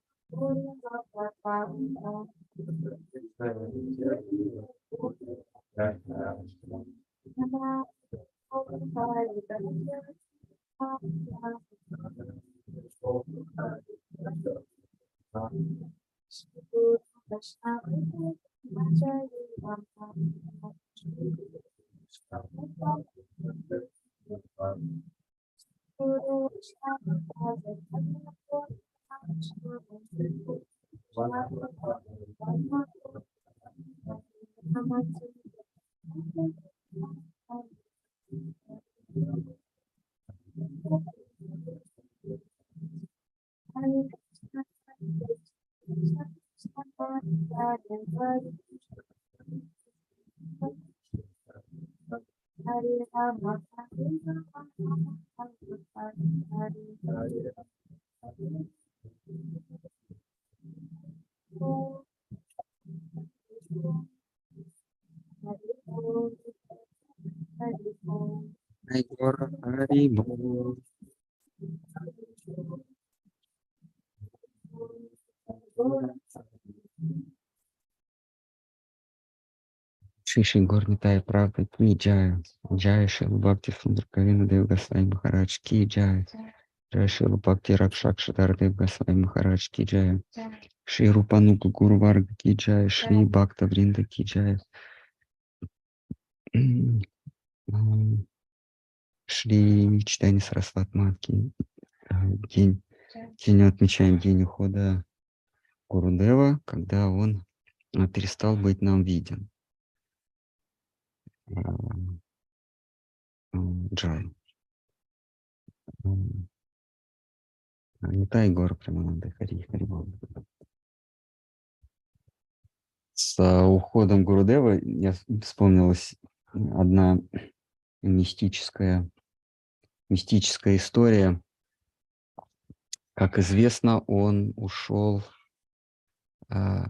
Шиши Горнитай, правда, Ки Джая, Джая Шил Бхакти Сундар Кавина Дев Гасвай Махарадж, Ки Джая, Джая Шил Бхакти Ракшак Шадар Дев Гасвай Махарадж, Ки Джая, Шри Рупанука Гуру Варга Ки Джая, Шри Бхакта Вринда Ки Джая, Шри Читани Сарасват Матки, э, день, сегодня отмечаем день ухода Гурудева, когда он перестал быть нам виден. Э, э, Джай. М, Нитай Гор Премананда Хари Харибол. С э, уходом Гурудева я с- вспомнилась одна мистическая, мистическая история. Как известно, он ушел, а,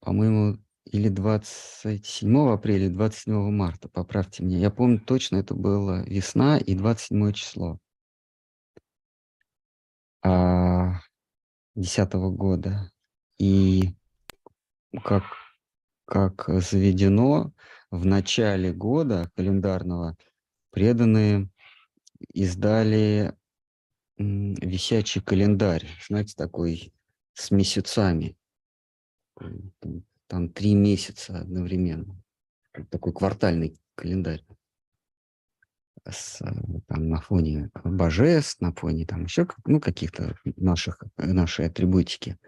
по-моему, или 27 апреля, или 27 марта, поправьте меня. Я помню точно, это было весна и 27 число. а, 10 года. И как, как заведено, в начале года календарного преданные издали висячий календарь, знаете, такой с месяцами. Там, три месяца одновременно. Такой квартальный календарь. С, э, там, на фоне божеств, на фоне там еще ну, каких-то наших, нашей атрибутики.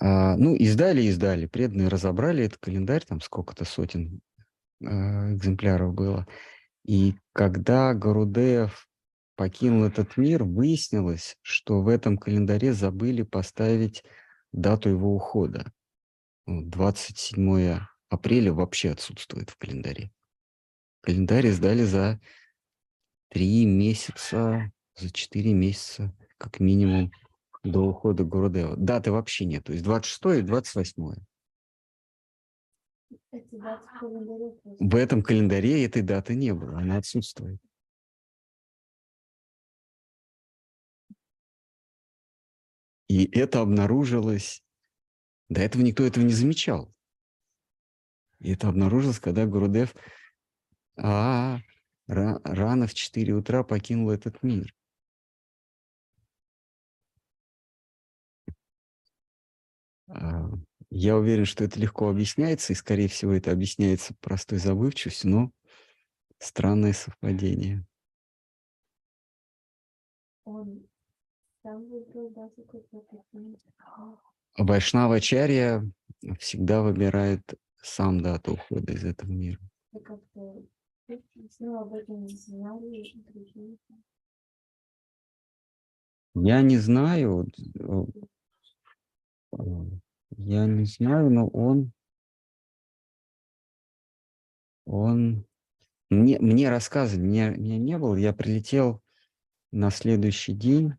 А, ну, издали, издали. Преданные разобрали этот календарь, там сколько-то сотен э, экземпляров было. И когда Гарудеев покинул этот мир, выяснилось, что в этом календаре забыли поставить дату его ухода. Ну, 27 апреля вообще отсутствует в календаре. Календарь издали за три месяца, за четыре месяца, как минимум, до ухода Гурудева. Даты вообще нет, то есть 26 и 28. Эти даты в календаре просто. В этом календаре этой даты не было, она отсутствует. И это обнаружилось... До этого никто этого не замечал. И это обнаружилось, когда Гурудев а, ра- рано в 4 утра покинул этот мир. А, Я уверен, что это легко объясняется, и, скорее всего, это объясняется простой забывчивостью, но странное совпадение. Он сам выбрал дату, когда покинет. Вайшнава Чарья всегда выбирает сам дату ухода из этого мира. Я не знаю, я не знаю, но он, он, мне, мне рассказывали, меня, меня не было, я прилетел на следующий день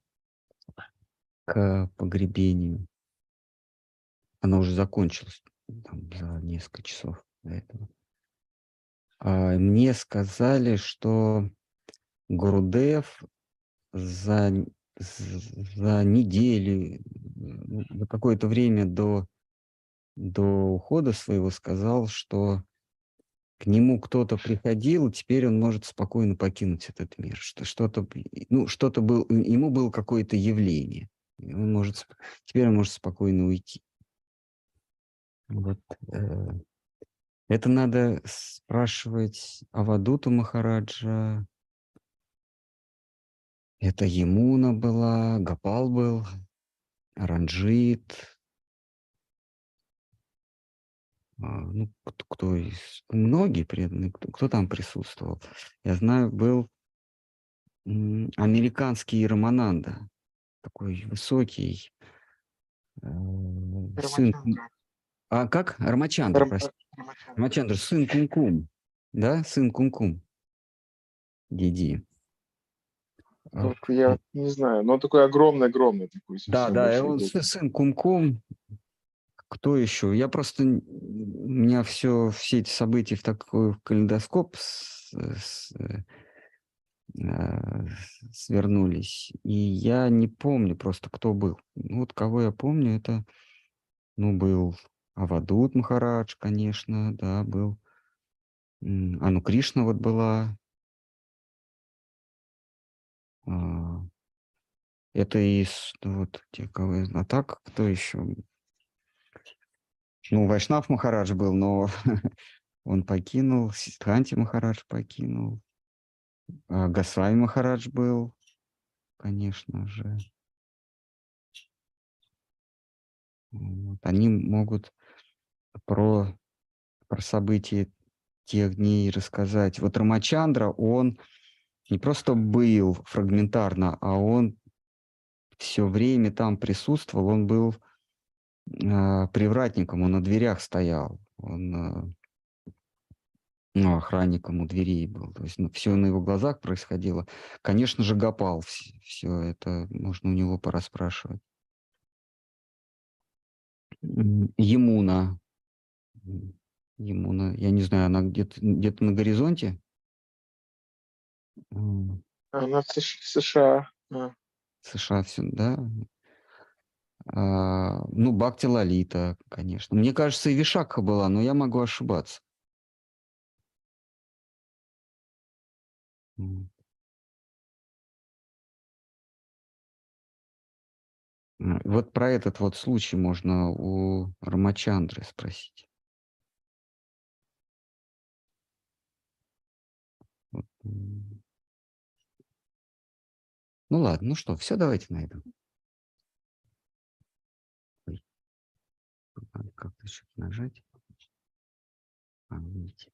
к погребению. Оно уже закончилось там, за несколько часов до этого. А, Мне сказали, что Гурудев за, за неделю, ну, за какое-то время до, до ухода своего сказал, что к нему кто-то приходил, теперь он может спокойно покинуть этот мир. Что что-то, ну, что-то был, ему было какое-то явление. Он может, теперь он может спокойно уйти. Вот, э, это надо спрашивать Авадуту Махараджа. Это Емуна была, Гапал был, Ранджит. а, Ну, кто, кто из... Многие преданные, кто, кто там присутствовал. Я знаю, был американский Рамананда, такой высокий, э, сын... А как? Рамачандра, Рам- прости. Рамачандра, сын Кумкум. Да, сын Кумкум. Диди. А, Вот я не знаю, но такой огромный-огромный такой. Да, да, он сын Кумкум. Кто еще? Я просто... У меня все, все эти события в такой калейдоскоп с- с- э, э, свернулись. И я не помню просто, кто был. Ну, Вот кого я помню, это, ну, был Авадут Махарадж, конечно, да, был. Ану Кришна вот была. А, Это из, ну, вот, те, кого. А так, кто еще? Ну, Вайшнав Махарадж был, но он покинул, Сидханти Махарадж покинул, а, Гасвами Махарадж был, конечно же. Вот. Они могут про, про события тех дней рассказать. Вот Рамачандра, он не просто был фрагментарно, а он все время там присутствовал, он был а, привратником, он на дверях стоял, он а, ну, охранником у дверей был. То есть все на его глазах происходило. Конечно же, Гапал, все это можно у него порасспрашивать. М, Емуна. М, Емуна, я не знаю, она где-то где на горизонте? Она в Сш- США. а. США все, да? А, ну, Бхакти Лалита, конечно. Мне кажется, и Вишакха была, но я могу ошибаться. Вот про этот вот случай можно у Рамачандры спросить. Ну ладно, ну что, все, давайте на этом. Ой, тут надо как-то что-то нажать. А, видите.